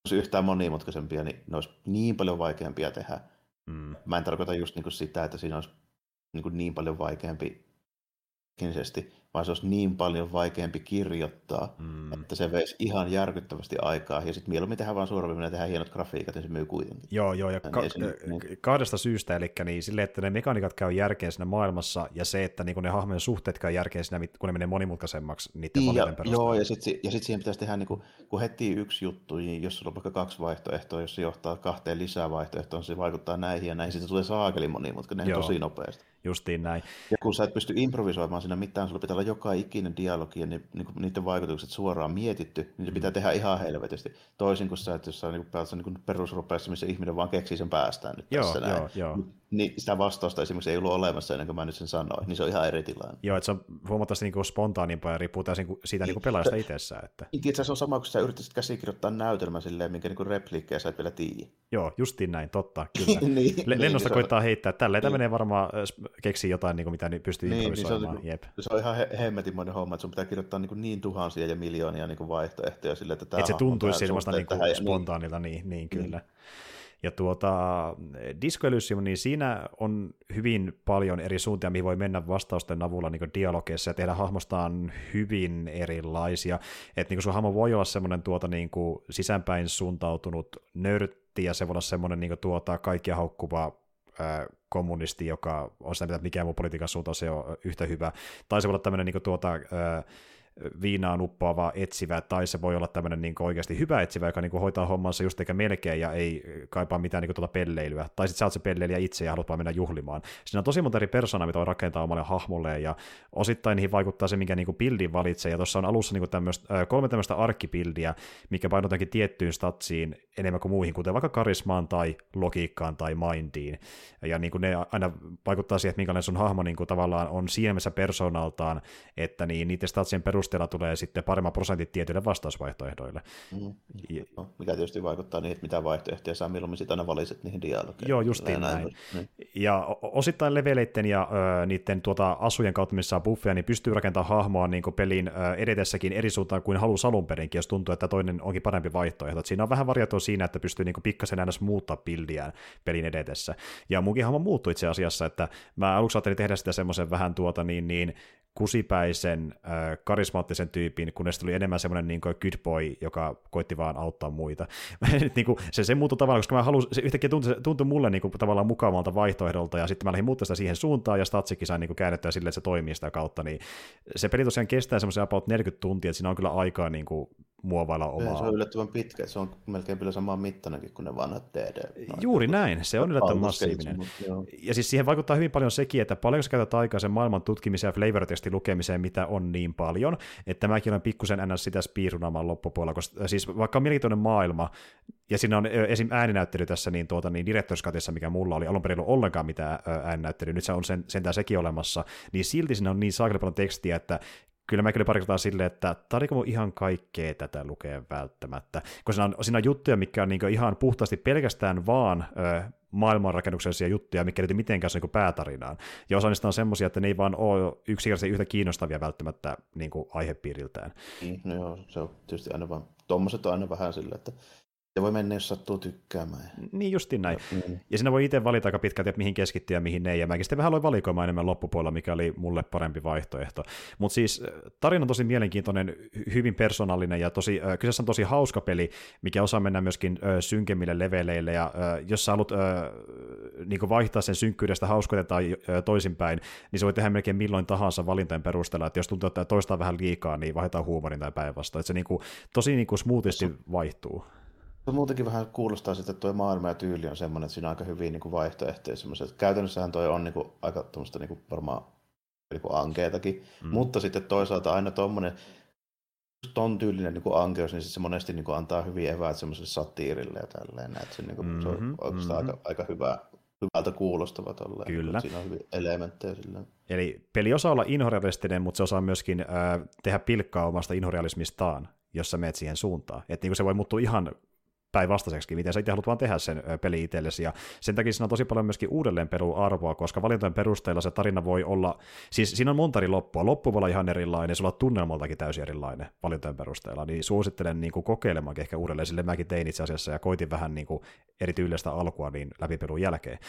olisi yhtään monimutkaisempia, niin ne olisi niin paljon vaikeampia tehdä. Mm. Mä en tarkoita just niin kuin sitä, että siinä olisi niin, kuin niin paljon vaikeampi teknisesti, vaan se olisi niin paljon vaikeampi kirjoittaa, Mm. että se veisi ihan järkyttävästi aikaa. Ja sitten mieluummin tehdään vaan ja tehdään hienot grafiikat, niin se myy kuitenkin. Joo, joo, ja Niin ka- nyt- niin. kahdesta syystä, eli niin sille, että ne mekaniikat käy järkeen siinä maailmassa, ja se, että niin ne hahmojen suhteet käy järkeen siinä, kun ne menee monimutkaisemmaksi niiden Niin, ja, perusteella. joo, ja sitten ja sit siihen pitäisi tehdä, niin kuin, kun heti yksi juttu, niin jos sulla on vaikka kaksi vaihtoehtoa, jos se johtaa kahteen lisää vaihtoehtoa, se vaikuttaa näihin ja näihin, sitten tulee saakeli monimutkainen tosi nopeasti. Justiin näin. Ja kun sä et pysty improvisoimaan siinä mitään, sulla pitää olla joka ikinen dialogi ja ni, niin kuin niiden vaikutukset suoraan mietitty, niin se pitää tehdä ihan helvetisti. Toisin kuin sä, että jos sä niin pelaat niin perusrupeessa, missä ihminen vaan keksii sen päästään nyt Joo, tässä näin. joo, joo. Niin sitä vastausta esimerkiksi ei ollut olemassa ennen kuin mä nyt sen sanoin, niin se on ihan eri tilanne. Joo, että se on huomattavasti niin kuin spontaanimpaa ja riippuu täysin siitä niin kuin pelaajasta itsessään. Että... Itse asiassa se on sama, kun sä yrittäisit käsikirjoittaa näytelmän silleen, minkä niin repliikkejä sä et vielä tiedä. Joo, justiin näin, totta, kyllä. niin, Le- lennosta niin, koittaa heittää, tälleen tämä niin. menee varmaan, äh, keksii jotain, niin kuin, mitä niin pystyy Niin, niin se on improvisoimaan. niinku- Jep. Se on ihan he- hemmetimoinen homma, että sun pitää kirjoittaa niin, niin tuhansia ja miljoonia niin vaihtoehtoja sille, että tämä Että se tuntuisi semmoista suhteet niin spontaanilta, niin, niin kyllä. Ja tuota, Disco Elysium, niin siinä on hyvin paljon eri suuntia, mihin voi mennä vastausten avulla niin dialogeissa ja tehdä hahmostaan hyvin erilaisia. Että niin sun hahmo voi olla semmoinen tuota, niin kuin sisäänpäin suuntautunut nörtti ja se voi olla semmoinen niin tuota, kaikkia haukkuva ää, kommunisti, joka on sitä että mikään muu politiikan suuntaus ei ole yhtä hyvä. Tai se voi olla tämmöinen niin tuota, ää, viinaa uppoava etsivä, tai se voi olla tämmöinen niin oikeasti hyvä etsivä, joka niin hoitaa hommansa just eikä melkein ja ei kaipaa mitään niin tuota pelleilyä. Tai sitten sä oot se pelleilijä itse ja haluat vaan mennä juhlimaan. Siinä on tosi monta eri persoonaa, mitä voi rakentaa omalle hahmolle, ja osittain niihin vaikuttaa se, mikä niin bildin valitsee. Ja tuossa on alussa niin tämmöistä, äh, kolme tämmöistä arkkipildiä, mikä painotaankin tiettyyn statsiin enemmän kuin muihin, kuten vaikka karismaan tai logiikkaan tai mindiin. Ja niin kuin ne aina vaikuttaa siihen, että minkälainen sun hahmo niin kuin tavallaan on siinä mielessä persoonaltaan, että niin, niiden statsien perusteella tulee sitten paremmat prosentit tietyille vastausvaihtoehdoille. Mm. Ja- No, mikä tietysti vaikuttaa niihin, että mitä vaihtoehtoja saa, milloin sit aina valitset niihin dialogeihin. Joo, justiin Ja näin. Niin. Ja osittain leveleiden ja ö, niiden tuota, asujen kautta, missä saa buffeja, niin pystyy rakentamaan hahmoa niin kuin pelin ö, edetessäkin eri suuntaan kuin halusi alun perinkin, jos tuntuu, että toinen onkin parempi vaihtoehto. Et siinä on vähän variaatio siinä, että pystyy niin kuin pikkasen aina muuttaa bildiään pelin edetessä. Ja munkin hahmo muuttui itse asiassa, että mä aluksi ajattelin tehdä sitä semmoisen vähän tuota niin, niin kusipäisen, äh, karismaattisen tyypin, kunnes tuli enemmän semmoinen niin kuin good boy, joka koitti vaan auttaa muita. Nyt niin kuin, se, se muuttui tavallaan, koska mä halus, se yhtäkkiä tuntui, se tuntui mulle niin kuin, tavallaan mukavalta vaihtoehdolta, ja sitten mä lähdin muuttaa sitä siihen suuntaan, ja statsikin sain niin kuin, käännettyä silleen, että se toimii sitä kautta, niin se peli tosiaan kestää semmoisen about 40 tuntia, että siinä on kyllä aikaa niin kuin, muovailla Se omaa. on yllättävän pitkä, se on melkein kyllä saman mittainenkin kuin ne vanhat DD. Juuri näin, se on yllättävän massiivinen. mutta. Ja siis siihen vaikuttaa hyvin paljon sekin, että paljonko sä käytät aikaa sen maailman tutkimiseen ja flavortekstin lukemiseen, mitä on niin paljon, että mäkin olen pikkusen ns. sitä spiirunaamaan loppupuolella, koska siis vaikka on mielenkiintoinen maailma, ja siinä on ö, esim. ääninäyttely tässä niin, tuota, niin Director's mikä mulla oli alun perin ollut ollenkaan mitään ö, ääninäyttelyä, nyt se on sen, sentään sekin olemassa, niin silti siinä on niin saakeli paljon tekstiä, että kyllä mä kyllä pari kertaa silleen, että tarvitsetko mun ihan kaikkea tätä lukea välttämättä, koska siinä on, siinä on juttuja, mikä on niin ihan puhtaasti pelkästään vaan ö, maailmanrakennuksellisia juttuja, mikä liittyy mitenkään niin päätarinaan. Ja osa niistä on semmoisia, että ne ei vaan ole yksinkertaisesti yhtä kiinnostavia välttämättä niin kuin aihepiiriltään. Niin, no joo, se on tietysti aina vaan, tommoset on aina vähän sillä, että se voi mennä, jos sattuu tykkäämään. Niin justiin näin. Mm. Ja siinä voi itse valita aika pitkälti, että mihin keskittyä ja mihin ei, ja mäkin sitten vähän aloin valikoimaan enemmän loppupuolella, mikä oli mulle parempi vaihtoehto. Mutta siis äh, tarina on tosi mielenkiintoinen, hy- hyvin persoonallinen, ja tosi, äh, kyseessä on tosi hauska peli, mikä osaa mennä myöskin äh, synkemmille leveleille, ja äh, jos sä haluat äh, niin vaihtaa sen synkkyydestä hauskoita tai äh, toisinpäin, niin se voi tehdä melkein milloin tahansa valintojen perusteella, että jos tuntuu, että toistaa vähän liikaa, niin vaihdetaan huumorin tai päinvastoin, että se niin kuin, tosi niin kuin smoothisti vaihtuu. Se muutenkin vähän kuulostaa siltä, että tuo maailma ja tyyli on semmoinen, että siinä on aika hyviä niin vaihtoehtoja. Semmoiset. Käytännössähän toi on niin kuin, aika tuommoista niin kuin, varmaan niin kuin ankeetakin, mm. mutta sitten toisaalta aina tuommoinen ton tyylinen niin kuin ankeus, niin se monesti niin kuin, antaa hyviä eväät semmoiselle satiirille ja tälleen. Että se, niin kuin, mm-hmm, se on Mhm, oikeastaan mhm. aika, aika hyvä, hyvältä kuulostava tolleen. Kyllä. Siinä on hyviä elementtejä silleen. Eli peli osaa olla inhorealistinen, mutta se osaa myöskin äh, tehdä pilkkaa omasta inhorealismistaan. jos sä meet siihen suuntaan. Että niin se voi muuttua ihan päinvastaiseksi, miten sä itse haluat vaan tehdä sen peli itsellesi, ja sen takia siinä on tosi paljon myöskin uudelleen arvoa, koska valintojen perusteella se tarina voi olla, siis siinä on monta eri loppua, loppu voi olla ihan erilainen, sulla on tunnelmaltakin täysin erilainen valintojen perusteella, niin suosittelen niin kuin kokeilemaan ehkä uudelleen, sille mäkin tein itse asiassa, ja koitin vähän niin kuin eri tyylistä alkua niin läpipelun jälkeen.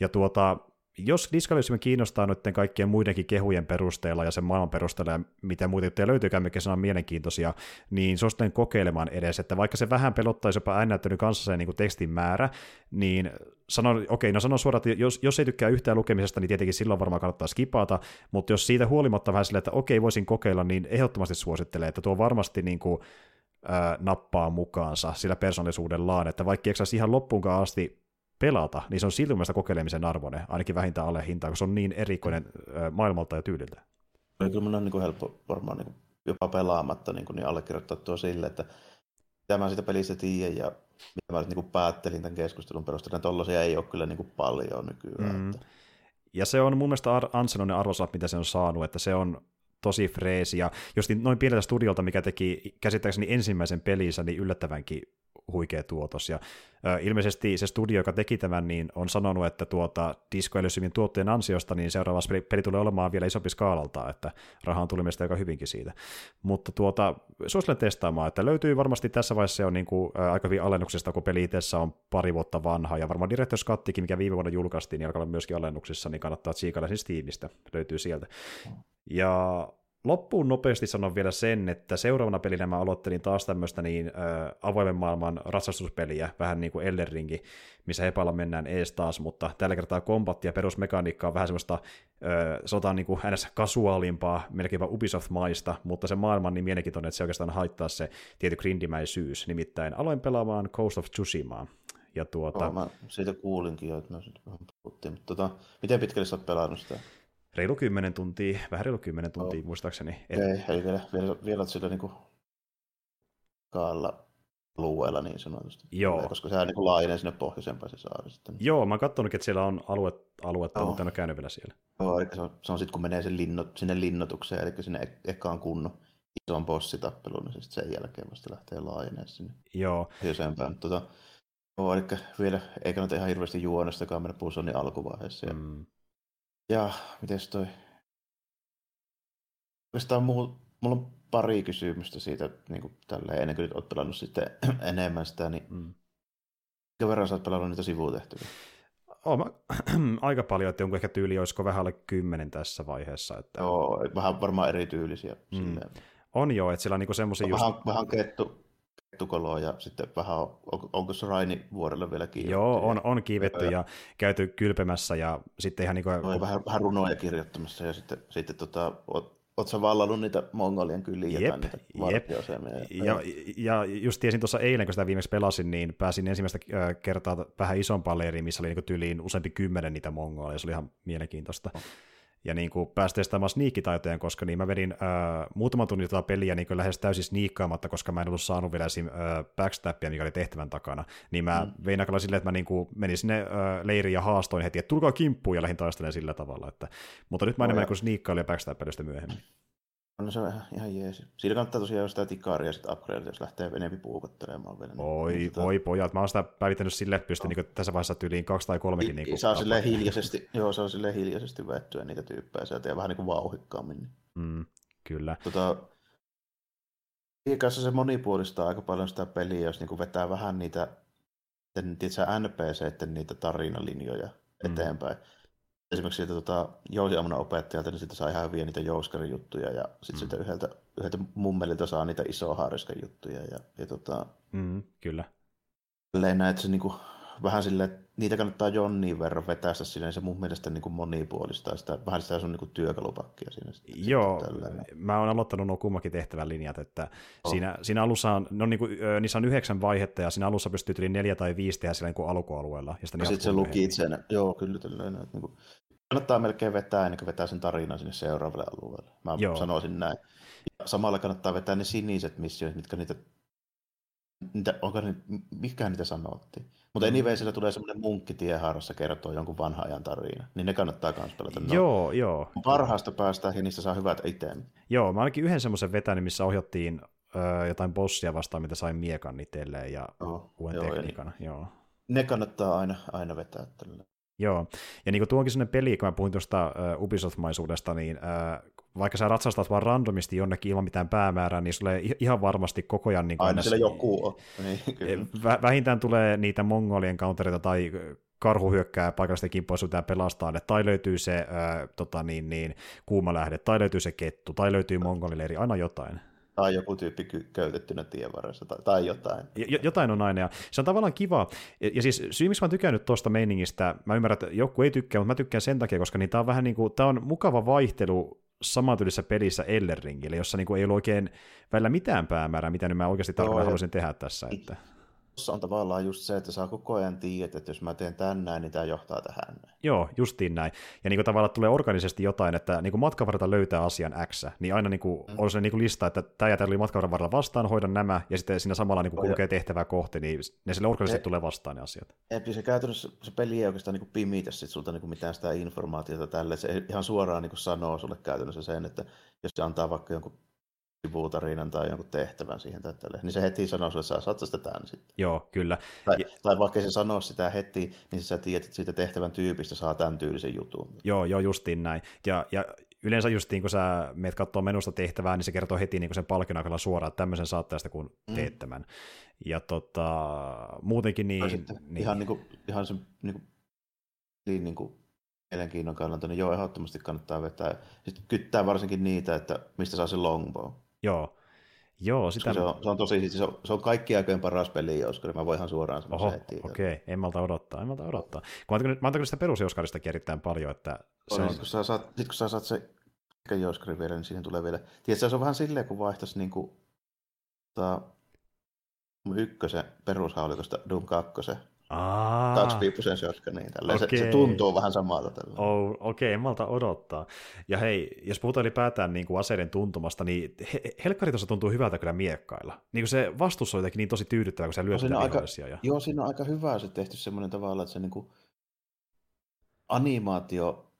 Ja tuota, jos Discalissium kiinnostaa noiden kaikkien muidenkin kehujen perusteella ja sen maailman perusteella ja mitä muita juttuja löytyykään, mikä on mielenkiintoisia, niin suosittelen kokeilemaan edes, että vaikka se vähän pelottaisi jopa äännäyttänyt kanssa se niin tekstin määrä, niin sanon, okei, no sanon suoraan, että jos, jos ei tykkää yhtään lukemisesta, niin tietenkin silloin varmaan kannattaa skipata, mutta jos siitä huolimatta vähän silleen, että okei, voisin kokeilla, niin ehdottomasti suosittelen, että tuo varmasti niin kuin, ää, nappaa mukaansa sillä persoonallisuudellaan, että vaikka ei ihan loppuunkaan asti pelata, niin se on silti mielestäni kokeilemisen arvoinen, ainakin vähintään alle hintaa, koska se on niin erikoinen maailmalta ja tyyliltä. Kyllä minun on niin kuin helppo varmaan niin kuin jopa pelaamatta niin, kuin, niin allekirjoittaa tuo sille, että mitä mä siitä pelistä tiedän ja mitä mä niin kuin päättelin tämän keskustelun perusteella, niin tollaisia ei ole kyllä niin kuin paljon nykyään. Mm. Että... Ja se on mun mielestä Ar- Ansenonen arvosanat, mitä se on saanut, että se on tosi freesi, ja just noin pieneltä studiolta, mikä teki käsittääkseni ensimmäisen pelinsä, niin yllättävänkin huikea tuotos. Ja ö, ilmeisesti se studio, joka teki tämän, niin on sanonut, että tuota Disco Elysiumin tuotteen ansiosta, niin seuraava peli, peli tulee olemaan vielä isompi skaalalta, että raha on tuli mielestäni aika hyvinkin siitä. Mutta tuota, suosittelen testaamaan, että löytyy varmasti tässä vaiheessa on niin kuin, ä, aika hyvin alennuksesta, kun peli itse on pari vuotta vanha, ja varmaan Director's Cuttikin, mikä viime vuonna julkaistiin, niin alkaa olla myöskin alennuksissa, niin kannattaa tsiikailla siis Steamista, löytyy sieltä. Ja loppuun nopeasti sanon vielä sen, että seuraavana pelinä mä aloittelin taas tämmöistä niin äh, avoimen maailman ratsastuspeliä, vähän niin kuin Elden missä hepalla mennään ees taas, mutta tällä kertaa kombatti ja perusmekaniikka on vähän semmoista, äh, sanotaan niin kuin kasuaalimpaa, melkeinpä Ubisoft-maista, mutta se maailman niin mielenkiintoinen, että se oikeastaan haittaa se tietty grindimäisyys, nimittäin aloin pelaamaan Coast of Tsushimaa. Ja tuota... Oh, mä siitä kuulinkin jo, että vähän puhuttiin, mutta tota, miten pitkälle sä oot pelannut sitä? Reilu 10 tuntia, vähän reilu 10 tuntia oh. muistaakseni. Et... Ei, ei vielä, vielä, vielä sillä niin kuin kaalla alueella niin sanotusti. Joo. Koska sehän niin laajenee sinne pohjoisempaan se saari sitten. Joo, mä oon katsonut, että siellä on alue, aluetta, oh. mutta en ole käynyt vielä siellä. Joo, eli se on, se on sitten kun menee sen linno, sinne linnotukseen, eli sinne e- ekaan kunnon ison bossitappeluun, niin sitten sen jälkeen vasta lähtee laajenee sinne Joo. pohjoisempaan. Tota, joo, eli vielä ei kannata ihan hirveästi juonestakaan mennä Pusonin alkuvaiheessa. Mm. Ja mites toi? Oikeastaan muu, mulla on pari kysymystä siitä, niin kuin tälleen, ennen kuin olet pelannut sitten enemmän sitä, niin mm. minkä verran sä oot pelannut niitä sivutehtäviä? Oon mä, aika paljon, että jonkun ehkä tyyli olisiko vähän alle kymmenen tässä vaiheessa. Että... Joo, vähän varmaan erityylisiä. Mm. On joo, että sillä on niinku semmoisia just... Vähän, vähän kettu, tukoloa ja sitten vähän, on, onko se Raini vuodella vielä kirjoittu? Joo, on, on kiivetty ja, ja käyty kylpemässä ja sitten ihan niin kuin... No, vähän, vähän runoja kirjoittamassa ja sitten, sitten tota, Oletko vallannut niitä Mongolian kyliä jep, niitä jep. Ja, ja just tiesin tuossa eilen, kun sitä viimeksi pelasin, niin pääsin ensimmäistä kertaa vähän isompaan leiriin, missä oli niin tyyliin useampi kymmenen niitä mongoleja, se oli ihan mielenkiintoista. Oh ja niin kuin pääsi testaamaan sniikkitaitojen, koska niin mä vedin äh, muutaman tunnin tätä peliä niin lähes täysin sniikkaamatta, koska mä en ollut saanut vielä esim. Äh, backstappia, mikä oli tehtävän takana. Niin mä mm. vein aika silleen, että mä niin kuin menin sinne äh, leiriin ja haastoin heti, että tulkaa kimppuun ja lähdin taistelemaan sillä tavalla. Että, mutta nyt mä enemmän niin sniikkailin ja backstappailusta myöhemmin. No se on ihan jees. Siinä kannattaa tosiaan sitä tikaria sitten upgrade, jos lähtee enemmän puukottelemaan vielä. Oi, niin, voi tota... pojat, mä oon sitä päivittänyt sille, että pystyn no. niin tässä vaiheessa tyyliin kaksi tai kolmekin. Niin saa sille hiljaisesti, joo, saa sille hiljaisesti vettyä niitä tyyppejä sieltä ja vähän niin kuin vauhikkaammin. Mm, kyllä. Tota, kanssa se monipuolistaa aika paljon sitä peliä, jos niin kuin vetää vähän niitä, tiedätkö, NPC, niitä tarinalinjoja mm. eteenpäin esimerkiksi siitä tota, jousiammunnan opettajalta, niin sitten saa ihan hyviä niitä jouskarin juttuja ja sitten mm. sitten yhdeltä, yhdeltä mummelilta saa niitä isohaariskan juttuja. Ja, ja tota, mm, kyllä. Näin, että se niinku, vähän sille, että niitä kannattaa jonnin verran vetästä silleen, niin se mun mielestä niin kuin monipuolistaa sitä, vähän sitä sun niin kuin työkalupakkia siinä. Sitten, Joo, mä oon aloittanut nuo kummakin tehtävän linjat, että oh. siinä, siinä alussa on, no niin kuin, niissä on yhdeksän vaihetta ja siinä alussa pystyy yli neljä tai viisi tehdä sillä niin kuin alkualueella. Ja sitten, sitten se luki itseään, joo kyllä tällainen, että niin kuin, kannattaa melkein vetää ennen kuin vetää sen tarinan sinne seuraavalle alueelle. Mä joo. sanoisin näin. Ja samalla kannattaa vetää ne siniset missioit, mitkä niitä, niitä onko ne, mikä niitä sanottiin. Mutta mm. anyway, sillä tulee semmoinen munkki tiehaarassa kertoo jonkun vanhan ajan tarina. Niin ne kannattaa myös pelata. No, joo, joo. Parhaasta päästä ja niistä saa hyvät itemit. Joo, mä ainakin yhden semmoisen vetänyt, missä ohjattiin öö, jotain bossia vastaan, mitä sain miekan itselleen ja oh, uuden joo, tekniikan. Joo. Ne kannattaa aina, aina vetää tällä. Joo, ja niin kuin tuo onkin sellainen peli, kun mä puhuin tuosta uh, Ubisoft-maisuudesta, niin uh, vaikka sä ratsastat vaan randomisti jonnekin ilman mitään päämäärää, niin sulle ihan varmasti koko ajan... Niin Aina siellä joku on. Niin, Vä- vähintään tulee niitä mongolien countereita tai karhu hyökkää paikallisten kimppuun ja pelastaa ne, tai löytyy se ää, tota niin, niin, kuuma lähde, tai löytyy se kettu, tai löytyy mongolileiri, aina jotain. Tai joku tyyppi köytettynä tien varressa, tai, tai jotain. J- jotain on aina, ja se on tavallaan kiva. Ja, ja siis syy, miksi mä oon nyt tuosta meiningistä, mä ymmärrän, että joku ei tykkää, mutta mä tykkään sen takia, koska niin tää on vähän niin kuin, tää on mukava vaihtelu samantyylisessä pelissä Elden Ringille, jossa niin kuin ei ollut oikein välillä mitään päämäärää, mitä nyt mä oikeasti tarkalleen haluaisin tehdä tässä. Että on tavallaan just se, että saa koko ajan tiedä, että jos mä teen tän näin, niin tämä johtaa tähän. Joo, justiin näin. Ja niin kuin tavallaan tulee organisesti jotain, että niin kuin matkan varrella löytää asian X, niin aina niin kuin mm. on se niin kuin lista, että tämä ja tämä oli matkan varrella vastaan, hoidan nämä, ja sitten siinä samalla niin kuin kulkee tehtävää kohti, niin ne sille organisesti e- tulee vastaan ne asiat. Ei, se käytännössä se peli ei oikeastaan niin pimitä sit sulta niin kuin mitään sitä informaatiota tälle, se ihan suoraan niin kuin sanoo sulle käytännössä sen, että jos se antaa vaikka jonkun sivuutarinan tai jonkun tehtävän siihen tai tälle, niin se heti sanoo sulle, että sä saat sitä tämän sitten. Joo, kyllä. Tai, ja... tai vaikka se sanoo sitä heti, niin sä tiedät, että siitä tehtävän tyypistä saa tämän tyylisen jutun. Joo, joo, justiin näin. Ja, ja yleensä justiin, kun sä meet katsoa menusta tehtävää, niin se kertoo heti niin sen palkinnon suoraan, että tämmöisen saat tästä, kun mm. teet tämän. Ja tota, muutenkin niin... niin... Ihan, niin kuin, ihan se niin kuin, niin, niin kuin mielenkiinnon kannalta, niin joo, ehdottomasti kannattaa vetää. Sitten kyttää varsinkin niitä, että mistä saa se longbow. Joo. Joo, sitä... Se on, se on tosi, se on, se on kaikki aikojen paras peli, jos mä voin ihan suoraan sanoa Oho, okei, okay. en malta odottaa, en malta odottaa. Kun mä oon kyllä sitä perusjouskaristakin erittäin paljon, että se on... on... Sitten kun sä saat, sit, kun sä saat se jouskari vielä, niin siihen tulee vielä... Tiedätkö, se on vähän silleen, kun vaihtaisi niin kuin, tota, ykkösen perushaulikosta Doom 2 kaksipiippuisen shotgun, niin okay. se, se, tuntuu vähän samalta. Tällä. Oh, Okei, okay, en malta odottaa. Ja hei, jos puhutaan ylipäätään niin kuin aseiden tuntumasta, niin he, Helkkari tuossa tuntuu hyvältä kyllä miekkailla. Niin kuin se vastus on jotenkin niin tosi tyydyttävä, kun se lyö no, aika, ja... Joo, siinä on aika hyvä se tehty semmoinen tavalla, että se niin kuin animaatio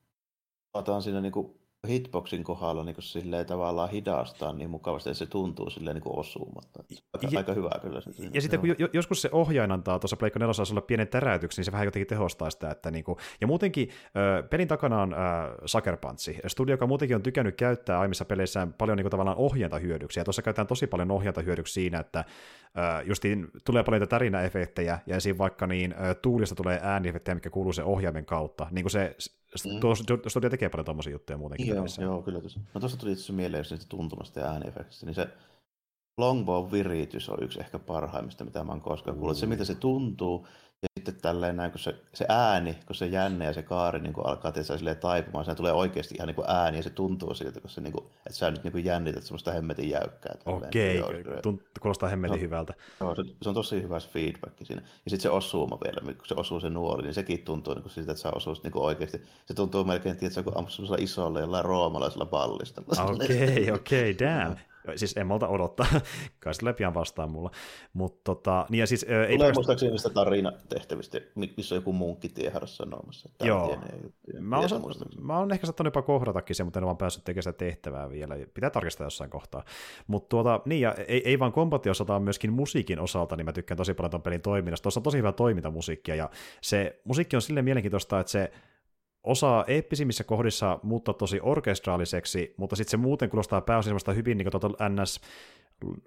otetaan siinä niin kuin hitboxin kohdalla niin silleen tavallaan hidastaa niin mukavasti, että se tuntuu silleen niin osumatta. Aika, ja, aika hyvä kyllä. Se, ja sitten kun jo, joskus se ohjain antaa tuossa Pleikka 4 olla pienen täräytyksen, niin se vähän jotenkin tehostaa sitä. Että niin kuin, ja muutenkin äh, pelin takana on äh, Sucker Punch, studio, joka muutenkin on tykännyt käyttää aiemmissa peleissään paljon niin kuin, tavallaan ohjantahyödyksiä. Ja tuossa käytetään tosi paljon ohjantahyödyksiä siinä, että äh, justiin tulee paljon tärinäefektejä, ja esim. vaikka niin äh, tuulista tulee ääniefektejä, mikä kuuluu se ohjaimen kautta. Niin kuin se Mm. Tuo studio tekee paljon tuommoisia juttuja muutenkin. Joo, joo kyllä. Tuossa. No tuossa tuli itse mieleen, niistä tuntumasta ja ääniefektistä, niin se longbow viritys on yksi ehkä parhaimmista, mitä mä oon koskaan kuullut. Se, mitä se tuntuu, ja sitten tälleen näin, kun se, se ääni, kun se jänne ja se kaari niin kuin alkaa tietysti silleen taipumaan, se tulee oikeasti ihan niin kuin ääni ja se tuntuu siltä, kun se, niin kuin, että sä nyt niin kuin jännität semmoista hemmetin jäykkää. Okei, okay. Tunt, kuulostaa hemmetin no, hyvältä. Joo, se, se, on tosi hyvä se feedback siinä. Ja sitten se osuuma vielä, kun se osuu se nuoli, niin sekin tuntuu niin kuin siltä, että sä osuus niin kuin oikeasti. Se tuntuu melkein, että kun ampuu semmoisella isolla jollain roomalaisella pallista. Okei, okay, okei, okay, damn. Siis en malta odottaa, kai se pian vastaan mulla. Mut tota, niin ja siis, Tulee ei Tulee muistaakseni niistä tarinatehtävistä, missä on joku munkki tieharassa sanomassa. Että Joo. Mä oon, mä oon ehkä saattanut jopa kohdatakin sen, mutta en vaan päässyt tekemään sitä tehtävää vielä. Pitää tarkistaa jossain kohtaa. Mutta tuota, niin ja ei, ei vaan kompatti osalta, vaan myöskin musiikin osalta, niin mä tykkään tosi paljon ton pelin toiminnasta. Tuossa on tosi hyvä toimintamusiikkia, ja se musiikki on silleen mielenkiintoista, että se osaa eeppisimmissä kohdissa muuttaa tosi orkestraaliseksi, mutta sitten se muuten kuulostaa pääosin semmoista hyvin niin kuin ns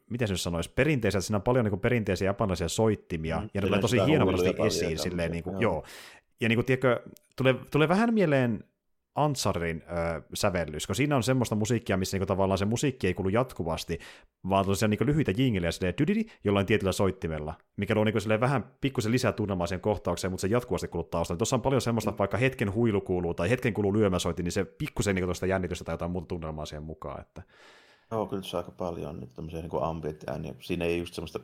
miten se nyt sanoisi, perinteisiä, että siinä on paljon niin perinteisiä japanilaisia soittimia, mm, ja ne tulee tosi hienovasti esiin, silleen, niin kuin, joo. joo. Ja niin kuin, tiedätkö, tulee, tulee vähän mieleen Antsarin äh, sävellys, kun siinä on semmoista musiikkia, missä niinku tavallaan se musiikki ei kulu jatkuvasti, vaan tosiaan niinku lyhyitä jinglejä silleen dydidi jollain tietyllä soittimella, mikä luo niinku vähän pikkusen lisää tunnelmaa siihen kohtaukseen, mutta se jatkuvasti kuluu taustalla. Tuossa on paljon semmoista, mm. vaikka hetken huilu kuuluu tai hetken kuluu lyömäsoitti, niin se pikkusen niinku tuosta jännitystä tai jotain muuta tunnelmaa siihen mukaan. Että... Joo, kyllä se aika paljon nyt tämmöisiä niin ambient ääniä. Siinä ei just semmoista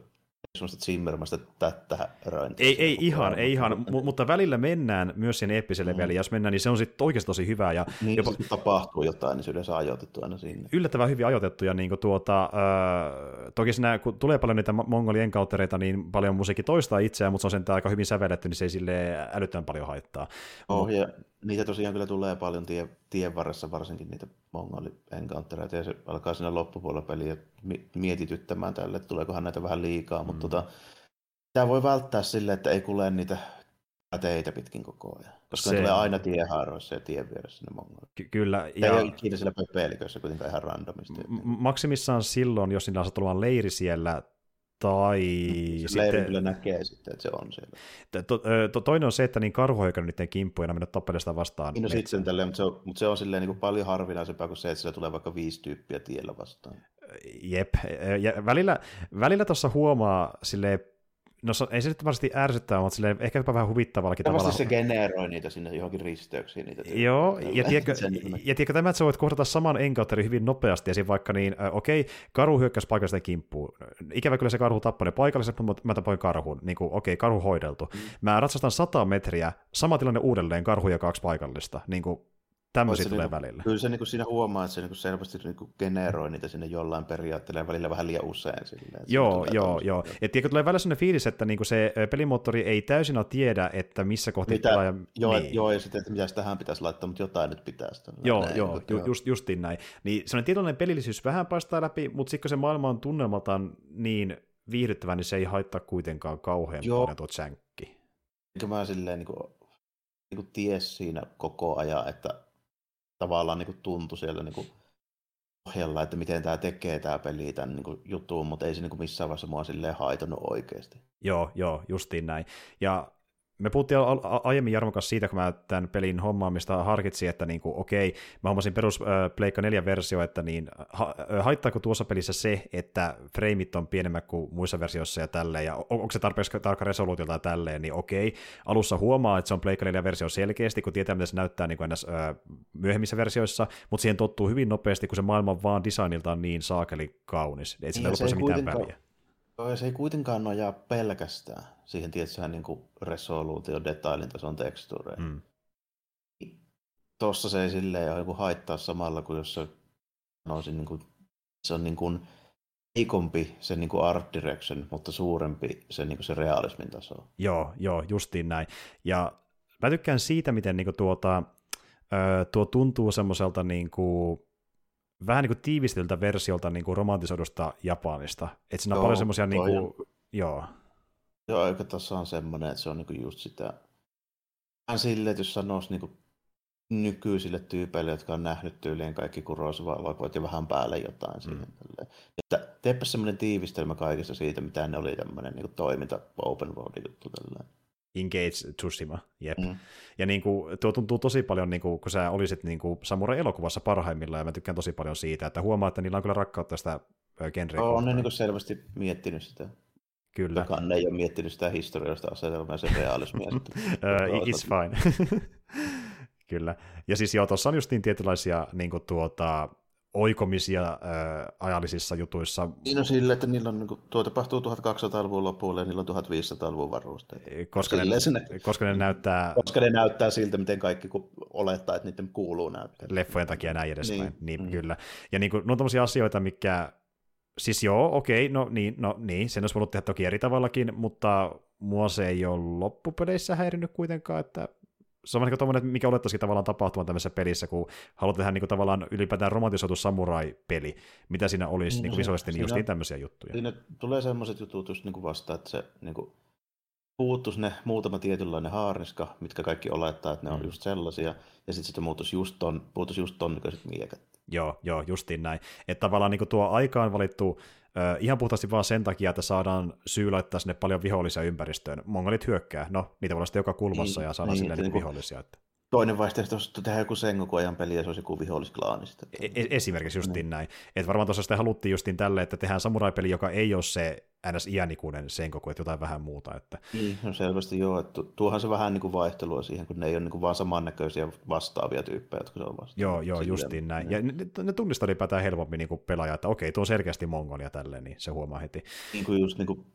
semmoista Zimmermasta tätä Ei, ei ihan, ei ihan, mutta välillä mennään myös sen eeppiselle mm. jos mennään, niin se on sitten oikeasti tosi hyvää. Ja niin, jopa... jos tapahtuu jotain, niin se yleensä ajoitettu aina sinne. Yllättävän hyvin ajoitettu, ja niin kuin tuota, äh, toki siinä, kun tulee paljon niitä mongolien kauttereita, niin paljon musiikki toistaa itseään, mutta se on sentään aika hyvin sävelletty, niin se ei sille älyttömän paljon haittaa. Oh, Mut... ja niitä tosiaan kyllä tulee paljon tie tien varressa varsinkin niitä mongoli encountereita, ja se alkaa siinä loppupuolella peliä mietityttämään tälle, että tuleekohan näitä vähän liikaa, mm. mutta tota, tämä voi välttää sille, että ei kuule niitä teitä pitkin koko ajan. Koska se... ne tulee aina tiehaaroissa ja tien vieressä ne mongolit. Ky- kyllä. Ja... Ei ole ikinä siellä pelikössä kuitenkaan ihan randomisti. M- maksimissaan silloin, jos niillä on olemaan leiri siellä, tai se sitten... kyllä näkee sitten, että se on siellä. To, to, toinen on se, että niin karhu on niiden kimppuja ja mennyt tappelemaan vastaan. Niin no sitten tälleen, mutta se on, mutta se on silleen niin kuin paljon harvinaisempaa kuin se, että sillä tulee vaikka viisi tyyppiä tiellä vastaan. Jep, ja välillä, välillä tuossa huomaa silleen No ei se nyt varmasti ärsyttää, mutta silleen, ehkä jopa vähän huvittavallakin tavalla. se generoi niitä sinne johonkin risteyksiin. Niitä Joo, ja tiedätkö, ja tiedätkö tämä, että sä voit kohdata saman encounterin hyvin nopeasti, ja vaikka niin, äh, okei, okay, karhu hyökkäsi paikallista kimppuun. Ikävä kyllä se karhu tappoi ne paikalliset, mutta mä tapoin karhun. Niin kuin, okei, okay, karhu hoideltu. Mm. Mä ratsastan 100 metriä, sama tilanne uudelleen, karhu ja kaksi paikallista. Niin kuin, Tämmöisiä tulee niinku, välillä. Kyllä se niinku siinä huomaa, että se niinku selvästi niinku generoi niitä sinne jollain periaatteella välillä vähän liian usein. Silleen, joo, joo, joo. Et tiedätkö, tulee välillä sellainen fiilis, että niinku se pelimoottori ei täysin ole tiedä, että missä kohti mitä, pelaaja... Joo, niin. joo, ja sitten, että mitä tähän pitäisi laittaa, mutta jotain nyt pitäisi. Joo, näin, joo, ju, just, justiin näin. Niin sellainen tietynlainen pelillisyys vähän paistaa läpi, mutta sitten kun se maailma on tunnelmaltaan niin viihdyttävä, niin se ei haittaa kuitenkaan kauhean joo. paljon tuo sänkki. Mä silleen niin kuin, niin kuin ties siinä koko ajan, että tavallaan niin kuin tuntui siellä niin kuin ohjalla, että miten tämä tekee tämä peli tämän niin kuin jutun, mutta ei se niin kuin missään vaiheessa mua silleen haitannut oikeasti. Joo, joo, justiin näin. Ja me puhuttiin aiemmin Jarmo kanssa siitä, kun mä tämän pelin hommaamista harkitsin, että niin kuin, okei, mä hommasin perus äh, Pleikka 4 versio, että niin, ha, haittaako tuossa pelissä se, että freimit on pienemmät kuin muissa versioissa ja tälleen, ja on, onko se tarpeeksi tarkka resoluutiolta ja tälleen, niin okei, alussa huomaa, että se on Pleikka 4 versio selkeästi, kun tietää, miten se näyttää niin kuin ennäs, äh, myöhemmissä versioissa, mutta siihen tottuu hyvin nopeasti, kun se maailma vaan designiltaan niin saakeli kaunis, ei sillä niin, ole mitään väliä. Joo, se ei kuitenkaan nojaa pelkästään siihen tietysti niin kuin resoluutio, detailin tason tekstuureihin. Mm. Tuossa se ei silleen ole joku haittaa samalla kuin jos se, sanoisin, niin kuin, se on niin kuin heikompi se niin kuin art direction, mutta suurempi se, niin kuin se realismin taso. Joo, joo, justiin näin. Ja mä tykkään siitä, miten niin kuin tuota, tuo tuntuu semmoiselta niin kuin, vähän niin kuin tiivisteltä versiolta niin kuin romantisoidusta Japanista. Että siinä on joo, paljon semmoisia, niin kuin, joo. Joo, aika tuossa on semmoinen, että se on niin kuin just sitä, vähän silleen, että jos sanoisi niin kuin nykyisille tyypeille, jotka on nähnyt tyyliin kaikki Kurosawa-elokuvat ja vähän päälle jotain mm. siihen. Että teepä semmoinen tiivistelmä kaikesta siitä, mitä ne oli tämmöinen niin toiminta open world juttu tällainen. Engage Tsushima, jep. Mm. Ja niin kuin, tuo tuntuu tosi paljon, niin kuin, kun sä olisit niin kuin Samurai-elokuvassa parhaimmillaan, ja mä tykkään tosi paljon siitä, että huomaa, että niillä on kyllä rakkautta sitä genreä. On ne niin kuin selvästi miettinyt sitä. Kyllä. Kukaan ei ole miettinyt sitä historiallista asetelmaa ja sen realismia. it's fine. kyllä. Ja siis joo, tuossa on justiin tietynlaisia niin kuin, tuota, oikomisia äh, ajallisissa jutuissa. Niin on sille, että niillä on, niin kuin, tuo tapahtuu 1200-luvun lopulla ja niillä on 1500-luvun varusteet. Koska, ne, ne, koska ne näyttää... Koska ne näyttää siltä, miten kaikki olettaa, että niiden kuuluu näyttää. Leffojen takia näin edespäin, niin, niin mm. kyllä. Ja niin kuin, no on tämmöisiä asioita, mikä... Siis joo, okei, no niin, no niin, sen olisi voinut tehdä toki eri tavallakin, mutta mua se ei ole loppupeleissä häirinyt kuitenkaan, että se on niin kuin mikä olettaisikin tavallaan tapahtumaan tämmöisessä pelissä, kun haluat tehdä niin kuin tavallaan ylipäätään romantisoitu samurai-peli, mitä siinä olisi niin, niin visuaalisesti, niin just niin tämmöisiä juttuja. Siinä tulee semmoiset jutut just niin kuin vasta, että se niin kuin puuttuisi ne muutama tietynlainen haarniska, mitkä kaikki olettaa, että ne on mm. just sellaisia, ja sitten sitten muuttuisi just ton, puuttuisi just ton miekat. Joo, joo, justiin näin. Että tavallaan niin tuo aikaan valittu ihan puhtaasti vaan sen takia, että saadaan syy laittaa sinne paljon vihollisia ympäristöön. Mongolit hyökkää, no niitä voi olla sitten joka kulmassa niin, ja saadaan niin, sinne niin, vihollisia. Että... Toinen vaihtoehto on tehdä joku Sengoku-ajan peli ja se olisi joku vihollisklaani. E- esimerkiksi justiin mm. näin. Että varmaan tuossa sitä haluttiin justiin tälle, että tehdään samurai-peli, joka ei ole se ns. iänikuinen Sengoku, että jotain vähän muuta. Että... Niin, no selvästi joo. Että tuohan se vähän niin kuin vaihtelua siihen, kun ne ei ole niin kuin vaan samannäköisiä vastaavia tyyppejä, jotka se on vastaan. Joo, joo, justiin näin. Ja ne, ne tunnistaa ylipäätään helpommin niin kuin pelaaja, että okei, tuo on selkeästi mongolia tälleen, niin se huomaa heti. Niin kuin just niin kuin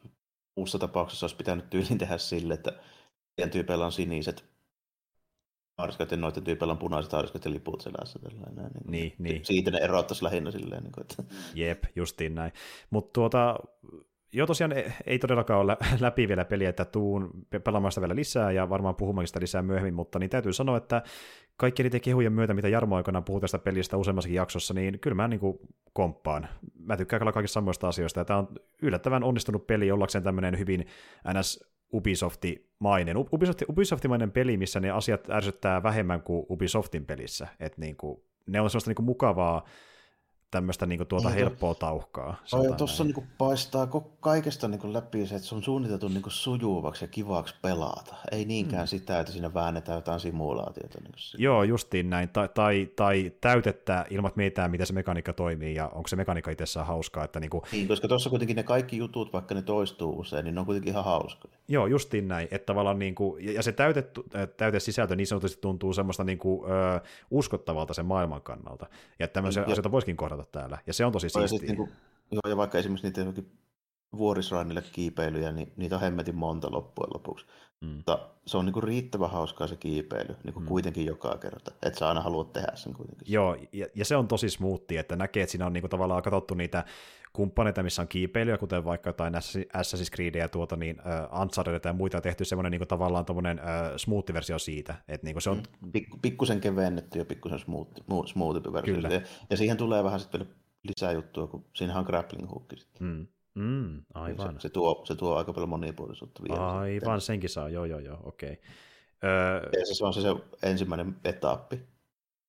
muussa tapauksessa olisi pitänyt tyylin tehdä sille, että tyypeillä on siniset haariskat ja noiden tyypeillä on punaiset haariskat ja liput selässä. Tällainen, niin, niin, niin. Siitä ne erottaisi lähinnä silleen. Niin kuin, että... Jep, justiin näin. Mutta tuota, joo, tosiaan ei todellakaan ole läpi vielä peliä, että tuun pelaamaan sitä vielä lisää ja varmaan puhumaan sitä lisää myöhemmin, mutta niin täytyy sanoa, että kaikki niiden kehujen myötä, mitä Jarmo aikana puhui tästä pelistä useammassakin jaksossa, niin kyllä mä niin kuin komppaan. Mä tykkään kyllä kaikista samoista asioista, ja tämä on yllättävän onnistunut peli ollakseen tämmöinen hyvin ns. Ubisofti-mainen. Ubisoft, Ubisoftimainen peli, missä ne asiat ärsyttää vähemmän kuin Ubisoftin pelissä. Et niin kuin, ne on sellaista niin kuin mukavaa tämmöistä niin kuin, tuota helppoa tauhkaa. Ja tuossa niin paistaa kaikesta niin kuin läpi se, että se on suunniteltu niin kuin sujuvaksi ja kivaksi pelata. Ei niinkään hmm. sitä, että siinä väännetään jotain simulaatiota. Niin kuin Joo, justiin näin. Tai, tai, tai täytettä ilman, että mietitään, miten se mekaniikka toimii ja onko se mekaniikka itsessään hauskaa. Että niin, kuin... niin, koska tuossa kuitenkin ne kaikki jutut, vaikka ne toistuu usein, niin ne on kuitenkin ihan hauskoja. Joo, justiin näin. Että tavallaan niin kuin, ja se täytetty, täytesisältö niin sanotusti tuntuu semmoista niin kuin, ö, uskottavalta sen maailman kannalta. Ja tämmöisiä ja, asioita voisikin kohdata täällä. Ja se on tosi siistiä. Niin kuin, joo, ja vaikka esimerkiksi niitä vuorisrannille kiipeilyjä, niin niitä on hemmetin monta loppujen lopuksi. Mm. Mutta se on niin kuin riittävän hauskaa se kiipeily, niin kuin mm. kuitenkin joka kerta. Että sä aina haluat tehdä sen kuitenkin. Joo, ja, ja se on tosi smoothia, että näkee, että siinä on niin kuin tavallaan katsottu niitä kumppaneita, missä on kiipeilyä, kuten vaikka jotain Assassin's Creed ja tuota, niin, uh, Uncharted ja muita, on tehty semmoinen niin kuin, tavallaan tommonen, uh, smooth-versio siitä. Että, niin kuin se on... Mm, Pik- pikkusen kevennetty ja pikkusen smooth, smooth versio. Kyllä. Ja, ja, siihen tulee vähän sitten lisää juttua, kun siinähän on grappling hook sitten. Mm. Mm, aivan. Se, se, tuo, se tuo aika paljon monipuolisuutta vielä. Aivan, sitten. senkin saa, joo joo joo, okei. Okay. Öö... Ja se on se, se ensimmäinen etappi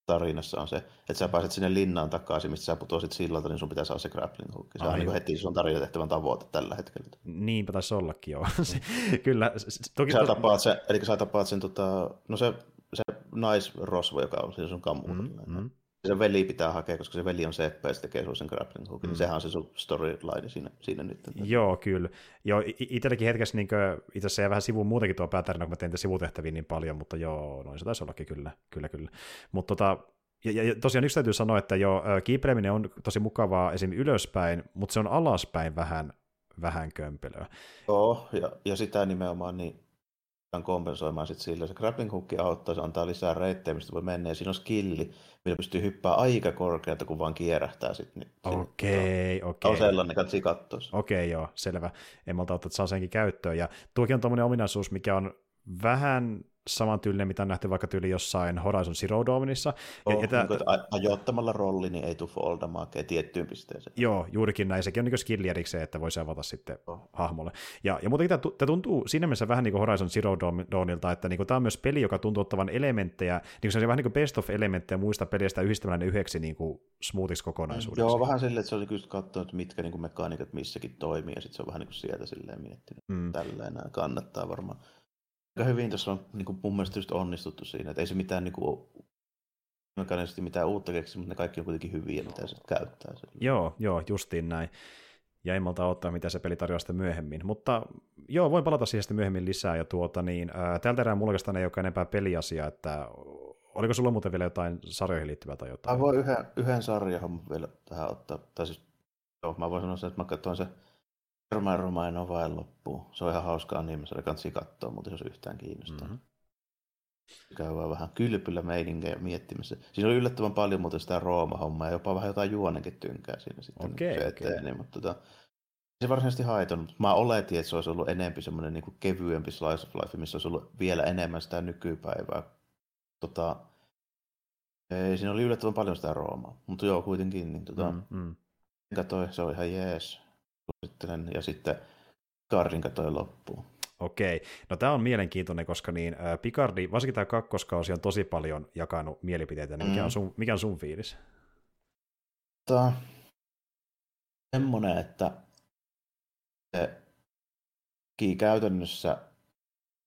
tarinassa on se, että sä pääset sinne linnaan takaisin, mistä sä putoisit sillalta, niin sun pitää saada se grappling hook. Se Aivan. on niin heti sun tarinatehtävän tavoite tällä hetkellä. Niinpä taisi ollakin, joo. Kyllä. Toki sä tapaat sen, eli sä tapaat sen, tota, no se, se naisrosvo, joka on siinä sun kammuudella. Mm, mm se veli pitää hakea, koska se veli on seppä ja se tekee sen grappling hookin, niin mm. sehän on se sun storyline siinä, siinä nyt. Joo, kyllä. Joo, itselläkin hetkessä niin kuin, itse asiassa jäi vähän sivuun muutenkin tuo päätarina, kun mä tein sivutehtäviä niin paljon, mutta joo, noin se taisi ollakin kyllä, kyllä, kyllä. Mutta tota, ja, ja, tosiaan yksi täytyy sanoa, että jo kiipeleminen on tosi mukavaa esim. ylöspäin, mutta se on alaspäin vähän, vähän kömpelöä. Joo, ja, ja sitä nimenomaan niin kompensoimaan sit sillä. Se grappling hook auttaa, se antaa lisää reittejä, mistä voi mennä, ja siinä on skilli, millä pystyy hyppää aika korkealta, kun vaan kierähtää sitten. Niin, okei, okay, okei. Okay. On sellainen, katsi katsoa. Okei, okay, joo, selvä. En malta ottaa, että saa senkin käyttöön. Ja tuokin on tuommoinen ominaisuus, mikä on vähän samantyylinen, mitä on nähty vaikka tyyli jossain Horizon Zero Dawnissa. Oh, ja, ja niin kuin, ajoittamalla rolli, niin ei tule foldamakea tiettyyn pisteeseen. Joo, juurikin näin. Sekin on niin skilli erikseen, että voisi avata sitten oh. hahmolle. Ja, ja muutenkin tämä tuntuu siinä mielessä vähän niin kuin Horizon Zero Dawnilta, että niin kuin, tämä on myös peli, joka tuntuu ottavan elementtejä, niin kuin se on vähän niin kuin best of elementtejä muista pelistä yhdistämällä ne yhdeksi niin kuin smoothiksi kokonaisuudeksi. Joo, vähän silleen, että se olisi kyllä katsonut, mitkä niin kuin mekaniikat missäkin toimii, ja sitten se on vähän niin kuin sieltä silleen miettinyt. Mm. Tälleen kannattaa varmaan aika hyvin tuossa on niin kuin mun mielestä just onnistuttu siinä, että ei se mitään niin kuin, mekaanisesti mitään uutta keksi, mutta ne kaikki on kuitenkin hyviä, mitä se käyttää. Joo, joo, justiin näin. Ja en malta ottaa, mitä se peli tarjoaa sitten myöhemmin. Mutta joo, voin palata siihen sitten myöhemmin lisää. Ja tuota, niin, ää, tältä erää mulla ei ole enempää peliasia, että oliko sulla muuten vielä jotain sarjoihin liittyvää tai jotain? Mä voin yhden, yhden sarjan vielä tähän ottaa. Tai siis, joo, mä voin sanoa sen, että mä katsoin se Romain Romain on vain loppuun. Se on ihan hauskaa niin, se kansi katsoa, mutta jos yhtään kiinnostaa. Mm-hmm. Käy vaan vähän kylpyllä meininkiä miettimässä. Siinä oli yllättävän paljon muuten sitä Rooma-hommaa ja jopa vähän jotain juonenkin tynkää siinä sitten. Okay, se okay. Niin, mutta tota, se varsinaisesti haitonut. Mä oletin, että se olisi ollut enempi semmoinen niin kevyempi slice of life, missä olisi ollut vielä enemmän sitä nykypäivää. Tota, ei, siinä oli yllättävän paljon sitä Roomaa, mutta joo, kuitenkin. Niin, tota, mm, mm. Katsoin, se on ihan jees suosittelen, ja sitten Picardin katsoin loppuun. Okei, no tämä on mielenkiintoinen, koska niin, äh, Picardi, varsinkin tämä kakkoskausi on tosi paljon jakanut mielipiteitä, niin mikä, mm. on sun, mikä on sun fiilis? Tämä semmoinen, että se käytännössä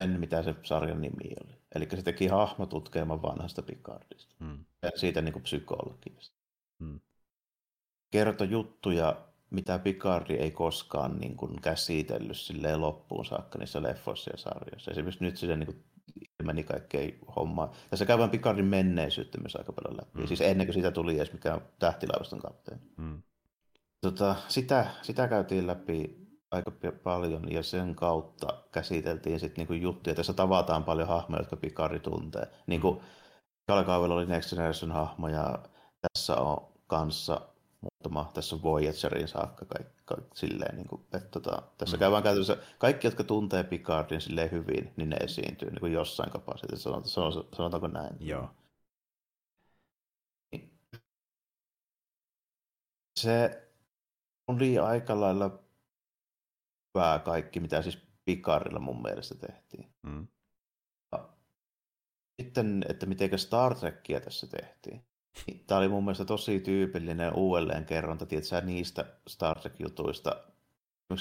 sen, mitä se sarjan nimi oli. Eli se teki hahmotutkelman vanhasta Picardista. Mm. Ja siitä niin kuin psykologiasta. Mm. Kertoi juttuja mitä Picardi ei koskaan niin kuin, käsitellyt silleen loppuun saakka niissä leffoissa ja sarjoissa. Esimerkiksi nyt se niin kuin, meni kaikkea hommaa. Tässä käydään Picardin menneisyyttä myös aika paljon läpi. Mm. Siis ennen kuin siitä tuli edes mikään tähtilaivaston kapteeni. Mm. Tota, sitä, sitä käytiin läpi aika paljon ja sen kautta käsiteltiin sitten niinku juttuja. Tässä tavataan paljon hahmoja, jotka Picardi tuntee. Niin kuin mm. oli Next Generation hahmo ja tässä on kanssa muutama, tässä on Voyagerin saakka kaikki, kaikki silleen, niin kuin, että tota, tässä mm. käydään käytännössä, kaikki, jotka tuntee Picardin silleen hyvin, niin ne esiintyy niin kuin jossain kapasiteetissa, sanotaanko, sanotaanko näin. Joo. Se oli aika lailla hyvää kaikki, mitä siis Picardilla mun mielestä tehtiin. Mm. Sitten, että miten Star Trekkia tässä tehtiin. Tämä oli mun mielestä tosi tyypillinen uudelleenkerronta, tiedätkö, niistä Star Trek-jutuista,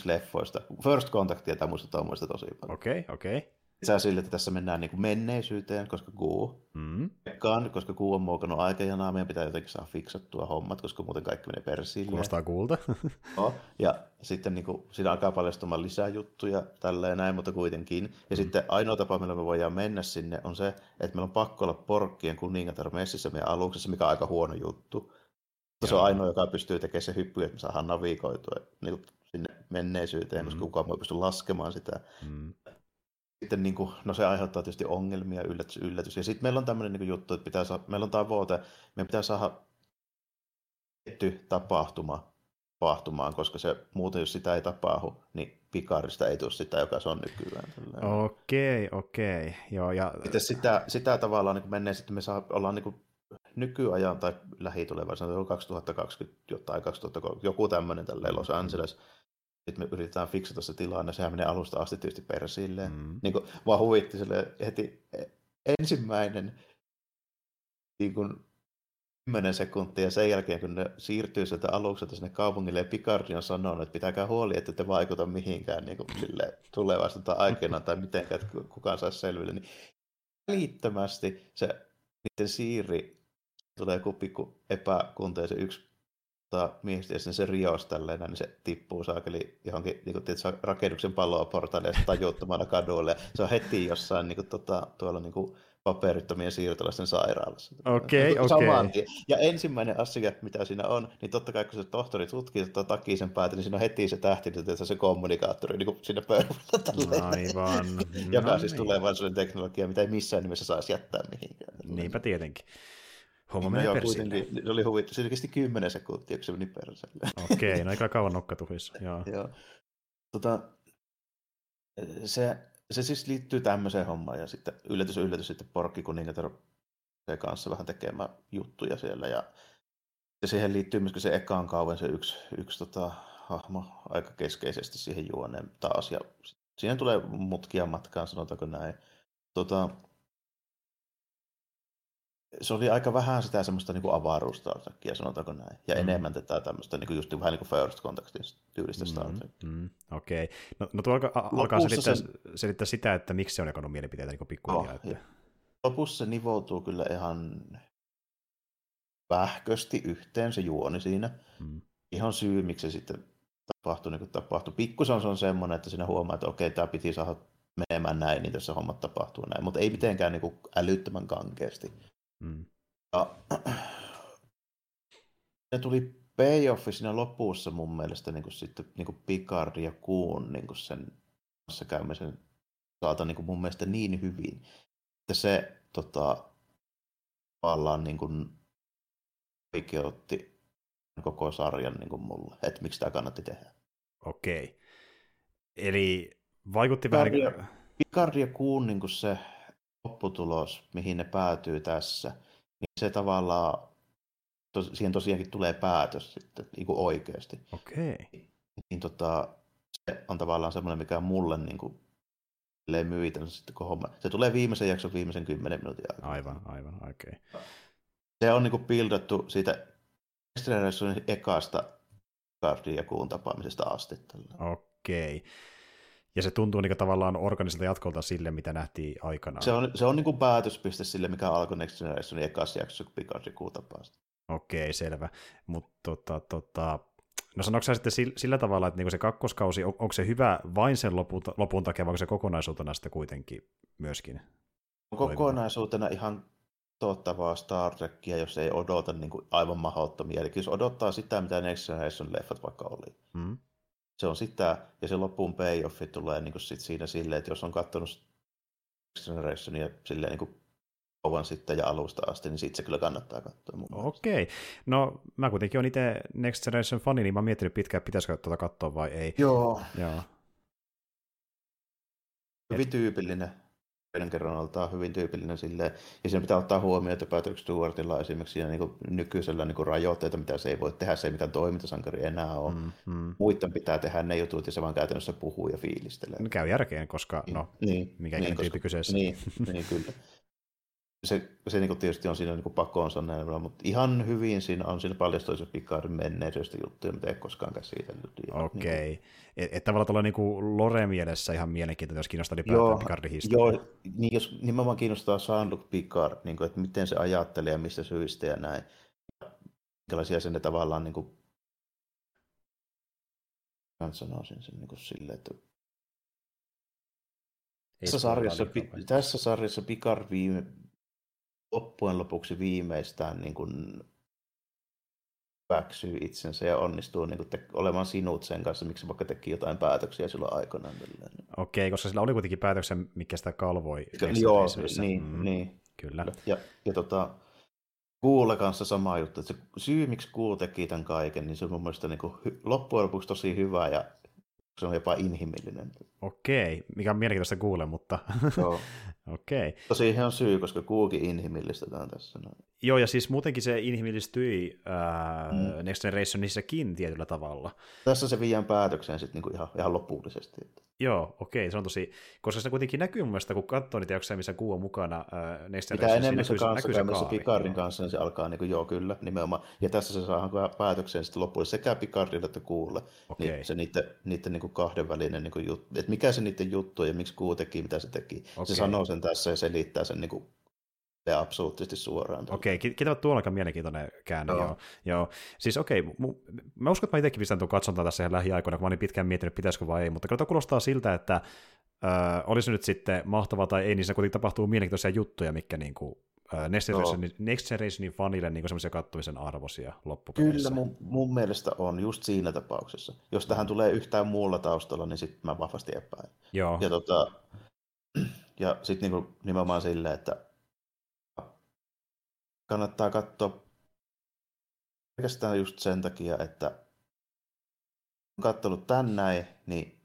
leffoista. First Contactia tai muista tosi paljon. Okei, okay, okei. Okay. Sä sille, että tässä mennään niin kuin menneisyyteen, koska Gu. Mm. Ekaan, koska Gu on muokannut aikajanaa, meidän pitää jotenkin saada fiksattua hommat, koska muuten kaikki menee persille. Kuulostaa kuulta. no, ja sitten niin kuin, siinä alkaa paljastumaan lisää juttuja, tälleen näin, mutta kuitenkin. Ja mm. sitten ainoa tapa, millä me voidaan mennä sinne, on se, että meillä on pakko olla porkkien kuningatar messissä meidän aluksessa, mikä on aika huono juttu. Mutta se on ainoa, joka pystyy tekemään se hyppy, että me saadaan navigoitua niin sinne menneisyyteen, mm. koska kukaan voi pysty laskemaan sitä. Mm sitten niin kuin, no se aiheuttaa tietysti ongelmia, yllätys, yllätys. Ja sitten meillä on tämmöinen niin juttu, että pitää saa, meillä on tavoite, meidän pitää saada tietty tapahtuma tapahtumaan, koska se muuten, jos sitä ei tapahdu, niin Pikarista ei tule sitä, joka se on nykyään. Okei, okay, okei. Okay. Joo, ja... Sitten sitä, sitä tavallaan niin menee, sitten me saa, ollaan niin kuin nykyajan tai lähitulevaisuudessa, 2020 tai 2030, joku tämmöinen tälleen Los Angeles, sitten me yritetään fiksata se tilanne, sehän menee alusta asti tietysti persilleen. Mm. Niin kuin, vaan huvitti sille heti ensimmäinen niin kuin, 10 sekuntia sen jälkeen, kun ne siirtyy sieltä alukselta sinne kaupungille, ja Picard on sanonut, että pitäkää huoli, että te vaikuta mihinkään niin kuin, tulevaisuutta tai aikana tai mitenkään, että kukaan saisi selville, niin välittömästi se niiden siiri tulee joku pikku epäkunteisen yksi tota, miehistä, ja se rios tälleen, niin se tippuu saakeli johonkin niin kuin, tietysti, rakennuksen palloa portaille ja tajuttomana kadulle. Se on heti jossain niin kuin, tota, tuolla niin kuin, paperittomien siirtolaisten sairaalassa. Okei, okay, okei. Okay. Ja ensimmäinen asia, mitä siinä on, niin totta kai kun se tohtori tutkii että takia sen päätä, niin siinä on heti se tähti, että se kommunikaattori niin kuin siinä pöydällä. Aivan. joka no siis niin. tulevaisuuden teknologia, mitä ei missään nimessä saisi jättää mihinkään. Niinpä tietenkin. Homma menee persille. Se oli huvittu. Se kesti 10 sekuntia, kun se meni persille. Okei, okay, no aika kauan nokkatuhissa. Joo. Joo. Tota, se, se siis liittyy tämmöiseen hommaan ja sitten yllätys yllätys sitten Porkki kuningatar se kanssa vähän tekemään juttuja siellä ja, ja siihen liittyy myöskin se ekaan kauan se yksi, yksi tota, hahmo aika keskeisesti siihen juoneen taas ja siihen tulee mutkia matkaan, sanotaanko näin. Tota, se oli aika vähän sitä semmoista niin avaruusta sanotaanko näin. Ja mm. enemmän tätä tämmöistä niin kuin just vähän niin kuin First Contactin tyylistä Star mm, Trek. Mm, Okei. Okay. No, no tuo alkaa, alkaa selittää, sen... selittää, sitä, että miksi se on jakanut mielipiteitä niin pikkuhiljaa. Oh, että... Lopussa se nivoutuu kyllä ihan vähkösti yhteen se juoni siinä. Mm. Ihan syy, miksi se sitten tapahtui, niin kuin tapahtui. Pikkusen se on semmoinen, että siinä huomaa, että okei, tämä piti saada menemään näin, niin tässä hommat tapahtuu näin. Mutta ei mitenkään niin kuin älyttömän kankeasti. Mm. Ja, se tuli payoffi siinä lopussa mun mielestä niin kuin sitten niin kuin Picard ja Kuun niin kuin sen kanssa käymisen saata niin kuin mun mielestä niin hyvin, että se tota, tavallaan niin kuin oikeutti koko sarjan niin kuin mulle, että miksi tämä kannatti tehdä. Okei. Eli vaikutti Picard vähän... Ja, Picard ja Kuun niin kuin se lopputulos, mihin ne päätyy tässä, niin se tavallaan, tos, siihen tosiaankin tulee päätös sitten niin kuin oikeasti. Okei. Okay. Niin, tota, se on tavallaan semmoinen, mikä on mulle niin kuin, myitä sitten kun homma. Se tulee viimeisen jakson viimeisen kymmenen minuutin aikana. Aivan, aivan, okei. Okay. Se on niin kuin pildattu siitä Extraresonin ekasta Guardian ja kuun tapaamisesta asti. Okei. Okay. Ja se tuntuu niin tavallaan organiselta jatkolta sille, mitä nähtiin aikanaan. Se on, se on niin kuin päätöspiste sille, mikä alkoi Next Generationin ekassa jaksossa, kun kuutapaa Okei, selvä. Mutta tota, tota, no sanoiko sä sitten sillä, tavalla, että niinku se kakkoskausi, on, onko se hyvä vain sen lopun, lopun takia, vai onko se kokonaisuutena sitten kuitenkin myöskin? Kokonaisuutena ihan toivottavaa Star Trekia, jos ei odota niin kuin aivan mahdottomia. Eli jos odottaa sitä, mitä Next Generation leffat vaikka oli, mm se on sitä, ja se loppuun payoffi tulee niin sit siinä silleen, että jos on katsonut Generationia silleen niin kauan sitten ja alusta asti, niin sitten se kyllä kannattaa katsoa mun Okei. Okay. No mä kuitenkin olen itse Next Generation fani, niin mä oon miettinyt pitkään, pitäisikö tuota katsoa vai ei. Joo. Joo. Hyvin tyypillinen on hyvin tyypillinen silleen, ja siinä pitää ottaa huomioon, että Patrick Stewartilla esimerkiksi siinä niin nykyisellä niin rajoitteita, mitä se ei voi tehdä, se ei mikään toimintasankari enää ole. Mm, mm. Muiden pitää tehdä ne jutut, ja se vaan käytännössä puhuu ja fiilistelee. Käy järkeen, koska niin, no, niin, mikä niin, koska, kyseessä. Niin, niin kyllä. Se, se niin tietysti on siinä niin pakoonsa näin, mutta ihan hyvin siinä on siinä paljastoissa Picardin menneisyydestä juttuja, mitä ei koskaan käsitellyt. Okei. Okay. Niin että et tavallaan tuolla niin lore-mielessä ihan mielenkiintoista, jos kiinnostaa ylipäätään Picardin historiaa. Joo, niin jos nimenomaan kiinnostaa Jean-Luc Picard, niin kuin, että miten se ajattelee ja mistä syistä ja näin. Minkälaisia sen ne tavallaan niin kuin, sanoisin sen niin kuin silleen, että tässä sarjassa, tässä sarjassa Picard viime, loppujen lopuksi viimeistään niin kuin hyväksyy itsensä ja onnistuu niin kuin te- olemaan sinut sen kanssa, miksi vaikka teki jotain päätöksiä silloin aikanaan. Okei, okay, koska sillä oli kuitenkin päätöksiä, mikä sitä kalvoi. Joo, niin, mm, niin. Kyllä. Ja, ja tota, Kuule kanssa sama juttu, että se syy, miksi Kuul teki tämän kaiken, niin se on mun mielestä niin kuin, loppujen lopuksi tosi hyvä ja se on jopa inhimillinen. Okei, mikä on mielenkiintoista kuulla, mutta Joo. okei. Siihen on syy, koska kuukin inhimillistetään tässä. Joo, ja siis muutenkin se inhimillistyi ää, mm. Next Generationissakin tietyllä tavalla. Tässä se viiään päätökseen sitten niinku ihan, ihan lopullisesti. Joo, okei, se on tosi, koska se kuitenkin näkyy mun mielestä, kun katsoo niitä jaksoja, missä kuu on mukana ää, Next Mitä enemmän se kanssa näkyy se Picardin kanssa, niin se alkaa, niin kuin, joo kyllä, nimenomaan. Ja tässä se saa päätökseen sitten lopullisesti sekä Picardille että kuulle. Niin se niiden, niiden niin kuin kahdenvälinen niin kuin juttu, että mikä se niiden juttu ja miksi kuu teki, mitä se teki. Okay. Se sanoo sen tässä ja selittää sen niin kuin absoluuttisesti suoraan. Okei, okay, kiitos tuolla aika mielenkiintoinen käänne. Joo. Joo. joo. Siis okei, okay, mä uskon, että mä itsekin pistän tuon katsontaan tässä ihan lähiaikoina, kun mä olin pitkään miettinyt, pitäisikö vai ei, mutta kyllä kuulostaa siltä, että äh, olisi nyt sitten mahtavaa tai ei, niin siinä kuitenkin tapahtuu mielenkiintoisia juttuja, mikä niin kuin, Next, Generationin, Next Generationin fanille niin semmoisia kattomisen arvoisia loppupeleissä. Kyllä mun, mun mielestä on just siinä tapauksessa. Jos tähän tulee yhtään muulla taustalla, niin sitten mä vahvasti epäilen. Joo. Ja, tota, ja sitten niin nimenomaan silleen, että kannattaa katsoa pelkästään just sen takia, että on katsonut tän näin, niin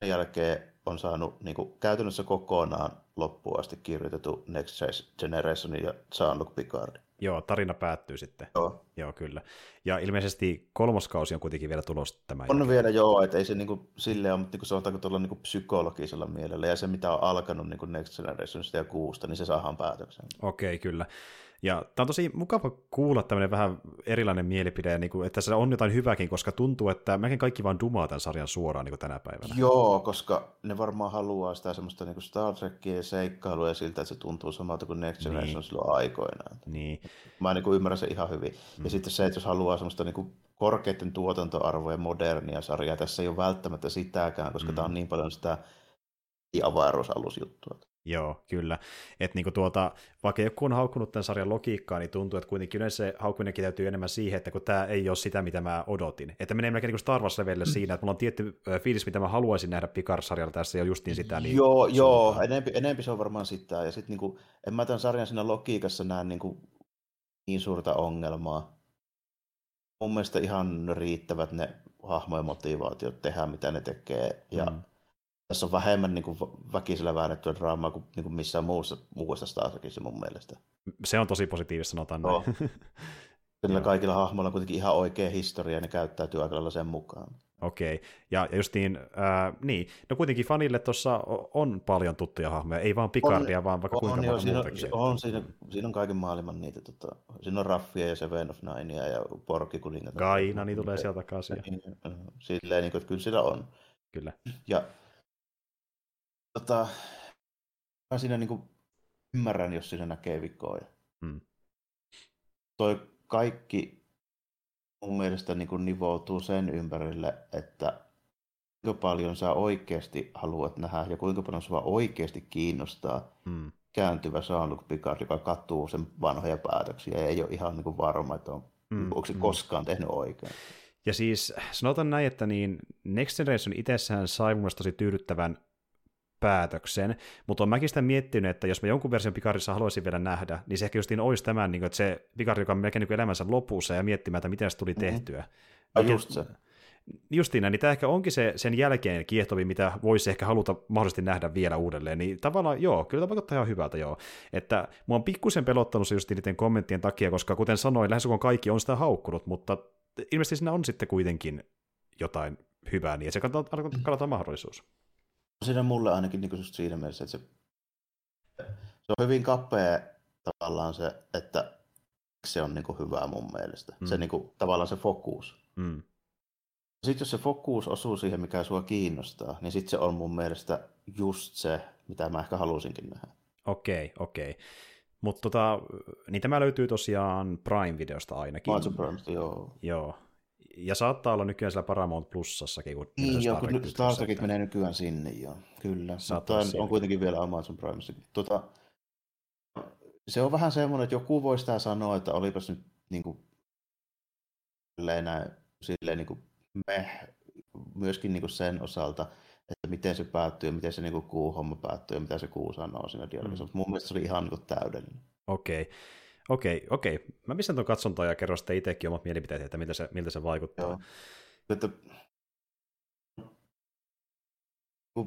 sen jälkeen on saanut niin kuin, käytännössä kokonaan loppuun asti kirjoitettu Next Generation ja Jean-Luc Picard. Joo, tarina päättyy sitten. Joo. Joo, kyllä. Ja ilmeisesti kolmoskausi on kuitenkin vielä tulossa tämä. On jälkeen. vielä joo, että ei se niinku silleen ole, mutta niinku sanotaanko tuolla niinku psykologisella mielellä. Ja se, mitä on alkanut niinku Next Generation ja kuusta, niin se saadaan päätöksen. Okei, okay, kyllä. Ja tämä on tosi mukava kuulla tämmöinen vähän erilainen mielipide, niin kuin, että tässä on jotain hyvääkin, koska tuntuu, että mäkin kaikki vaan dumaa tämän sarjan suoraan niin kuin tänä päivänä. Joo, koska ne varmaan haluaa sitä semmoista niin kuin Star Trekia ja seikkailua ja siltä, että se tuntuu samalta kuin Next Generation niin. silloin aikoinaan. Niin. Mä niin kuin ymmärrän sen ihan hyvin. Mm. Ja sitten se, että jos haluaa semmoista niin kuin korkeiden tuotantoarvojen modernia sarjaa, tässä ei ole välttämättä sitäkään, koska mm. tämä on niin paljon sitä avaruusalusjuttua. Joo, kyllä. Että niinku tuota, vaikka joku on haukkunut tämän sarjan logiikkaa, niin tuntuu, että kuitenkin yleensä se haukkuminenkin täytyy enemmän siihen, että kun tämä ei ole sitä, mitä mä odotin. Että menee melkein niin Star wars mm. siinä, että mulla on tietty fiilis, mitä mä haluaisin nähdä Picard-sarjalla tässä, ja just niin sitä. Niin joo, joo enempi, enempi, se on varmaan sitä. Ja sitten niinku, en mä tämän sarjan siinä logiikassa näe niinku niin suurta ongelmaa. Mun mielestä ihan riittävät ne hahmojen motivaatiot tehdä, mitä ne tekee. Ja mm tässä on vähemmän niin kuin, väkisellä väännettyä draamaa kuin, niin kuin missään muussa, muussa Star mun mielestä. Se on tosi positiivista, sanotaan no. Kyllä kaikilla hahmoilla on kuitenkin ihan oikea historia ja ne käyttäytyy aika lailla sen mukaan. Okei, okay. ja, ja niin, äh, niin, no kuitenkin fanille tuossa on paljon tuttuja hahmoja, ei vaan Picardia, on, vaan vaikka on, kuinka monta siinä, on, on, siinä, siinä on kaiken maailman niitä, tota, siinä on Raffia ja Seven of Ninea ja Porki kuningat. Kaina, niin tulee sieltä takaisin. Niin, silleen, niin kuin, kyllä sillä on. Kyllä. Ja tota, mä siinä niinku ymmärrän, jos siinä näkee vikoja. Hmm. Toi kaikki mun mielestä niin kuin nivoutuu sen ympärille, että kuinka paljon sä oikeasti haluat nähdä ja kuinka paljon sua oikeasti kiinnostaa hmm. kääntyvä Jean-Luc Picard, joka katsoo sen vanhoja päätöksiä ja ei ole ihan niin kuin varma, että on, hmm. onko se hmm. koskaan tehnyt oikein. Ja siis sanotaan näin, että niin Next Generation itsessään sai mun tosi tyydyttävän päätöksen, mutta on mäkin sitä miettinyt, että jos mä jonkun version Pikarissa haluaisin vielä nähdä, niin se ehkä justiin olisi tämän, niin kuin, että se Pikari, joka on melkein niin elämänsä lopussa ja miettimään, että miten se tuli mm-hmm. tehtyä. Ja just se. Justiin niin tämä ehkä onkin se sen jälkeen kiehtovi, mitä voisi ehkä haluta mahdollisesti nähdä vielä uudelleen, niin tavallaan joo, kyllä tämä vaikuttaa ihan hyvältä joo. Että mua on pikkusen pelottanut se just niiden kommenttien takia, koska kuten sanoin, lähes kaikki on sitä haukkunut, mutta ilmeisesti siinä on sitten kuitenkin jotain hyvää, niin se kannattaa, kannattaa mahdollisuus. Siinä mulle ainakin niin just siinä mielessä, että se, se on hyvin kapea tavallaan se, että se on niin kuin hyvää mun mielestä. Mm. Se niin kuin, tavallaan se fokus. Mm. Sitten jos se fokus osuu siihen, mikä sua kiinnostaa, niin sitten se on mun mielestä just se, mitä mä ehkä halusinkin nähdä. Okei, okay, okei. Okay. Mutta tota, niin tämä löytyy tosiaan Prime-videosta ainakin. Prime, joo. Joo. Ja saattaa olla nykyään siellä Paramount Plussassakin. Kun niin, joo, kun Star Trekit menee nykyään sinne, joo. Kyllä. Saattaa Mutta on, on kuitenkin vielä Amazon Primessa. Tota, se on vähän semmoinen, että joku voi sitä sanoa, että olipas nyt niin kuin, näin, silleen niin kuin me myöskin niin kuin sen osalta, että miten se päättyy ja miten se niin kuin kuu homma päättyy ja mitä se kuu sanoo siinä dialogissa. Mm. Mun mielestä se oli ihan niin kuin täydellinen. Okei. Okay. Okei, okei. Mä pistän tuon katsontaan ja kerron sitten itsekin omat mielipiteet, että miltä se, miltä se vaikuttaa. Joo. Että,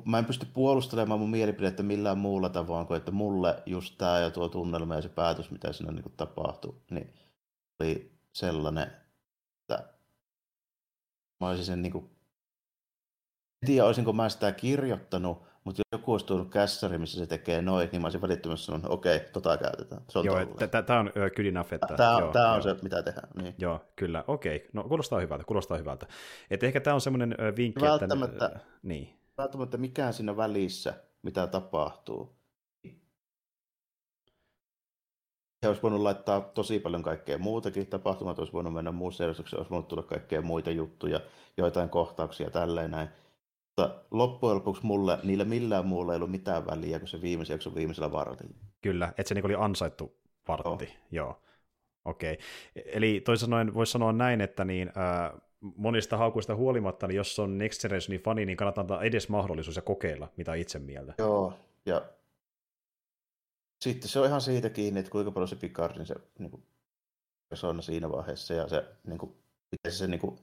mä en pysty puolustelemaan mun mielipidettä millään muulla tavoin kuin, että mulle just tämä ja tuo tunnelma ja se päätös, mitä siinä niin tapahtui, niin oli sellainen, että mä olisin sen niin kuin, en tiedä, olisinko mä sitä kirjoittanut, mutta jos joku olisi tullut kässäri, missä se tekee noin, niin mä olisin välittömästi sanonut, okei, okay, tota käytetään. Se on joo, tämä on good enough. Että, tämä on, tää on se, mitä tehdään. Niin. Joo, kyllä, okei. Okay. No kuulostaa hyvältä, kuulostaa hyvältä. Et ehkä tämä on semmoinen vinkki, välttämättä, että... Niin. Välttämättä mikään siinä välissä, mitä tapahtuu. He olisi voinut laittaa tosi paljon kaikkea muutakin. Tapahtumat olisi voinut mennä muussa järjestyksessä, olisi voinut tulla kaikkea muita juttuja, joitain kohtauksia tälleen näin. Mutta loppujen lopuksi mulle, niillä millään muulla ei ollut mitään väliä kuin se viimeisen jakson viimeisellä vartilla. Kyllä, että se niin oli ansaittu vartti, oh. joo. Okei, okay. eli toisin sanoen voisi sanoa näin, että niin, äh, monista haukuista huolimatta, niin jos on Next Generationin fani, niin kannattaa antaa edes mahdollisuus ja kokeilla, mitä itse mieltä. Joo, ja sitten se on ihan siitä kiinni, että kuinka paljon se Picardin se niin kuin, persona siinä vaiheessa ja se, niin kuin, miten se, se niin kuin,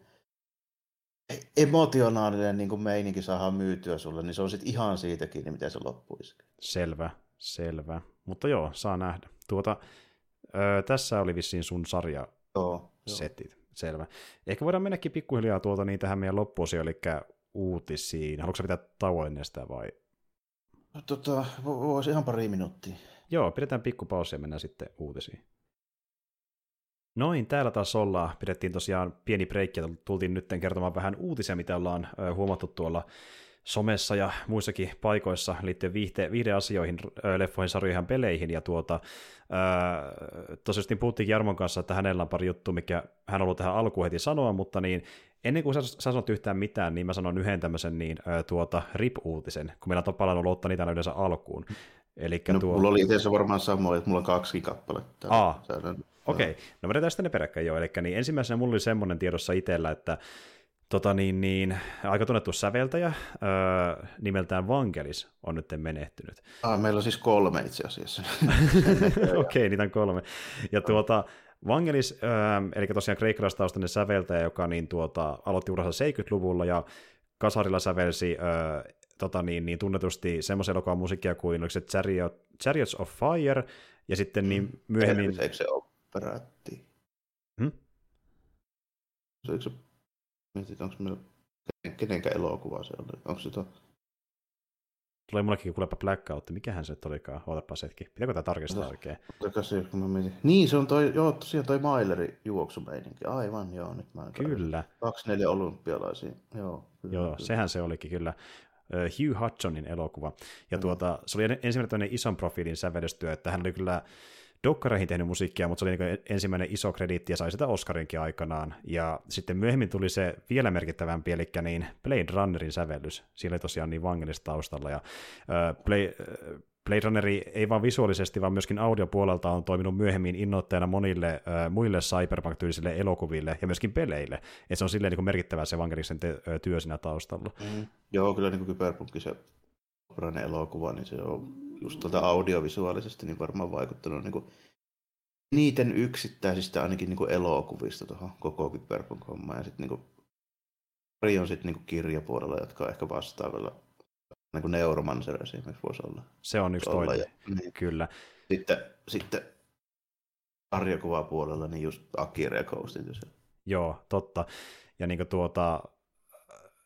emotionaalinen niin kuin meininki saadaan myytyä sulle, niin se on sitten ihan siitä kiinni, miten se loppuisi. Selvä, selvä. Mutta joo, saa nähdä. Tuota, ö, tässä oli vissiin sun sarja joo, setit. Joo. Selvä. Ehkä voidaan mennäkin pikkuhiljaa tuota niin tähän meidän loppuosioon, eli uutisiin. Haluatko pitää tauon ennen sitä vai? Tota, voisi ihan pari minuuttia. Joo, pidetään pikkupausia ja mennään sitten uutisiin. Noin, täällä taas ollaan. Pidettiin tosiaan pieni breikki ja tultiin nyt kertomaan vähän uutisia, mitä ollaan huomattu tuolla somessa ja muissakin paikoissa liittyen viihde, viihdeasioihin, leffoihin, sarjoihin ja peleihin. Ja tuota, tosiaan puhuttiin Jarmon kanssa, että hänellä on pari juttua, mikä hän haluaa tähän alkuun heti sanoa, mutta niin ennen kuin sä, sä sanot yhtään mitään, niin mä sanon yhden tämmöisen niin, tuota, RIP-uutisen, kun meillä on tapana ollut ottaa niitä yleensä alkuun. Elikkä no, tuo... Mulla oli itse varmaan samoin, että mulla on kaksi kappaletta. Aa, okei. Okay. No vedetään sitten ne peräkkäin jo. Eli niin ensimmäisenä mulla oli semmoinen tiedossa itsellä, että tota niin, niin, aika tunnettu säveltäjä öö, nimeltään Vangelis on nyt menehtynyt. Ah, meillä on siis kolme itse asiassa. Okei, okay, niitä on kolme. Ja tuota, Vangelis, öö, eli tosiaan kreikkalaistaustainen säveltäjä, joka niin, tuota, aloitti uransa 70-luvulla ja kasarilla sävelsi öö, tota niin, niin tunnetusti semmoisen elokuvan musiikkia kuin oliko se Chariot, Chariots of Fire, ja sitten niin mm. myöhemmin... Eikö se ole perätti? Hmm? Eikö se... Mietit, onko meillä... Kenenkä elokuva se oli? Onko se to... Tulee mullekin kuulepa blackout. Mikähän se olikaan? Ootapa hetki. Pitääkö tämä tarkistaa no, oikein? Se, kun mä mietin. Niin, se on toi, joo, tosiaan toi Maileri juoksumeininki. Aivan, joo, nyt mä Kyllä. 24 olympialaisia. Joo, kyllä, joo kyllä. sehän se olikin kyllä. Hugh Hudsonin elokuva. Ja mm. tuota, se oli ensimmäinen ison profiilin sävellystyö, että hän oli kyllä dokkareihin tehnyt musiikkia, mutta se oli niin ensimmäinen iso krediitti ja sai sitä Oscarinkin aikanaan. Ja sitten myöhemmin tuli se vielä merkittävämpi, eli niin Blade Runnerin sävellys. Siinä oli tosiaan niin vangelista taustalla. Ja uh, Blade, Blade Runner ei vain visuaalisesti, vaan myöskin audiopuolelta on toiminut myöhemmin innoitteena monille äh, muille cyberpunk-tyylisille elokuville ja myöskin peleille. Et se on silleen niin merkittävä se Vangeliksen te- työ siinä taustalla. Mm. Joo, kyllä niin kuin Cyberpunk se elokuva, niin se on just tuolta audiovisuaalisesti niin varmaan vaikuttanut niin kuin niiden yksittäisistä ainakin niin kuin elokuvista tuohon koko Cyberpunk-hommaan. Ja sitten niin pari on sitten niin kirjapuolella, jotka on ehkä vastaavilla. Niin kuin Neuromancer esimerkiksi voisi olla. Se on yksi toinen, ja, niin. kyllä. Sitten, sitten sarjakuvapuolella niin just Akira ja Ghost Joo, totta. Ja niin tuota,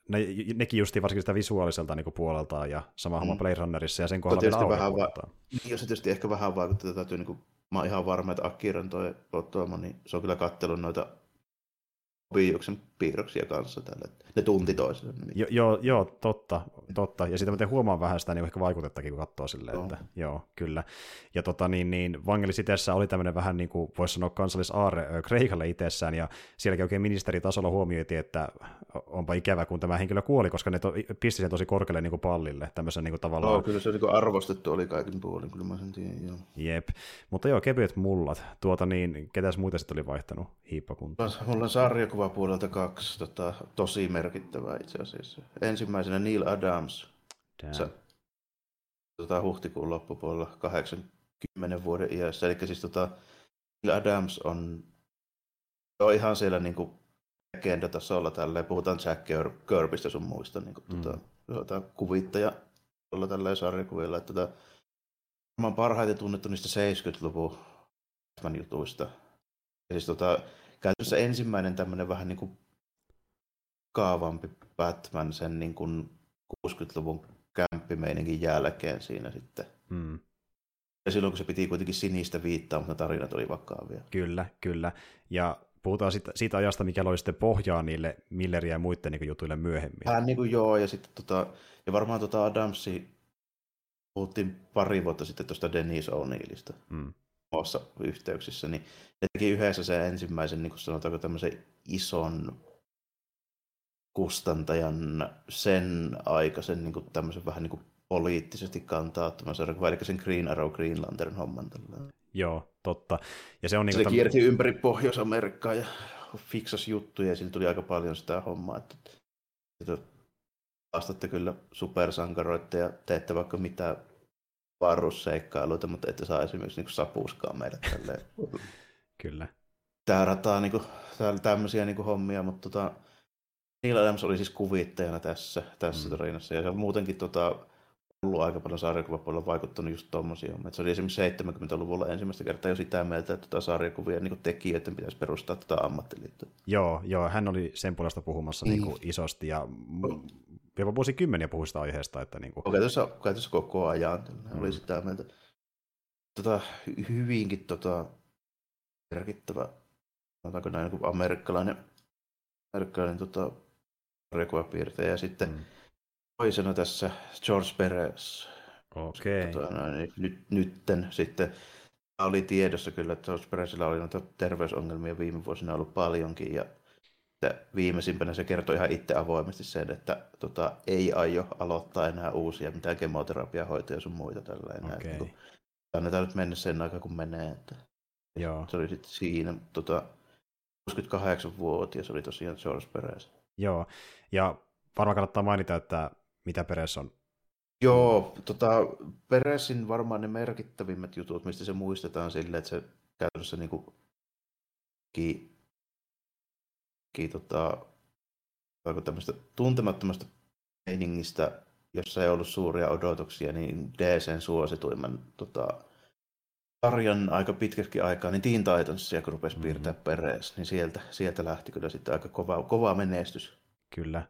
ne, nekin justiin varsinkin sitä visuaaliselta niin puolelta ja sama homma mm. Blade Runnerissa ja sen kohdalla vielä vähän va- niin, jos se tietysti ehkä vähän vaikuttaa, täytyy, niin kuin, mä oon ihan varma, että Akiran toi Ottoamo, niin se on kyllä kattellut noita Obiuksen piirroksia kanssa tällä. Ne tunti toisen. Jo, joo, joo, totta, totta. Ja sitten mä huomaan vähän sitä niin ehkä vaikutettakin, kun katsoo silleen, että joo, kyllä. Ja tota, niin, niin Vangelis itsessään oli tämmöinen vähän niin kuin voisi sanoa kansallisaare Kreikalle itsessään, ja sielläkin oikein ministeritasolla huomioitiin, että onpa ikävä, kun tämä henkilö kuoli, koska ne to, pisti sen tosi korkealle niin kuin pallille, tämmöisen niin kuin tavallaan. Joo, kyllä se niin arvostettu oli kaikin puolin, kyllä mä sen tiedän, joo. Jep, mutta joo, kevyet mullat. Tuota niin, ketäs muita sitten oli vaihtanut hiippakuntaan? Mulla on sarja elokuvapuolelta kaksi tota, tosi merkittävää itse asiassa. Ensimmäisenä Neil Adams. Se, tota, huhtikuun loppupuolella 80 vuoden iässä. Eli siis tota, Neil Adams on, on ihan siellä niin legendatasolla tälleen. Puhutaan Jack Kirbystä sun muista niin kuin, mm. tota, tota, kuvittaja olla tällä sarjakuvilla. Että, tota, varmaan parhaiten tunnettu niistä 70-luvun jutuista. Ja siis tota, käytännössä ensimmäinen tämmöinen vähän niin kuin kaavampi Batman sen niin kuin 60-luvun kämppimeiningin jälkeen siinä sitten. Mm. Ja silloin kun se piti kuitenkin sinistä viittaa, mutta tarinat oli vakavia. Kyllä, kyllä. Ja puhutaan siitä, siitä ajasta, mikä loi sitten pohjaa niille Milleria ja muiden niin jutuille myöhemmin. Vähän niin kuin joo, ja sitten tota, ja varmaan tota Adamsi puhuttiin pari vuotta sitten tuosta Dennis O'Neillista. Mm omassa yhteyksissä, niin ne teki yhdessä sen ensimmäisen, niin kuin sanotaanko tämmöisen ison kustantajan sen aikaisen niin kuin tämmöisen vähän niin kuin poliittisesti kantaa sarjakuvan, eli sen Green Arrow Green Lantern homman. Tällä. Joo, totta. Ja se on niin se kierti ympäri Pohjois-Amerikkaa ja fiksas juttuja ja sillä tuli aika paljon sitä hommaa, että, että kyllä supersankaroitte ja teette vaikka mitä varusseikkailuita, mutta ette saa esimerkiksi niin sapuskaa meille tälleen. Kyllä. Tää rataa niin kuin, tämmöisiä niin kuin hommia, mutta tota, Neil Adams oli siis kuvittajana tässä, tässä mm. tarinassa, ja se on muutenkin tota, ollut aika paljon sarjakuvapuolella vaikuttanut just tommosia. Se oli esimerkiksi 70-luvulla ensimmäistä kertaa jo sitä mieltä, että tota sarjakuvia niin tekijöiden pitäisi perustaa tätä tota ammattiliittoa. Joo, joo, hän oli sen puolesta puhumassa mm. niin kuin isosti, ja jopa vuosikymmeniä puhui sitä aiheesta. Että niin kuin... Käytössä, käytössä koko ajan mm. oli sitä mieltä. Tota, hyvinkin tota, merkittävä, sanotaanko näin, niin amerikkalainen, amerikkalainen tota, rekuapiirtejä. Ja sitten mm. toisena tässä George Perez. Okei. Okay. Tota, niin nyt, nytten sitten oli tiedossa kyllä, että George Perezillä oli noita terveysongelmia viime vuosina ollut paljonkin. Ja sitten viimeisimpänä se kertoi ihan itse avoimesti sen, että tota, ei aio aloittaa enää uusia mitään kemoterapiahoitoja sun muita tällä enää. Okay. Niin annetaan nyt mennä sen aikaa, kun menee. Että Joo. Se oli sitten siinä tota, 68-vuotias oli tosiaan George Perez. Joo, ja varmaan kannattaa mainita, että mitä Perez on Joo, tota, Peresin varmaan ne merkittävimmät jutut, mistä se muistetaan silleen, että se käytännössä niin kuin, tota, tämmöistä tuntemattomasta meiningistä, jossa ei ollut suuria odotuksia, niin DCn suosituimman tota, sarjan aika pitkäksi aikaa, niin Teen Titansia, kun rupesi mm-hmm. piirtää perees, niin sieltä, sieltä lähti kyllä sitten aika kova, kova menestys. Kyllä.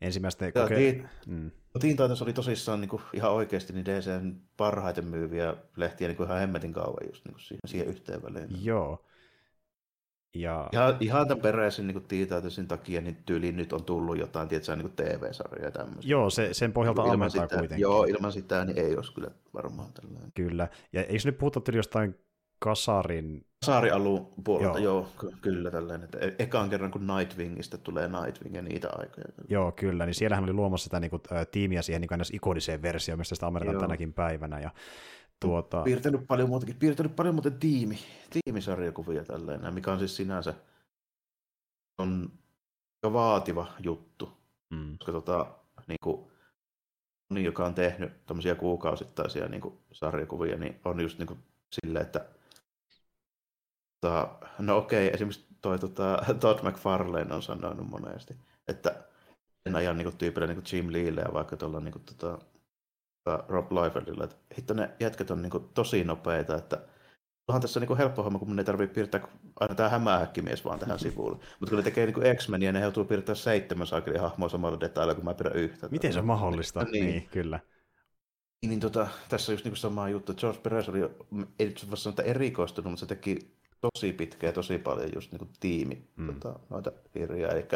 Ensimmäistä koke... Teen, mm. Teen Titans oli tosissaan niin kuin, ihan oikeasti niin DCn parhaiten myyviä lehtiä niin kuin ihan hemmetin kauan just niin kuin siihen, siihen yhteen väliin. Joo. Ja... Ihan, ihan tämän peräisin niin tiitautusin takia niin tyyliin nyt on tullut jotain tietysti, niin TV-sarjoja ja tämmöistä. Joo, se, sen pohjalta ilman ammentaa sitä, kuitenkin. Joo, ilman sitä niin ei olisi kyllä varmaan tällainen. Kyllä, ja eikö nyt puhuta tyyli jostain Kasarin... Kasarin puolelta, joo, joo kyllä tällainen. Että e- ekaan kerran kun Nightwingistä tulee Nightwing ja niitä aikoja. Joo, kyllä, niin siellähän oli luomassa sitä niin kuin, tiimiä siihen niin kuin ikoniseen versioon, mistä sitä ammennetaan tänäkin päivänä. Ja Tuota... Piirtänyt paljon muutakin, piirtänyt paljon muuten tiimi, tiimisarjakuvia tälleen, mikä on siis sinänsä on vaativa juttu, mm. koska tota, niin kuin, niin, joka on tehnyt tämmöisiä kuukausittaisia niin kuin, sarjakuvia, niin on just niin kuin, silleen, että tota, no okei, esimerkiksi toi tota, Todd McFarlane on sanonut monesti, että en ajan niin tyypillä niin Jim Leelle ja vaikka tuolla niin kuin, tota, Rob Liefeldillä, että hitto ne jätket on niin kuin, tosi nopeita, että onhan tässä niin helppo homma, kun mun ei tarvitse piirtää aina tämä hämähäkkimies vaan tähän sivulle. Mutta kun ne tekee niin X-Meniä, ne joutuu piirtää seitsemän saakelin hahmoa samalla detailla, kun mä pidän yhtä. Miten se on mahdollista? niin. niin, kyllä. Niin, niin tota, tässä on just niin sama juttu. George Perez oli, ei nyt sanoa, että erikoistunut, mutta se teki tosi pitkä ja tosi paljon just niin kuin tiimi mm. tota, noita kirjoja. Eli,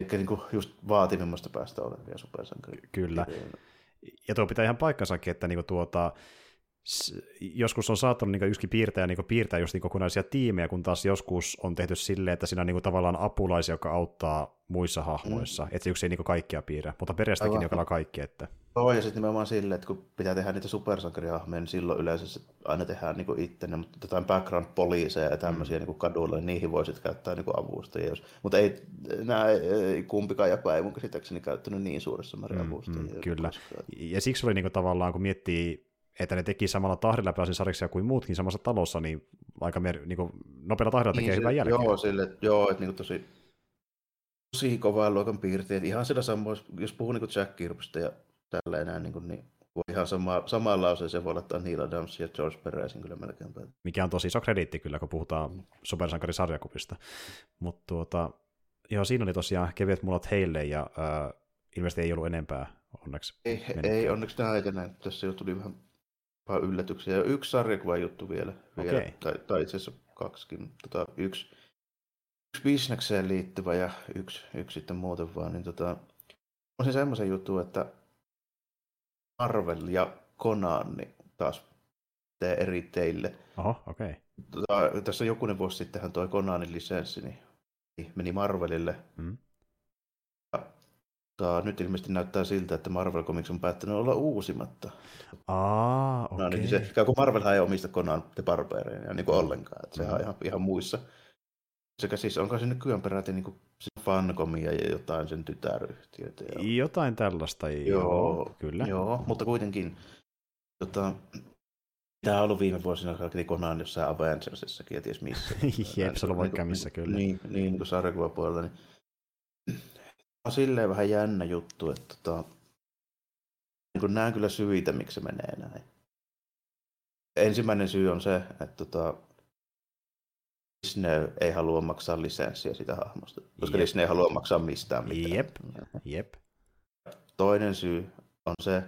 eli niin kuin just vaativimmasta päästä olevia supersankaria. Kyllä. Ja tuo pitää ihan paikkansakin, että niin tuota, joskus on saattanut niin yksikin piirtäjä niin piirtää just niin kokonaisia tiimejä, kun taas joskus on tehty silleen, että siinä on niin tavallaan apulaisia, joka auttaa muissa hahmoissa. Mm. Että se yksi ei niin kaikkia piirrä, mutta periaatteessakin joka kaikki. Että... Joo, ja sitten nimenomaan silleen, että kun pitää tehdä niitä supersankarihahmoja, niin silloin yleensä aina tehdään niin itse, mutta jotain background-poliiseja ja tämmöisiä mm. niin kaduilla, niin niihin voisit käyttää niin avustajia. Jos... Mutta ei, nämä ei, kumpikaan ja ei mun käsittääkseni käyttänyt niin suuressa määrin mm, avustajia. Mm, kyllä. Ja siksi oli niin kuin, tavallaan, kun miettii että ne teki samalla tahdilla pääsin sarjassa kuin muutkin samassa talossa, niin aika mer- niin kuin, nopealla tahdilla tekee niin, hyvää jälkeä. Joo, sille, joo että niin tosi, tosi kovaa luokan piirteet. Ihan sillä samoin, jos puhuu niin Jack Kirbystä ja tällä enää, niin, kuin, niin voi ihan sama, samaan lauseeseen voi laittaa Neil Adams ja George Perezin kyllä melkein. Mikä on tosi iso krediitti kyllä, kun puhutaan supersankarisarjakuvista. Mutta tuota, joo, siinä oli tosiaan kevyet mulat heille ja äh, ilmeisesti ei ollut enempää onneksi. Ei, ei onneksi tänä aikana. Tässä jo tuli vähän yllätyksiä. Ja yksi sarjakuva juttu vielä, vielä okay. tai, tai itse asiassa kaksikin. Tota, yksi, yksi bisnekseen liittyvä ja yksi, yksi sitten muuten vaan. Niin tota, on se semmoisen juttu, että Marvel ja Conan niin taas tee eri teille. Oho, okei. Okay. Tota, tässä jokunen vuosi sittenhän toi Conanin lisenssi niin meni Marvelille. Mm. Mutta nyt ilmeisesti näyttää siltä, että Marvel Comics on päättänyt olla uusimatta. Aa, okei. Okay. No, niin se, kun Marvel ei omista Conan The Barbarian ja niin kuin ollenkaan. Että sehän on ihan, ihan muissa. Sekä siis onko se nykyään peräti niin Fancomia ja jotain sen tytäryhtiöitä. Ja... Jotain tällaista, joo, joo, kyllä. Joo, mutta kuitenkin tota, Tämä on ollut viime vuosina kaikki Conan jossain Avengersissakin ja ties missä. Jep, se on vaikka missä kyllä. Niin, niin, niin kuin sarjakuvapuolella. Niin on silleen vähän jännä juttu, että tota, niin kuin näen kyllä syitä, miksi se menee näin. Ensimmäinen syy on se, että tota, Disney ei halua maksaa lisenssiä sitä hahmosta, koska Jep. Disney ei halua maksaa mistään mitään. Jep. Jep. Toinen syy on se,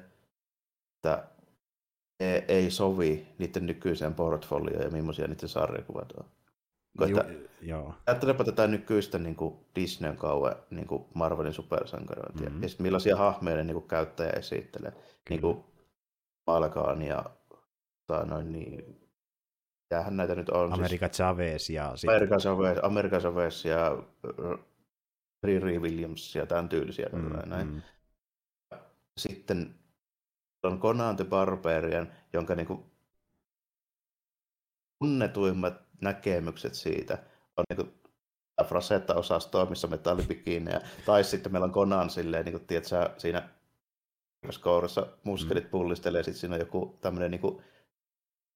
että ei sovi niiden nykyiseen portfolioon ja millaisia niiden sarjakuvat on. Että, joo. Ajattelepa tätä nykyistä niin kuin Disneyn kauan niin kuin Marvelin supersankarointia. Mm-hmm. Ja sitten millaisia hahmeja ne niin kuin käyttäjä esittelee. Kyllä. Niin kuin Malkaan ja tai noin niin, Tämähän näitä nyt on. Amerika siis, Chavez ja... Amerika Chavez, Amerika Chavez ja Riri Williams ja tämän tyylisiä. Mm, näin. Mm. Sitten on Conan the Barbarian, jonka niin kuin tunnetuimmat näkemykset siitä on niin kuin Frasetta-osastoa, missä metallipikiinejä, tai sitten meillä on Conan silleen, niin kuin, tiedätkö, siinä kourassa muskelit mm. pullistelee, sitten siinä on joku tämmöinen niin kuin,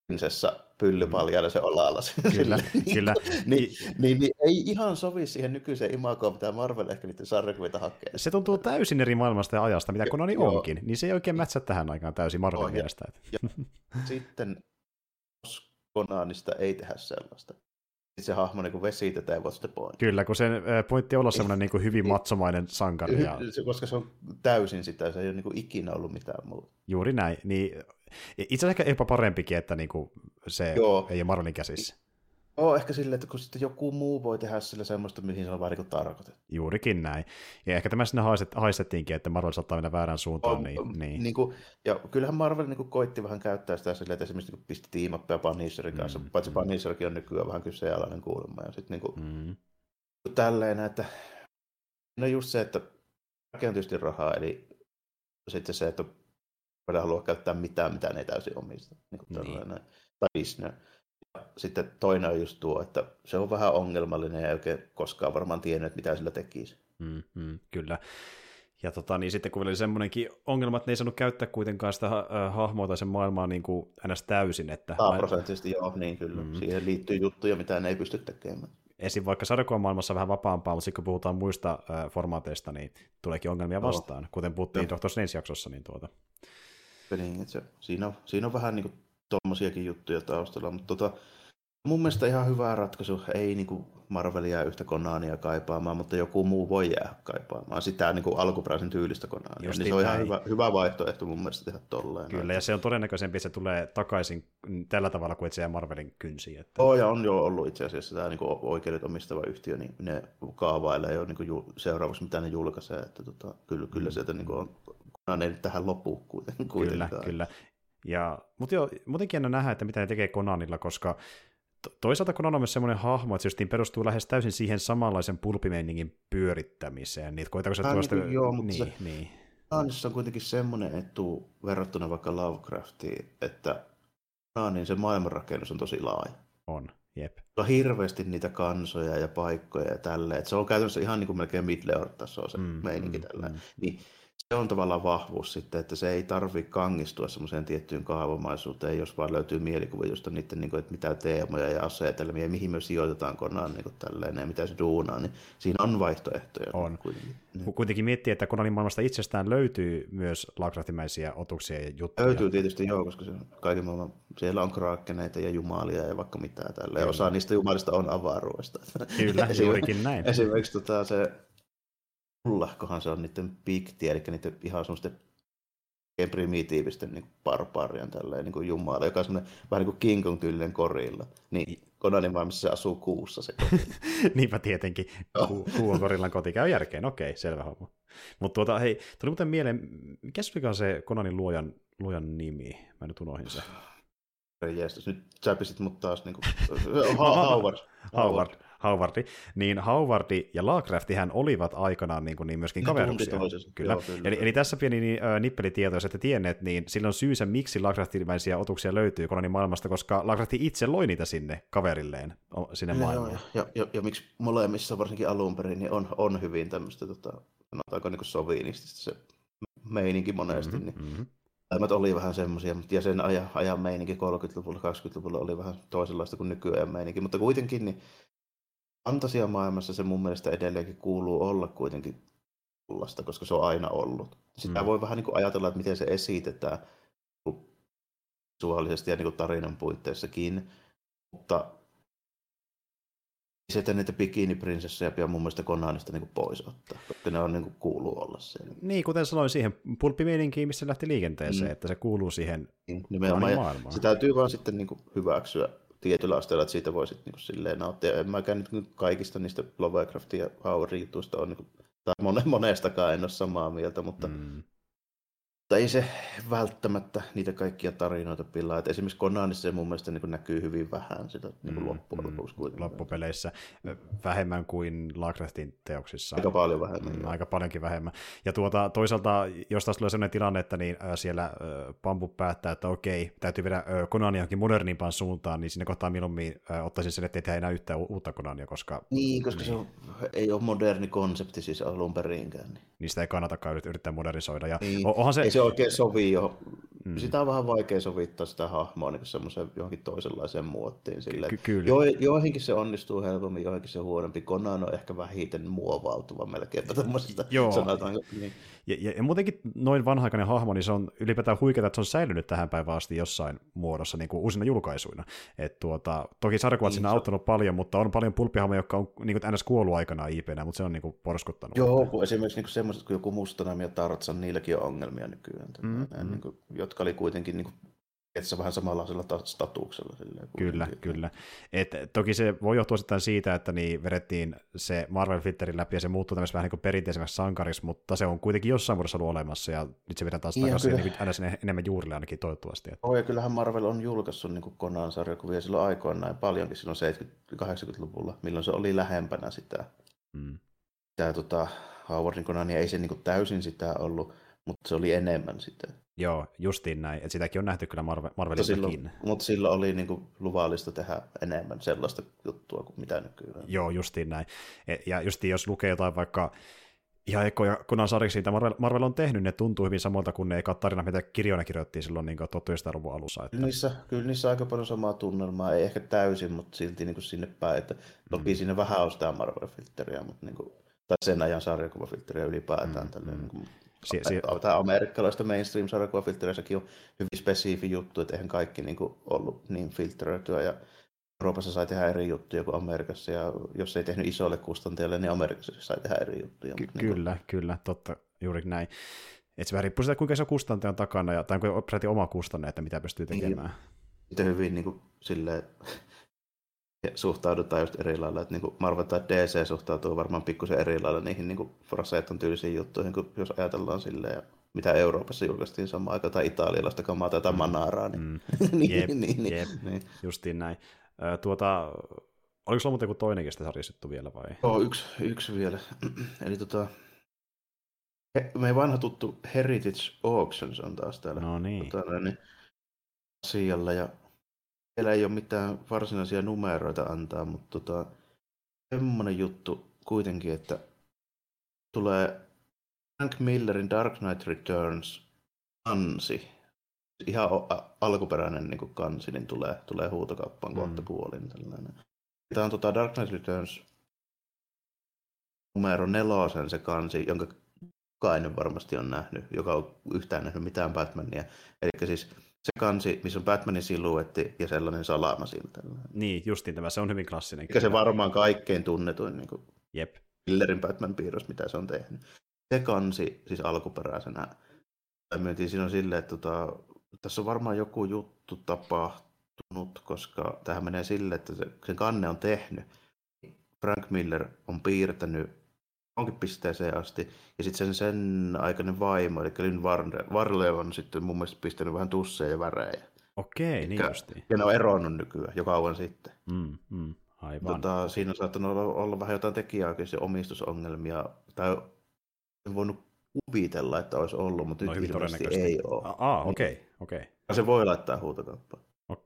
prinsessa pyllypaljalla se olalla. Kyllä, kyllä. niin, niin, niin, ei ihan sovi siihen nykyiseen imagoon, mitä Marvel ehkä niiden sarjakuvita hakee. Se tuntuu täysin eri maailmasta ja ajasta, mitä Konani onkin. Niin se ei oikein mätsä tähän aikaan täysin Marvelin mielestä. Ja, sitten Konanista ei tehdä sellaista. Se hahmo niin vesitetään what's the point. Kyllä, kun sen pointti olla semmoinen niin hyvin matsomainen sankari. Ja... Koska se on täysin sitä, se ei ole niin ikinä ollut mitään muuta. Juuri näin. Niin, itse asiassa ehkä jopa parempikin, että niin kuin se Joo. ei ole Marvelin käsissä. Oo, ehkä silleen, että kun sitten joku muu voi tehdä sillä semmoista, mihin se on vaan niin tarkoitettu. Juurikin näin. Ja ehkä tämä sinne haistet, haistettiinkin, että Marvel saattaa mennä väärään suuntaan. On, niin, niin. Niin kuin, ja kyllähän Marvel niin kuin, koitti vähän käyttää sitä silleen, että esimerkiksi niin pisti tiimappia Punisherin kanssa, mm, paitsi mm. Punisherkin on nykyään vähän kyseenalainen kuulemma. Ja sitten niin kuin, mm. tälleen, että no just se, että on tietysti rahaa, eli sitten se, että voidaan halua käyttää mitään, mitä ne ei täysin omista. Niin kuin niin. Tai Disney sitten toinen on just tuo, että se on vähän ongelmallinen ja ei oikein koskaan varmaan tiennyt, mitä sillä tekisi. Mm, mm, kyllä. Ja tota, niin sitten kun oli semmoinenkin ongelma, että ne ei saanut käyttää kuitenkaan sitä äh, hahmoa tai sen maailmaa niin kuin ns. täysin. Että prosenttisesti joo, niin kyllä. Mm. Siihen liittyy juttuja, mitä ne ei pysty tekemään. Esim. vaikka sarjakuvan maailmassa vähän vapaampaa, mutta sitten kun puhutaan muista äh, formaateista, niin tuleekin ongelmia vastaan, no. kuten puhuttiin. Doctor Strange-jaksossa. Niin tuota. Niin, se, siinä, on, siinä on vähän niin tuommoisiakin juttuja taustalla, mutta tota, mun mielestä ihan hyvä ratkaisu. Ei niin kuin Marvelia yhtä Konania kaipaamaan, mutta joku muu voi jäädä kaipaamaan sitä niin kuin alkuperäisen tyylistä Konania. Niin se on ihan hyvä, hyvä vaihtoehto mun mielestä tehdä tolleen. Kyllä, ja se on todennäköisempi, että se tulee takaisin tällä tavalla kuin että se jää Marvelin kynsiin. Että... Oh, ja on jo ollut itse asiassa tämä niin kuin oikeudet omistava yhtiö, niin ne kaavailee jo niin kuin seuraavaksi, mitä ne julkaisee. Että tota, kyllä, kyllä sieltä niin kuin on Konan tähän loppuun kuitenkaan. Kyllä, kyllä. Ja, mutta joo, muutenkin en nähdä, että mitä ne tekee Konanilla, koska toisaalta kun on myös semmoinen hahmo, että se perustuu lähes täysin siihen samanlaisen pulpimeiningin pyörittämiseen, niin koitako se tuosta... Niin, joo, mutta niin, se, niin. Naanissa on kuitenkin semmoinen etu verrattuna vaikka Lovecraftiin, että Naanin se maailmanrakennus on tosi laaja. On, jep. Se on hirveästi niitä kansoja ja paikkoja ja tälleen. Että se on käytännössä ihan niin kuin melkein Middle-earth-tasoa se mm, meininki mm, tälleen. Mm. Niin se on tavallaan vahvuus sitten, että se ei tarvi kangistua semmoiseen tiettyyn kaavamaisuuteen, jos vaan löytyy mielikuva just niiden, niin kuin, että mitä teemoja ja asetelmia ja mihin me sijoitetaan konaan niin kuin tälleen, ja mitä se duunaa, niin siinä on vaihtoehtoja. On. Kuitenkin. Niin. Kuitenkin miettii, että Konanin maailmasta itsestään löytyy myös Lovecraftimäisiä otuksia ja juttuja. Löytyy tietysti joo, koska se kaiken maailman, siellä on kraakkeneita ja jumalia ja vaikka mitä tällä. Osa niistä jumalista on avaruudesta. Kyllä, juurikin näin. Esimerkiksi tota, se Mullahkohan se on niiden pikti, eli niiden ihan semmoisten primitiivisten niin barbaarien tälleen niin kuin jumala, joka on semmoinen vähän niin kuin King Kong tyylinen korilla. Niin Konanin maailmassa se asuu kuussa se Niinpä tietenkin. Ku, kuu on korillan koti. Käy järkeen. Okei, selvä homma. Mutta tuota, hei, tuli muuten mieleen, mikä se Konanin luojan, luojan nimi? Mä nyt unohdin se. Jeestus, nyt sä pistit mut taas niin kuin... Howard. Howard. Howardi, niin Howardi ja hän olivat aikanaan niin, kuin, niin myöskin ne kaveruksia. Kyllä. Joo, kyllä. Eli, eli, tässä pieni niin, äh, nippelitieto, jos ette tienneet, niin silloin syysä, miksi Lovecraftimäisiä otuksia löytyy Konanin maailmasta, koska Lovecraft itse loi niitä sinne kaverilleen, sinne ja, maailmaan. Ja, ja, ja, ja, miksi molemmissa, varsinkin alun perin, niin on, on hyvin tämmöistä, tota, sanotaanko niin soviinistista se meininki monesti, mm-hmm, niin mm-hmm. Oli vähän semmoisia, ja sen ajan, ajan meininki 30-luvulla, 20-luvulla oli vähän toisenlaista kuin nykyään meininki, mutta kuitenkin niin fantasiamaailmassa se mun mielestä edelleenkin kuuluu olla kuitenkin tullasta, koska se on aina ollut. Sitä mm. voi vähän niin kuin ajatella, että miten se esitetään visuaalisesti ja niin kuin tarinan puitteissakin, mutta sieltä niitä bikiniprinsessoja pian mun mielestä Konanista niin pois ottaa, koska ne on niin kuin kuuluu olla siellä. Niin, kuten sanoin, siihen pulppimieninkiin, missä lähti liikenteeseen, mm. että se kuuluu siihen niin, maailmaan. Se täytyy vaan sitten niin kuin hyväksyä tietyllä asteella, että siitä voisit niin kuin, silleen nauttia. En mäkään nyt kaikista niistä Lovecraftin ja Howardin jutuista on, niin kuin, tai monestakaan en ole samaa mieltä, mutta mm. Mutta ei se välttämättä niitä kaikkia tarinoita pilaa. Et esimerkiksi Konanissa se mun mielestä niin näkyy hyvin vähän sitä niin mm, loppujen mm, lopuksi kuitenkin. Loppupeleissä vähemmän kuin Lovecraftin teoksissa. Aika paljon vähemmän. Mm, aika paljonkin vähemmän. Ja tuota, toisaalta, jos taas tulee sellainen tilanne, että niin, äh, siellä äh, Pampu päättää, että okei, täytyy viedä äh, Konania johonkin modernimpaan suuntaan, niin sinne kohtaa milloin äh, ottaisin sen, että ei tehdä enää yhtään uutta Konania, koska... Niin, koska niin. se on, ei ole moderni konsepti siis alun perinkään. Niin. Niistä ei kannatakaan yrittää modernisoida. Ja niin. onhan se... Ei se oikein sovi jo. Mm. Sitä on vähän vaikea sovittaa sitä hahmoa niin semmoiseen johonkin toisenlaiseen muottiin. Ky- kyllä. Jo, joihinkin se onnistuu helpommin, joihinkin se huonompi. Konan on ehkä vähiten muovautuva melkein tämmöisestä Joo. sanotaan. Niin. Ja, ja, ja, muutenkin noin vanhaikainen hahmo, niin se on ylipäätään huikeaa, että se on säilynyt tähän päivään asti jossain muodossa niin kuin uusina julkaisuina. Et tuota, toki sarjakuvat niin, siinä on auttanut paljon, mutta on paljon pulppihahmoja, jotka on niin kuin ns. kuollut aikana IPnä, mutta se on niin kuin porskuttanut. Joo, kun esimerkiksi niin semmoiset kuin joku Mustanami ja Tartsan, niilläkin on ongelmia nykyään. Mm-hmm. Niin kuin, jotka oli kuitenkin niin kuin että vähän samanlaisella statuksella. Silleen, kyllä, kyllä. Et, toki se voi johtua sitten siitä, että niin vedettiin se Marvel Filterin läpi ja se muuttui tämmöisen vähän niin kuin perinteisemmäksi sankariksi, mutta se on kuitenkin jossain muodossa ollut olemassa ja nyt se vedetään taas niin, takaisin niin aina sinne enemmän juurille ainakin toivottavasti. Että... Oh, ja kyllähän Marvel on julkaissut niin Konan sarjakuvia silloin aikoinaan paljonkin silloin 70-80-luvulla, milloin se oli lähempänä sitä. Mm. Tämä tota, Howardin Konania ei se niin kuin täysin sitä ollut, mutta se oli enemmän sitä. Joo, justiin näin. Et sitäkin on nähty kyllä Marvel, Marvelissakin. Mutta silloin oli niinku luvallista tehdä enemmän sellaista juttua kuin mitä nykyään. Joo, justiin näin. E, ja justiin jos lukee jotain vaikka ihan ekoja kunnan sarjiksi, mitä Marvel, Marvel, on tehnyt, ne tuntuu hyvin samalta kuin ne ekat tarinat, mitä kirjoina kirjoittiin silloin niin 1900-luvun alussa. Että... Niissä, kyllä niissä aika paljon samaa tunnelmaa, ei ehkä täysin, mutta silti niin kuin sinne päin. Että toki mm. sinne vähän on sitä Marvel-filtteriä, mutta niin kuin, tai sen ajan sarjakuvafiltteriä ylipäätään. Mm. Tälleen, niin kuin, si- si- tämä amerikkalaista mainstream-sarjakuvafiltteriä, on hyvin spesifi juttu, että eihän kaikki niin kuin, ollut niin filtteröityä. Ja Euroopassa sai tehdä eri juttuja kuin Amerikassa, ja jos ei tehnyt isolle kustantajalle, niin Amerikassa sai tehdä eri juttuja. Ky- mutta, kyllä, niin kuin... kyllä, totta, juuri näin. Et se vähän riippuu siitä, kuinka se kustantaja on takana, ja, tai onko oma kustanne, että mitä pystyy niin. tekemään. Sitten hyvin niin kuin, silleen, suhtaudutaan just eri lailla, että niin Marvel tai DC suhtautuu varmaan pikkusen eri lailla niihin niin Fraseeton tyylisiin juttuihin, kun jos ajatellaan silleen, ja mitä Euroopassa julkaistiin samaan aikaan, tai italialaista kamaa tai mm. manaraa. Niin, mm. niin, jep, niin, niin, jep. niin. justiin näin. Tuota, oliko sulla muuten joku toinenkin sitä sarjastettu vielä vai? Joo, yksi, yksi vielä. Eli tota, meidän vanha tuttu Heritage Auctions on taas täällä no niin. Tota, niin, asialla ja vielä ei ole mitään varsinaisia numeroita antaa, mutta tota, semmoinen juttu kuitenkin, että tulee Frank Millerin Dark Knight Returns kansi ihan alkuperäinen niin kansi, niin tulee, tulee huutokauppaan mm. kohta puolin. Tällainen. Tämä on tota Dark Knight Returns numero nelosen se kansi, jonka jokainen varmasti on nähnyt, joka on yhtään nähnyt mitään Batmania. Eli siis se kansi, missä on Batmanin siluetti ja sellainen salama siltä. Niin, justiin tämä, se on hyvin klassinen. Eikä se varmaan kaikkein tunnetuin niin kuin Jep. Millerin Batman-piirros, mitä se on tehnyt. Se kansi siis alkuperäisenä myyntiin siinä on silleen, että tota, tässä on varmaan joku juttu tapahtunut, koska tähän menee sille, että se, sen kanne on tehnyt. Frank Miller on piirtänyt onkin pisteeseen asti. Ja sitten sen, sen aikainen vaimo, eli Lynn Varle on sitten mun mielestä pistänyt vähän tusseja ja värejä. Okei, niin justiin. Ja ne on eronnut nykyään, jo kauan sitten. Mm, mm, aivan. Tota, siinä on saattanut olla, olla vähän jotain tekijäoikeus- omistusongelmia, tai en voinut kuvitella, että olisi ollut, mutta no, nyt ilmeisesti ei ole. Ah, okei, okay, okei. Okay. Se voi laittaa huutokauppaan.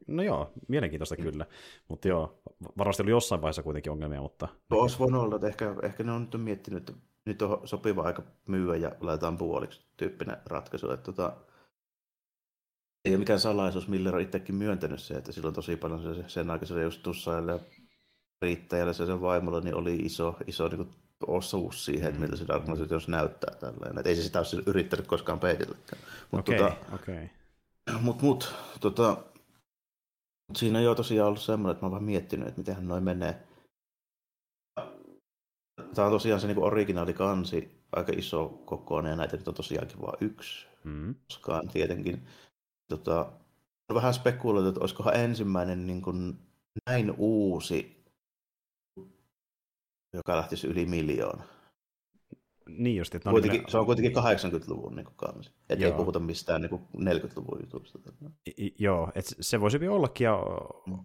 No joo, mielenkiintoista mm. kyllä. Mutta joo, varmasti oli jossain vaiheessa kuitenkin ongelmia, mutta... No, olisi voinut olla, että ehkä, ehkä ne on nyt miettinyt, että nyt on sopiva aika myyä ja laitetaan puoliksi tyyppinen ratkaisu. Että tota, ei ole mikään salaisuus, Miller on itsekin myöntänyt se, että silloin tosi paljon se, sen aikaisella just tussaille riittäjälle se sen vaimolla niin oli iso, iso niin kuin osuus siihen, että miltä se Dark Knight jos näyttää tällainen. Että ei se sitä ole yrittänyt koskaan peitellekään. Okei, okay, tota, okay. Mut, mut, tota, siinä on jo tosiaan ollut semmoinen, että mä oon vähän miettinyt, että miten noin menee. Tämä on tosiaan se niin originaali kansi, aika iso kokoinen, ja näitä nyt on tosiaankin vain yksi mm. koskaan tietenkin. Tota, on vähän spekuloitu, että olisikohan ensimmäinen niin kuin näin uusi, joka lähtisi yli miljoona. Niin just, että kuitenkin, ne... Se on kuitenkin 80-luvun niin kansi. Että ei puhuta mistään niin 40-luvun jutuista. I, joo, et se voisi ollakin. Ja,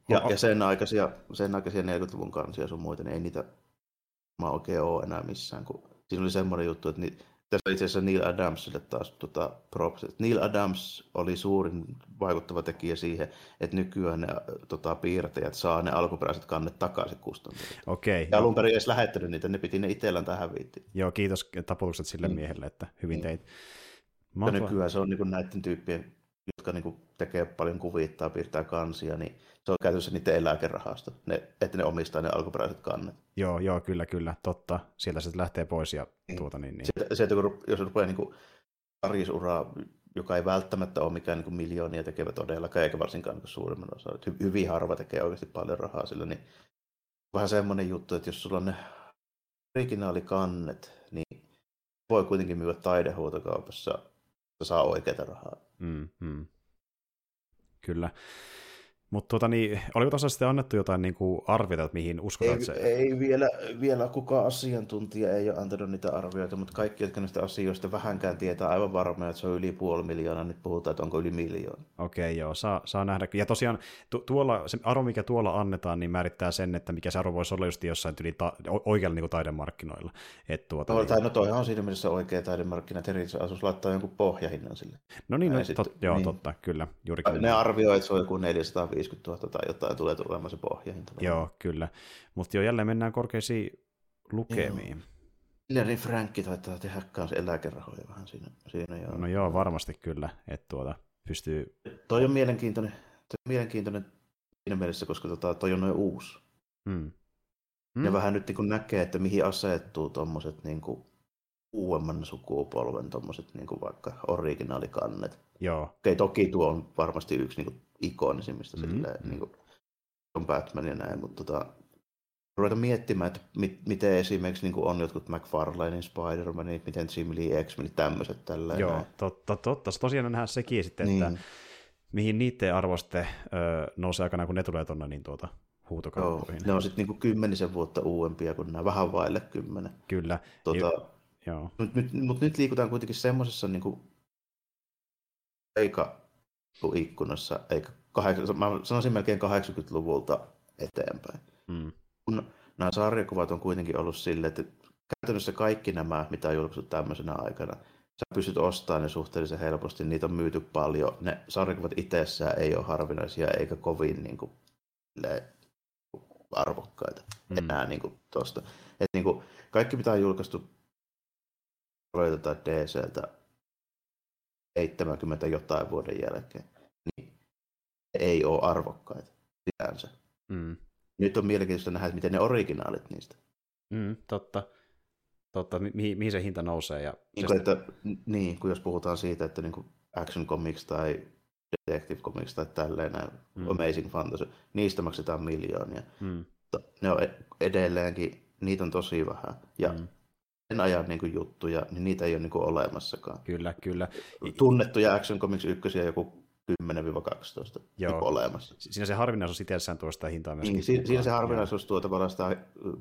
ja, ja sen, aikaisia, sen aikaisia 40-luvun kansia sun muita, niin ei niitä mä oikein ole enää missään. Kun, siinä oli semmoinen juttu, että ni, tässä itse asiassa Neil Adamsille taas tota, props. Neil Adams oli suurin vaikuttava tekijä siihen, että nykyään ne tota, piirtäjät saa ne alkuperäiset kannet takaisin kustantajille. Okei. Ja alun perin edes lähettänyt niitä, ne piti ne itsellään tähän viittiin. Joo, kiitos taputukset sille mm. miehelle, että hyvin mm. teit. Ja nykyään se on niin näiden tyyppien, jotka niin tekee paljon kuvittaa, piirtää kansia, niin se on käytössä niiden eläkerahasto, ne, että ne omistaa ne alkuperäiset kannet. Joo, joo, kyllä, kyllä, totta. Sieltä se lähtee pois ja niin. tuota niin. niin. Sieltä, sieltä kun, jos rupeaa niin arjisuraa, joka ei välttämättä ole mikään niin miljoonia tekevä todellakaan, eikä varsinkaan niin suurimman osa. Hy, hyvin harva tekee oikeasti paljon rahaa sillä, niin vähän semmoinen juttu, että jos sulla on ne originaalikannet, niin voi kuitenkin myydä taidehuutokaupassa, saa oikeita rahaa. Mm, mm. Kyllä. Mutta tuota, niin, oliko tuossa sitten annettu jotain niin kuin arvioita, että mihin uskotaan ei, se? Ei vielä, vielä kukaan asiantuntija ei ole antanut niitä arvioita, mutta kaikki, jotka näistä asioista vähänkään tietää aivan varmaan, että se on yli puoli miljoonaa, nyt puhutaan, että onko yli miljoona. Okei, okay, joo, saa, saa nähdä. Ja tosiaan tu- tuolla, se arvo, mikä tuolla annetaan, niin määrittää sen, että mikä se arvo voisi olla just jossain yli ta- oikealla niin taidemarkkinoilla. Et tuota, no, niin... tai, no toihan on siinä mielessä oikea taidemarkkina, että eri asus laittaa jonkun pohjahinnan sille. No niin, no, tot, joo, niin. totta, kyllä. Juurikin ne arvioivat, että se on joku 450 000 tai jotain tulee tulemaan se pohjahinta. Joo, kyllä. Mutta jo jälleen mennään korkeisiin lukemiin. Joo. Hillary Frankki taitaa tehdä kanssa eläkerahoja vähän siinä. siinä joo. No joo, varmasti kyllä, että tuota, pystyy... Toi on mielenkiintoinen, toi on mielenkiintoinen siinä mielessä, koska tota, toi on noin uusi. Mm. Mm. Ja vähän nyt niin näkee, että mihin asettuu tuommoiset niin uudemman sukupolven tuommoiset niin vaikka originaalikannet. Joo. Okei, toki tuo on varmasti yksi niin kuin, ikonisimmista mm-hmm. silleen, niin kuin, on Batman ja näin, mutta tota, ruveta miettimään, että mit, miten esimerkiksi niin on jotkut McFarlanein Spider-Manit, miten Jim Lee X-Menit, tämmöiset tällä. Joo, näin. totta, totta. Tosiaan nähdään sekin sitten, niin. että mihin niiden arvoste öö, nousee aikana, kun ne tulee tuonne niin tuota, huutokauppoihin. Joo, ne on sitten niin kymmenisen vuotta uudempia kuin nämä, vähän vaille kymmenen. Kyllä. Tota, Joo. Mutta nyt, mut nyt liikutaan kuitenkin semmoisessa niin ikkunassa, eikä kahdeksan, mä sanoisin melkein 80-luvulta eteenpäin. Mm. Kun nämä sarjakuvat on kuitenkin ollut silleen, että käytännössä kaikki nämä, mitä on julkaistu tämmöisenä aikana, sä pystyt ostamaan ne suhteellisen helposti, niitä on myyty paljon. Ne sarjakuvat itsessään ei ole harvinaisia eikä kovin niin kuin, arvokkaita mm. enää niin kuin, tosta. Et, niin kuin, kaikki mitä on julkaistu tai DCltä 70 jotain vuoden jälkeen, niin ei ole arvokkaita sinänsä. Mm. Nyt on mielenkiintoista nähdä, miten ne originaalit niistä. Mm, totta. Totta, mihin, mihin se hinta nousee. Ja niin, kuin, että, niin, kun jos puhutaan siitä, että niin kuin Action Comics tai Detective Comics tai tälleen, mm. Amazing Fantasy, niistä maksetaan miljoonia. Mm. Ne on e- edelleenkin, niitä on tosi vähän. Ja mm ajan niin kuin, juttuja, niin niitä ei ole niin kuin, olemassakaan. Kyllä, kyllä. Tunnettuja Action Comics 1 joku 10-12 Joo. Niin olemassa. Siinä se harvinaisuus itsessään tuo sitä hintaa myöskin. Niin, siinä, siinä se harvinaisuus tuo tavallaan sitä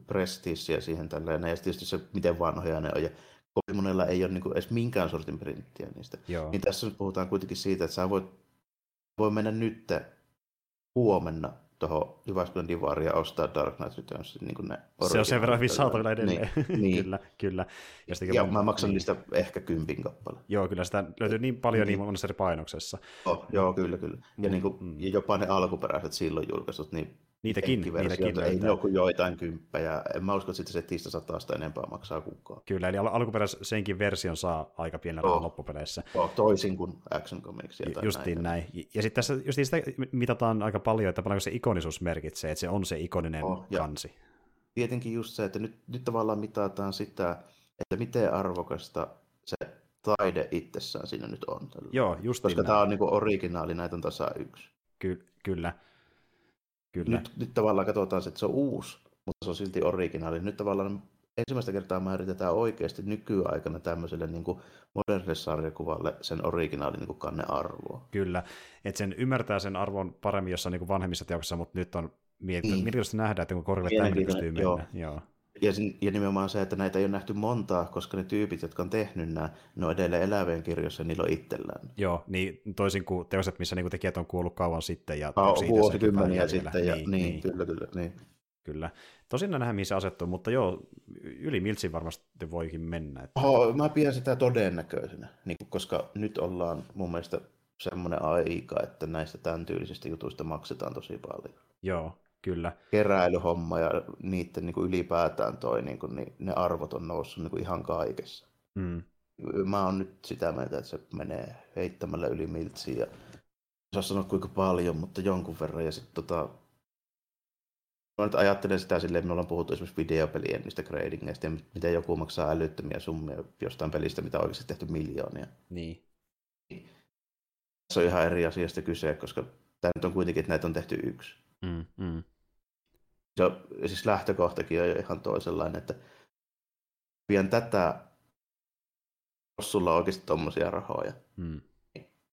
prestiisiä siihen tälleen, ja tietysti se, miten vanhoja ne on, ja kovin monella ei ole niin kuin, edes minkään sortin printtiä niistä. Joo. Niin tässä nyt puhutaan kuitenkin siitä, että sä voit, voi mennä nyt huomenna tuohon Jyväskylän Divariin ja ostaa Dark Knight Returns. Niin kuin ne se on sen verran hyvin saatavilla edelleen. Niin, niin. kyllä, kyllä. Ja, ja mä maksan niin. niistä ehkä kympin kappale. Joo, kyllä sitä löytyy niin paljon niin, niin monessa eri painoksessa. Oh, joo, kyllä, kyllä. Ja, mm, niin kuin, mm. ja jopa ne alkuperäiset silloin julkaisut, niin Niitäkin, niitäkin ei ne ole kuin joitain kymppejä. En mä usko, että se satasta enempää maksaa kukaan. Kyllä, eli al- alkuperäis senkin version saa aika pienellä oh. loppupeleissä. Oh, toisin kuin Action Comics. Justiin näin. näin. Ja sitten tässä justiin sitä mitataan aika paljon, että paljonko se ikonisuus merkitsee, että se on se ikoninen oh, kansi. Tietenkin just se, että nyt, nyt tavallaan mitataan sitä, että miten arvokasta se taide itsessään siinä nyt on. Joo, just Koska tämä on niin originaali, näitä on tasa yksi. Ky- kyllä. Kyllä. Nyt, nyt tavallaan katsotaan, että se on uusi, mutta se on silti originaali. Nyt tavallaan ensimmäistä kertaa määritetään oikeasti nykyaikana tämmöiselle niin kuin modernille sarjakuvalle sen originaalin niin kannearvoa. Kyllä, että sen ymmärtää sen arvon paremmin jossain niin kuin vanhemmissa teoksissa, mutta nyt on niin. mielenkiintoista nähdä, että kun korille tämmöinen pystyy mennä. Joo. joo. Ja, ja nimenomaan se, että näitä ei ole nähty montaa, koska ne tyypit, jotka on tehnyt nämä, ne on edelleen elävien kirjoissa, niillä on itsellään. Joo, niin toisin kuin teokset, missä niin tekijät on kuollut kauan sitten. Ja oh, vuosikymmeniä sitten, ja, niin, niin, niin, kyllä, kyllä. Niin. Kyllä. Tosin nähdään, mihin se asettuu, mutta joo, yli miltsin varmasti voikin mennä. Että... Oh, mä pidän sitä todennäköisenä, niin koska nyt ollaan mun mielestä semmoinen aika, että näistä tämän tyylisistä jutuista maksetaan tosi paljon. Joo, Kyllä. keräilyhomma ja niiden niin kuin ylipäätään toi, niin kuin, niin ne arvot on noussut niin kuin ihan kaikessa. Mm. Mä oon nyt sitä mieltä, että se menee heittämällä yli miltsiin ja saa sanoa kuinka paljon, mutta jonkun verran. Ja sitten tota, Mä nyt ajattelen sitä silleen, että me ollaan puhuttu esimerkiksi videopelien niistä gradingeista ja miten joku maksaa älyttömiä summia jostain pelistä, mitä on oikeasti tehty miljoonia. Niin. Se on ihan eri asiasta kyse, koska tämä nyt on kuitenkin, että näitä on tehty yksi. Mm, mm se on, siis lähtökohtakin on jo ihan toisenlainen, että pidän tätä, jos sulla on oikeasti tuommoisia rahoja. Mm.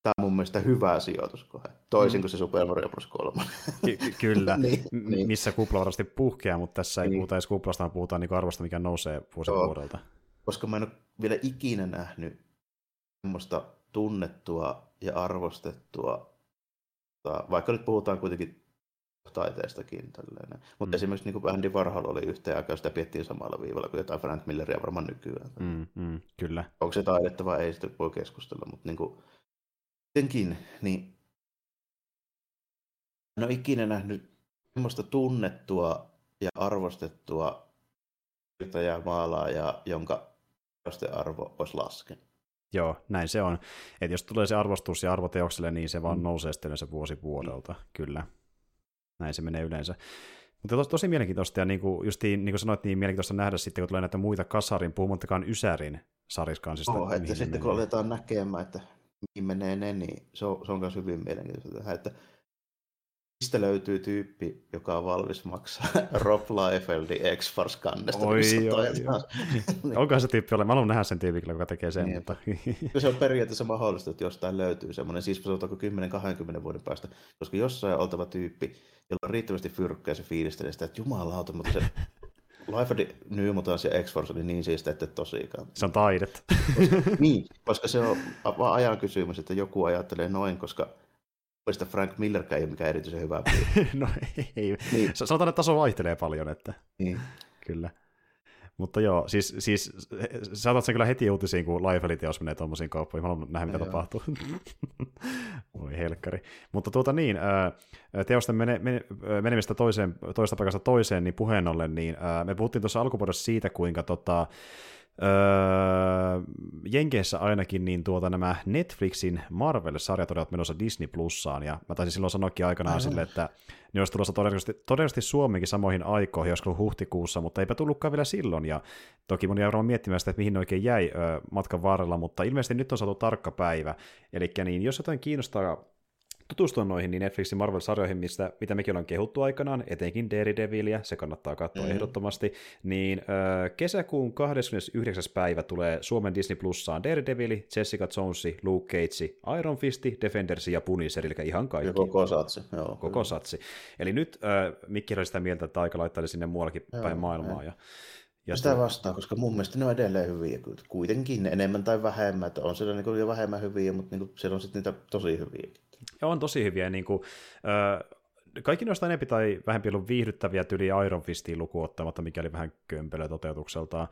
Tämä on mun mielestä hyvä sijoituskohe, toisin mm. kuin se Super Mario Bros. 3. Ky- kyllä, niin, niin. missä kupla varmasti puhkeaa, mutta tässä ei niin. puhuta edes kuplasta, vaan puhutaan niin arvosta, mikä nousee vuosi vuodelta. Koska mä en ole vielä ikinä nähnyt semmoista tunnettua ja arvostettua, vaikka nyt puhutaan kuitenkin taiteestakin. Mutta mm. esimerkiksi niin kuin Andy Warhol oli yhteen aikaan, sitä piettiin samalla viivalla kuin jotain Frank Milleria varmaan nykyään. Mm, mm, kyllä. Onko se taidetta vai ei, sitten voi keskustella, mutta niin kuin, jotenkin, niin en ole ikinä nähnyt semmoista tunnettua ja arvostettua ja maalaaja, jonka arvo olisi laskenut. Joo, näin se on. Että jos tulee se arvostus ja arvoteokselle, niin se vaan mm. nousee sitten se vuosi vuodelta, mm. kyllä. Näin se menee yleensä. Mutta tos, tosi mielenkiintoista, ja niin kuin, justiin, niin kuin sanoit, niin mielenkiintoista nähdä sitten, kun tulee näitä muita kasarin, puhumattakaan Ysärin sariskansista. Oh, että sitten menee. kun aletaan näkemään, että mihin menee ne, niin se on, se on myös hyvin mielenkiintoista että mistä löytyy tyyppi, joka on valmis maksaa Rob Liefeldin x force kannesta Oi, oi, oi. Onkohan se tyyppi ole? Mä haluan nähdä sen tyypin, joka tekee sen. Niin, mutta... se on periaatteessa mahdollista, että jostain löytyy semmoinen, siis sanotaanko 10-20 vuoden päästä, koska jossain on oltava tyyppi, jolla on riittävästi fyrkkä ja se fiilistelee sitä, että jumalauta, mutta se Life New Mutants ja X-Force oli niin siistä, että tosikaan. Se on taidet. Koska, niin, koska se on vaan ajan kysymys, että joku ajattelee noin, koska Mielestäni Frank Millerkään ei ole mikään erityisen hyvä no ei. Niin. Sanotaan, että taso vaihtelee paljon, että niin. kyllä. Mutta joo, siis, siis saatat sen kyllä heti uutisiin, kun Liefeld-teos menee tuommoisiin kauppoihin. Mä haluan nähdä, mitä no tapahtuu. Voi helkkari. Mutta tuota niin, teosten mene, mene, menemistä toiseen, toista paikasta toiseen, niin puheen ollen, niin me puhuttiin tuossa alkupuolessa siitä, kuinka tota, Öö, Jenkeissä ainakin niin tuota, nämä Netflixin Marvel-sarjat olivat menossa Disney Plussaan, ja mä taisin silloin sanoakin aikanaan Aivan. sille, että ne olisi tulossa todennäköisesti, todennäköisesti Suomenkin samoihin aikoihin, joskus huhtikuussa, mutta eipä tullutkaan vielä silloin, ja toki moni varmaan miettimään sitä, että mihin ne oikein jäi ö, matkan varrella, mutta ilmeisesti nyt on saatu tarkka päivä, eli niin, jos jotain kiinnostaa tutustua noihin niin Netflixin Marvel-sarjoihin, mistä, mitä mekin ollaan kehuttu aikanaan, etenkin Daredevilia, se kannattaa katsoa mm-hmm. ehdottomasti, niin äh, kesäkuun 29. päivä tulee Suomen Disney Plussaan Daredevil, Jessica Jones, Luke Cage, Iron Fist, Defenders ja Punisher, eli ihan kaikki. Ja koko satsi. Joo, koko kyllä. satsi. Eli nyt äh, Mikki oli sitä mieltä, että aika laittaa sinne muuallakin joo, päin maailmaa. Ja, ja sitä vastaan, koska mun mielestä ne on edelleen hyviä. Kuitenkin enemmän tai vähemmän. Että on siellä niin jo vähemmän hyviä, mutta niin siellä on sitten niitä tosi hyviä. Ja on tosi hyviä. Niin kuin, äh, kaikki noista enempi tai vähempi ollut viihdyttäviä tyli Iron Fistiin lukuun ottamatta, mikäli vähän kömpelö toteutukseltaan.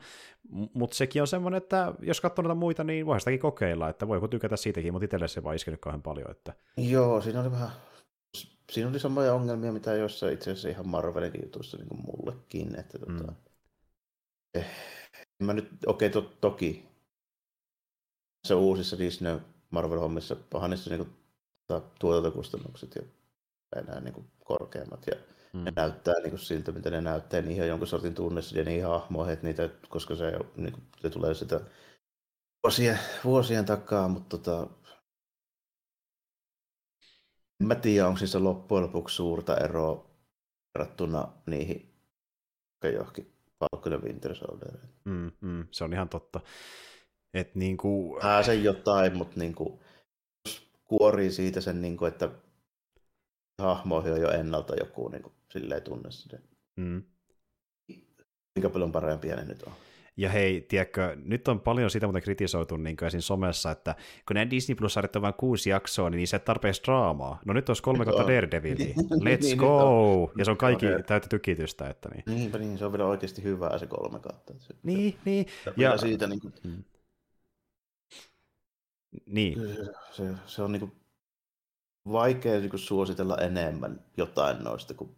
Mutta sekin on semmoinen, että jos katsoo noita muita, niin voi sitäkin kokeilla, että voi tykätä siitäkin, mutta itselle se vaan iskenyt kauhean paljon. Että... Joo, siinä oli vähän siinä oli samoja ongelmia, mitä jossain itse asiassa ihan Marvelin jutuissa niin kuin mullekin. Että, tota, mm. tota, eh, mä nyt, okei, okay, to, toki se uusissa Disney Marvel-hommissa pahan niissä niin tuotantokustannukset ja enää niin kuin korkeammat. Ja mm. ne näyttää niin kuin siltä, mitä ne näyttää, niin ihan jonkun sortin tunnessa ja niin hahmoja, että niitä, koska se, niin kuin, se tulee sitä vuosien, vuosien takaa, mutta tota, en mä tiedä, onko siis loppujen lopuksi suurta eroa verrattuna niihin johonkin Falcon ja Winter Soldierin. Mm, mm, se on ihan totta. Et niin kuin... se jotain, mutta niin kuin, kuorii siitä sen, niin kuin, että hahmoihin on jo ennalta joku niin kuin, silleen tunne sitä. Mm. Kuinka paljon parempia ne nyt on. Ja hei, tiedätkö, nyt on paljon sitä muuten kritisoitu niin esim. somessa, että kun nämä Disney plus on vain kuusi jaksoa, niin se ei tarpeeksi draamaa. No nyt olisi kolme kautta Daredevilia. Let's niin, go! Ja se on kaikki täyttä tykitystä. Että niin. Niinpä niin, se on vielä oikeasti hyvää se kolme kautta. Niin, niin. Ja, siitä niin kuin... Mm. Niin. Se, se, on niin kuin vaikea niin kuin suositella enemmän jotain noista kuin,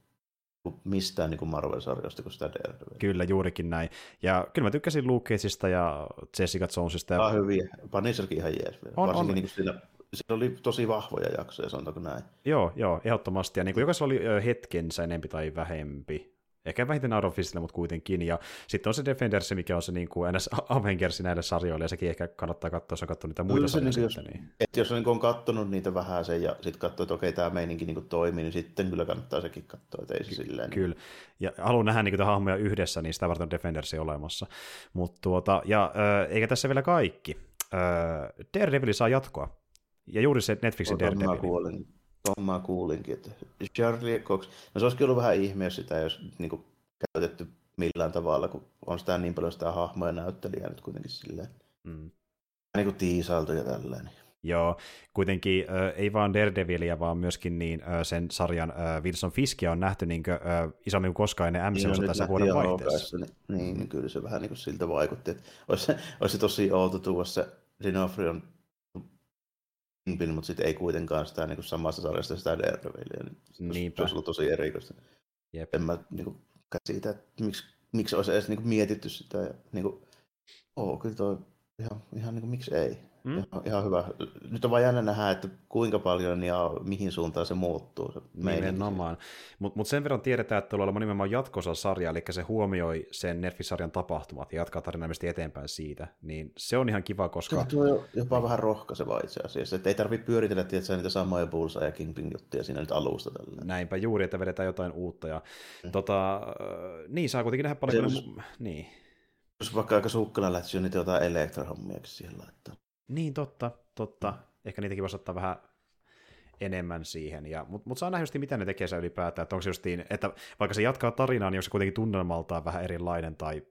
kuin mistään niin Marvel-sarjoista kuin sitä Daredevilia. Kyllä, juurikin näin. Ja kyllä mä tykkäsin Luke Cageista ja Jessica Jonesista. Ja... Ah, hyviä. Punisherkin ihan jees. On, Varsinkin on. Niin siinä, siinä oli tosi vahvoja jaksoja, sanotaanko näin. Joo, joo, ehdottomasti. Ja niin kuin jokaisella oli hetkensä enempi tai vähempi. Ehkä vähiten Iron Fistille, mutta kuitenkin. Ja sitten on se Defenders, mikä on se niin kuin NS Avengers näille sarjoille, ja sekin ehkä kannattaa katsoa, jos on katsonut niitä muita sarjoja. Niin, jos, niin. että jos on, niin on katsonut niitä vähän sen, ja sitten katsoo, että okei, tämä meininki niin toimii, niin sitten kyllä kannattaa sekin katsoa, että ei se silleen. Niin. Kyllä, ja haluan nähdä niin hahmoja yhdessä, niin sitä varten on Defenders olemassa. Mutta tuota, ja eikä tässä vielä kaikki. Äh, Daredevil saa jatkoa. Ja juuri se Netflixin Daredevil. Mä kuulinkin, että Charlie Cox, no se olisi ollut vähän ihme, jos sitä ei olisi niin kuin, käytetty millään tavalla, kun on sitä niin paljon sitä hahmoja ja näyttelijää nyt kuitenkin silleen. Mm. Niin kuin tiisailtu ja tälleen. Joo, kuitenkin äh, ei vaan Daredevilia, vaan myöskin niin, äh, sen sarjan äh, Wilson Fiskia on nähty niin kuin, äh, isommin kuin koskaan ennen MCUssa niin, tässä vuoden vaihteessa. Niin, niin, niin, kyllä se vähän niin kuin siltä vaikutti, että olisi, olisi tosi outo tuoda se Dinofrion Kingpin, mutta sitten ei kuitenkaan sitä niin kuin samasta sarjasta sitä Daredevilia. Niin Niinpä. Se olisi ollut tosi erikoista. Jep. En mä niin kuin, käsitä, että miksi miksi olisi edes niin kuin mietitty sitä. Ja, niin kuin, oo, kyllä toi ihan, ihan niin kuin, miksi ei. Mm. Ihan, ihan, hyvä. Nyt on vain jännä nähdä, että kuinka paljon ja mihin suuntaan se muuttuu. Se Nimenomaan. Mutta mut sen verran tiedetään, että tuolla on nimenomaan jatkosa sarja, eli se huomioi sen Nerfisarjan tapahtumat ja jatkaa tarinallisesti eteenpäin siitä. Niin se on ihan kiva, koska... Se on jopa vähän rohkaisevaa itse asiassa, että ei tarvitse pyöritellä tietysti, niitä samoja Bullseye ja Kingpin juttuja siinä nyt alusta. Tällä. Näinpä juuri, että vedetään jotain uutta. Ja, mm. tota, niin, saa kuitenkin nähdä paljon... Se, kun. Niin. Jos vaikka aika sukkana lähtisi niitä jotain elektrahommiakin siihen laittaa. Niin, totta, totta. Ehkä niitäkin voisi ottaa vähän enemmän siihen. Ja, mutta mut saa nähdä just, mitä ne tekee se ylipäätään. Että onko se justiin, että vaikka se jatkaa tarinaa, niin onko se kuitenkin tunnelmaltaan vähän erilainen tai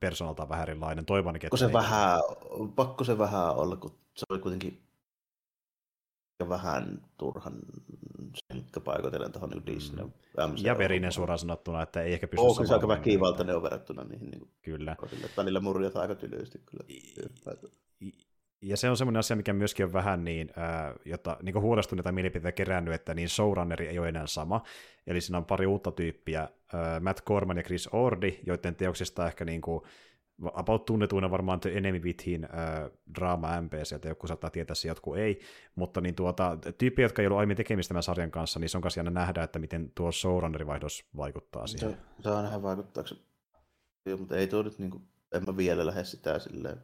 persoonaltaan vähän erilainen. Toivon, että se vähän, pakko se vähän olla, kun se oli kuitenkin vähän turhan selkkä paikoitellen tuohon niin Disney. Mm. Ja verinen suoraan sanottuna, että ei ehkä pysty Oh, se aika väkivaltainen on verrattuna niihin. Niin kyllä. Välillä murjataan aika tylysti kyllä. Ja se on semmoinen asia, mikä myöskin on vähän niin, äh, jotta niin huolestuneita mielipiteitä kerännyt, että niin showrunneri ei ole enää sama. Eli siinä on pari uutta tyyppiä, äh, Matt Corman ja Chris Ordi, joiden teoksista ehkä niin kuin, about tunnetuina varmaan The Enemy Within äh, Drama MP, sieltä joku saattaa tietää se, jotkut ei, mutta niin tuota, tyyppiä, jotka ei ollut aiemmin tekemistä tämän sarjan kanssa, niin se on kanssa jännä nähdä, että miten tuo showrunnerivaihdos vaikuttaa siihen. Se, saa nähdä vaikuttaako se, mutta ei tuo nyt, niin kuin, en mä vielä lähde sitä silleen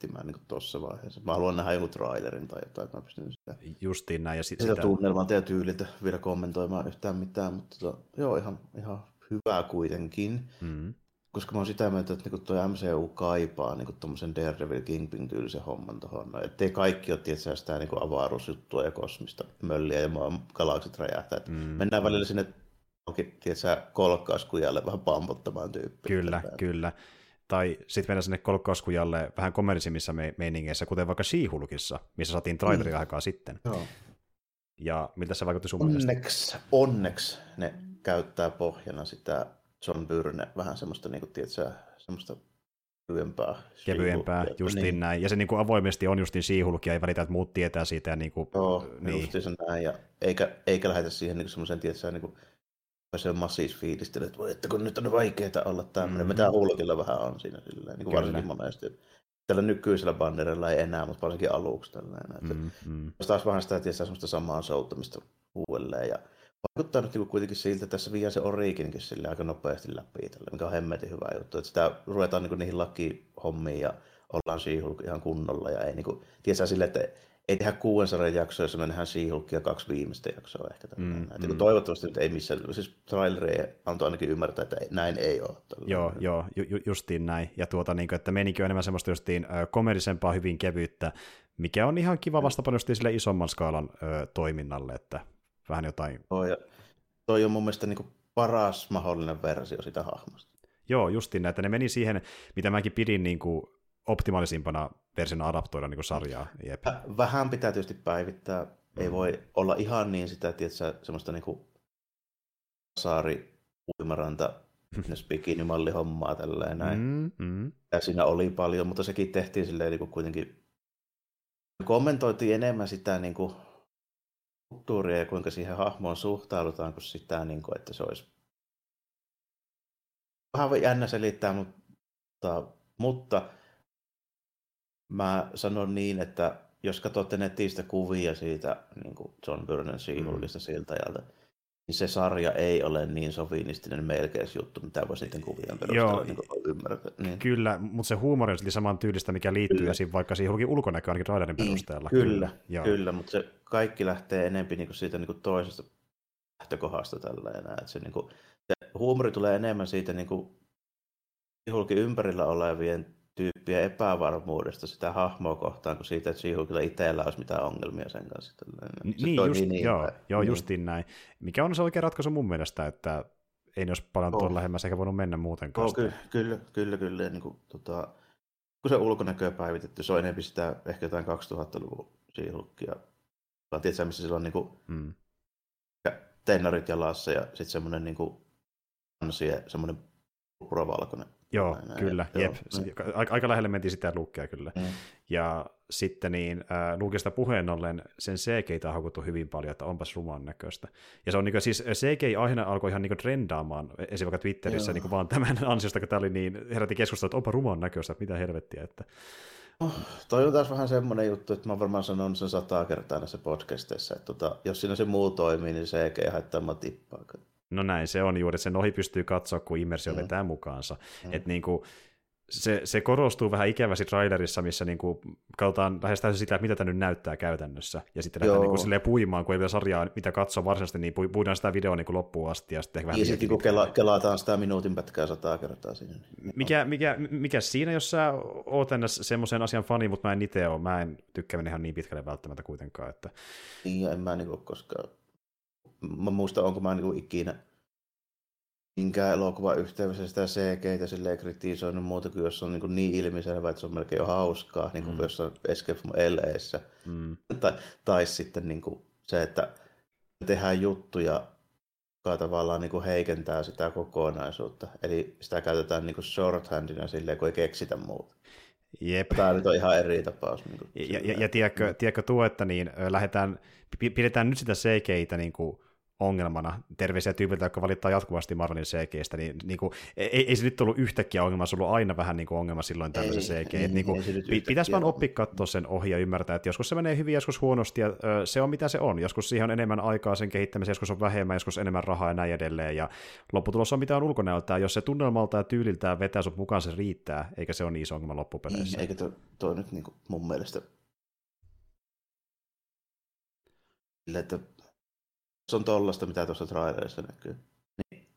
miettimään niin tuossa vaiheessa. Mä haluan nähdä joku trailerin tai jotain, että mä pystyn sitä, Justiin näin. Ja sit, sitä, sitä tunnelmaa ja tyyliltä vielä kommentoimaan yhtään mitään, mutta tota, joo, ihan, ihan hyvää kuitenkin. Mm. Koska mä oon sitä mieltä, että niin tuo MCU kaipaa niin tuommoisen Daredevil Kingpin tyylisen homman tuohon. No, ettei kaikki ole tietysti sitä niin avaruusjuttua ja kosmista mölliä ja maan galaksit räjähtää. Mm. Mennään välillä sinne onkin, tiedätkö, kolkkauskujalle vähän pampottamaan tyyppiä. Kyllä, kyllä tai sitten mennä sinne kolkkauskujalle vähän kommersimmissa me- meiningeissä, kuten vaikka She-Hulkissa, missä saatiin traileri mm. aikaa sitten. Joo. Ja miltä se vaikutti sun Onneksi, onneksi ne käyttää pohjana sitä John Byrne, vähän semmoista, niin kuin, tiedätkö, semmoista kevyempää. Kevyempää, justiin niin. näin. Ja se niin kuin avoimesti on justiin siihulkia, ei välitä, että muut tietää siitä. Niin kuin, Joo, niin. justiin näin. Ja eikä, eikä lähetä siihen niin semmoisen, tiedätkö, niin kuin, se on massis fiilistely, että voi, että kun nyt on vaikeaa olla tämmöinen, mm-hmm. mitä Hulkilla vähän on siinä silleen, niin kuin varsinkin monesti. Tällä nykyisellä bannerilla ei enää, mutta varsinkin aluksi tällainen. Että mm-hmm. Taas vähän sitä, että semmoista samaa souttamista uudelleen. Ja vaikuttaa nyt niinku kuitenkin siltä, että tässä vie se Originkin sille aika nopeasti läpi, tälle, mikä on hemmetin hyvä juttu. Että sitä ruvetaan niin niihin lakihommiin ja ollaan She-Hulk ihan kunnolla. Ja ei niin kuin, tiedä sille, että ei tehdä kuuden sarjan jaksoa, jos me nähdään She-Hulkia kaksi viimeistä jaksoa ehkä. Mm, mm. Toivottavasti nyt ei missään, siis traileri antoi ainakin ymmärtää, että näin ei ole. Tällainen. Joo, joo ju, justiin näin. Ja tuota, niin kuin, että menikin enemmän semmoista justiin komedisempaa, hyvin kevyyttä, mikä on ihan kiva vastapano justiin sille isomman skaalan äh, toiminnalle, että vähän jotain... Oh, ja toi on mun mielestä niin paras mahdollinen versio sitä hahmosta. Joo, justiin että ne meni siihen, mitä mäkin pidin niin kuin optimaalisimpana versiona adaptoida niin kuin sarjaa. Jep. Vähän pitää tietysti päivittää. Ei mm. voi olla ihan niin sitä, tiedätkö, semmoista niin kuin saari uimaranta bikinimalli-hommaa tälleen näin. Mm, mm. Ja siinä oli paljon, mutta sekin tehtiin silleen niin kuin kuitenkin kommentoitiin enemmän sitä niin kuin kulttuuria ja kuinka siihen hahmoon suhtaudutaan, kuin sitä, niin kuin, että se olisi vähän jännä selittää, mutta, mutta mä sanon niin, että jos katsotte netistä kuvia siitä niin kuin John Byrnen She-Hulkista mm. siltä ajalta, niin se sarja ei ole niin sovinistinen melkein juttu, mitä voi sitten kuvien perusteella niin ymmärtää. Niin. Kyllä, mutta se huumori on saman tyylistä, mikä liittyy kyllä. esim. vaikka siihen ulkonäköön ainakin raiderin mm, perusteella. Kyllä, kyllä, kyllä mutta se kaikki lähtee enemmän niin siitä niin kuin toisesta lähtökohdasta tällä enää. Että se, niin kuin, se huumori tulee enemmän siitä niin kuin, hulkin ympärillä olevien tyyppiä epävarmuudesta sitä hahmoa kohtaan, kuin siitä, että She-Hulkilla itsellä olisi mitään ongelmia sen kanssa. Se niin, just, niin joo, päin. joo niin. justiin näin. Mikä on se oikea ratkaisu mun mielestä, että ei ne olisi paljon tuon lähemmäs eikä voinut mennä muutenkaan. Oh, kyllä, kyllä, kyllä, kyllä. Niin kuin, tota, kun se ulkonäkö päivitetty, se on enemmän sitä ehkä jotain 2000-luvun She-Hulkia. Tiedätkö, missä sillä on niin kuin, mm. tennarit jalassa ja sitten semmoinen niin kuin, semmoinen puravalkoinen Joo, näin, kyllä, näin, jep. Joo, aika, aika lähelle mentiin sitä lukkea kyllä. Mm. Ja sitten niin äh, Luukista puheen ollen sen CGI on hakuttu hyvin paljon, että onpas ruman näköistä. Ja se on niin kuin, siis CGI aina alkoi ihan niin kuin trendaamaan, esimerkiksi vaikka Twitterissä niin kuin vaan tämän ansiosta, kun tämä oli niin, herätti keskustelua, että onpa ruman näköistä, että mitä helvettiä. Että... Oh, toi on taas vähän semmoinen juttu, että mä varmaan sanon sen sata kertaa näissä podcasteissa, että tota, jos siinä se muu toimii, niin CGI haittaa mä tippaa. No näin se on juuri, sen ohi pystyy katsoa, kun immersio mm. vetää mukaansa. Mm. Että niin kuin, se, se korostuu vähän ikävästi trailerissa, missä niin kuin, katsotaan lähes täysin sitä, mitä tämä nyt näyttää käytännössä. Ja sitten lähdetään niin kuin, puimaan, kun ei vielä sarjaa, mitä katsoa varsinaisesti, niin puidaan sitä videoa niin kuin loppuun asti. Ja sitten, vähän ja sitten kun kela, kelataan sitä minuutin pätkää sataa kertaa siinä. Niin mikä, mikä, mikä siinä, jos sä oot semmoisen asian fani, mutta mä en itse ole, mä en tykkää ihan niin pitkälle välttämättä kuitenkaan. Että... Niin, en mä niin kuin, koska mä muistan, onko mä niin kuin ikinä minkään elokuvan yhteydessä sitä CGitä silleen kritisoinut muuta kuin jos on niin, niin ilmiselvä, että se on melkein jo hauskaa, niin kuin mm. jossain Escape from LAssä. Mm. Tai, tai sitten niin kuin se, että tehdään juttuja, joka tavallaan niin kuin heikentää sitä kokonaisuutta. Eli sitä käytetään niin kuin shorthandina silleen, kun ei keksitä muuta. Jep. Tämä nyt on ihan eri tapaus. Niin kuin ja, ja, ja tiedätkö, tiedätkö tuo, että niin, lähdetään, pidetään nyt sitä CGitä niin kuin ongelmana, terveisiä tyypiltä, jotka valittaa jatkuvasti Marvelin CGstä, niin, niin kuin, ei, ei, se nyt ollut yhtäkkiä ongelma, se on ollut aina vähän niin kuin ongelma silloin tämmöisen CG. Ei, niin kuin, pitäisi vaan oppia katsoa sen ohi ja ymmärtää, että joskus se menee hyvin, joskus huonosti, ja ö, se on mitä se on. Joskus siihen on enemmän aikaa sen kehittämiseen, joskus on vähemmän, joskus enemmän rahaa ja näin edelleen, ja lopputulos on mitä on ulkonäöltä, jos se tunnelmalta ja tyyliltään vetää sut mukaan, se riittää, eikä se ole niin iso ongelma loppupeleissä. Niin, eikä tuo, tuo nyt niin kuin mun mielestä että se on tollasta, mitä tuossa trailerissa näkyy. Niin.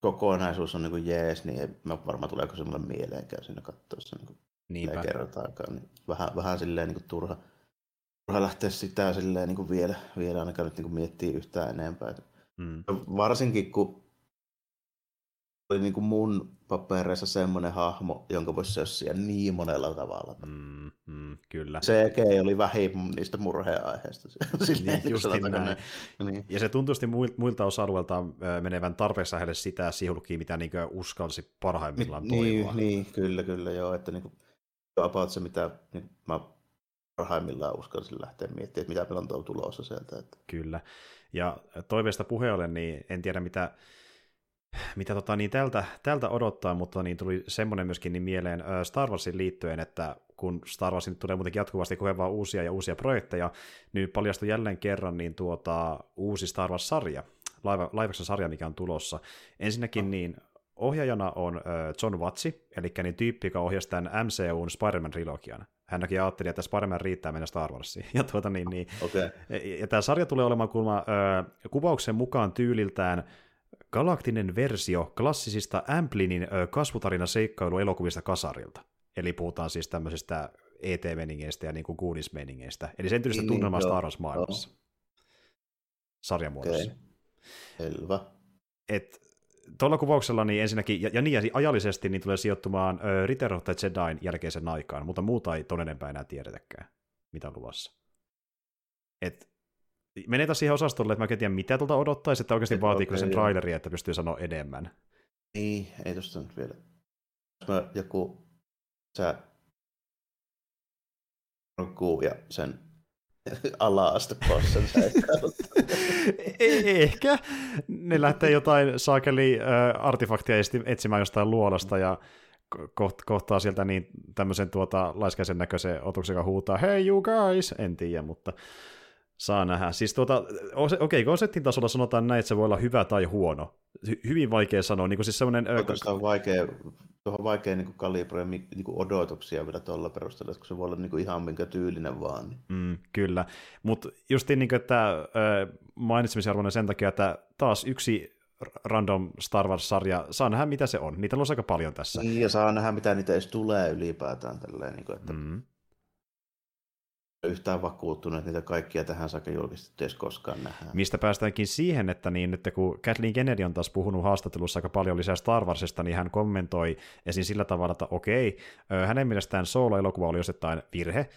Kokonaisuus on niin kuin jees, niin ei mä varmaan tuleeko se mulle mieleenkään siinä katsoessa niin Niinpä. kerrotaakaan. Niin vähän, vähän silleen niin kuin turha, turha lähteä sitä silleen niin kuin vielä, vielä ainakaan nyt niin kuin miettiä yhtään enempää. Mm. Varsinkin kun oli niin kuin mun papereissa semmoinen hahmo, jonka voisi sössiä niin monella tavalla. Mm, mm, kyllä. CG oli vähin niistä murheaiheista. niin, just näin. Niin. Ja se tuntusti muilta osa-alueilta menevän tarpeeksi lähelle sitä sihulkia, mitä niin uskalsi parhaimmillaan niin, toivoa. Niin, kyllä, kyllä, joo. Että niin kuin, about se, mitä niin mä parhaimmillaan uskalsin lähteä miettimään, että mitä meillä on tulossa sieltä. Että. Kyllä. Ja toiveesta puheelle, niin en tiedä mitä mitä tota, niin tältä, tältä odottaa, mutta niin tuli semmoinen myöskin niin mieleen Star Warsin liittyen, että kun Star Warsin tulee muutenkin jatkuvasti vaan uusia ja uusia projekteja, niin paljastui jälleen kerran niin tuota, uusi Star Wars-sarja, live, sarja, mikä on tulossa. Ensinnäkin oh. niin ohjaajana on John Watsi, eli niin tyyppi, joka ohjasi tämän MCUn Spider-Man-trilogian. Hän näki ajatteli, että Spider-Man riittää mennä Star Warsiin. Ja, tuota, niin, niin, okay. ja, ja tämä sarja tulee olemaan kulma, ö, kuvauksen mukaan tyyliltään galaktinen versio klassisista Amplinin kasvutarina elokuvista kasarilta. Eli puhutaan siis tämmöisistä ET-meningeistä ja niin kuin Goonies-meningeistä. Eli sen tyylistä niin, tunnelmaa Star Wars-maailmassa. Sarjamuodossa. Okay. Selvä. Et tuolla kuvauksella niin ensinnäkin, ja, ja niin ja ajallisesti niin tulee sijoittumaan uh, Return of the Jedin jälkeisen aikaan, mutta muuta ei enempää enää tiedetäkään, mitä on luvassa. Et menetään siihen osastolle, että mä en tiedä, mitä tuolta odottaisi, että oikeasti vaatiiko okay, sen traileria, että pystyy sanoa enemmän. Niin, ei tosta nyt vielä. Jos mä joku sä kuvia sen ala-astepossen Ehkä. Ne lähtee jotain saakeli äh, artefaktia etsimään jostain luolasta ja ko- kohtaa sieltä niin tämmöisen tuota laiskäisen näköisen otuksen, joka huutaa, hey you guys, en tiedä, mutta Saa nähdä. Siis tuota, okei, okay, konseptin tasolla sanotaan näin, että se voi olla hyvä tai huono. Hy- hyvin vaikea sanoa. Niin kuin siis semmoinen, Oikeastaan on vaikea, tuohon vaikea niin kalibroida niin odotuksia vielä tuolla perusteella, kun se voi olla niin kuin ihan minkä tyylinen vaan. Niin. Mm, kyllä, mutta justiin niin kuin, että mainitsemisarvoinen sen takia, että taas yksi random Star Wars-sarja, saa nähdä mitä se on. Niitä on aika paljon tässä. Niin, ja saa nähdä mitä niitä edes tulee ylipäätään. Tälleen, niin kuin, että... Mm yhtään vakuuttunut, että niitä kaikkia tähän saakka julkisesti edes koskaan nähdään. Mistä päästäänkin siihen, että, niin, että kun Kathleen Kennedy on taas puhunut haastattelussa aika paljon lisää Star Warsista, niin hän kommentoi esiin sillä tavalla, että okei, hänen mielestään solo-elokuva oli osittain virhe,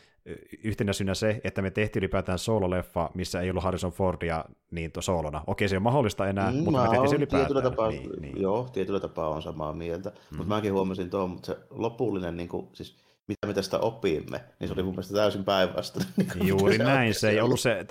yhtenä syynä se, että me tehtiin ylipäätään soololeffa, missä ei ollut Harrison Fordia niin soolona. Okei, se on mahdollista enää, mm, mutta me tehtiin se ylipäätään. Tietyllä tapaa, niin, niin. Joo, tietyllä tapaa on samaa mieltä, mm. mutta mäkin huomasin tuon, mutta se lopullinen, niin kuin, siis mitä me tästä opimme, niin se oli mun mielestä täysin päinvastainen. Niin Juuri se näin, se ei ollut se,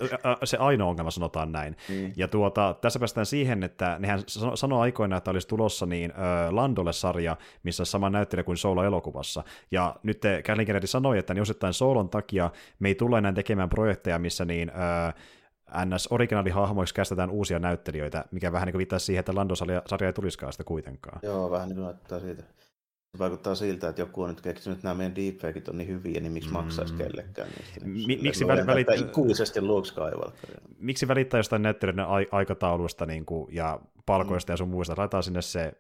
se ainoa ongelma, sanotaan näin. Mm. Ja tuota, tässä päästään siihen, että nehän sanoi aikoina, että olisi tulossa niin uh, Landolle-sarja, missä sama näyttelijä kuin Solo-elokuvassa. Ja nyt Kathleen Kennedy sanoi, että niin osittain Solon takia me ei tule enää tekemään projekteja, missä niin uh, ns. originaalihahmoiksi kästetään uusia näyttelijöitä, mikä vähän niin viittaa siihen, että Lando-sarja ei tulisikaan sitä kuitenkaan. Joo, vähän niin kuin näyttää siitä. Se vaikuttaa siltä, että joku on nyt keksinyt, että nämä meidän deepfakeit on niin hyviä, niin miksi mm. maksaisi kellekään niistä. Niin miksi väl- välittää ikuisesti. Miksi välittää jostain näyttelijöiden aikataulusta niin kuin, ja palkoista mm. ja sun muista, laitetaan sinne se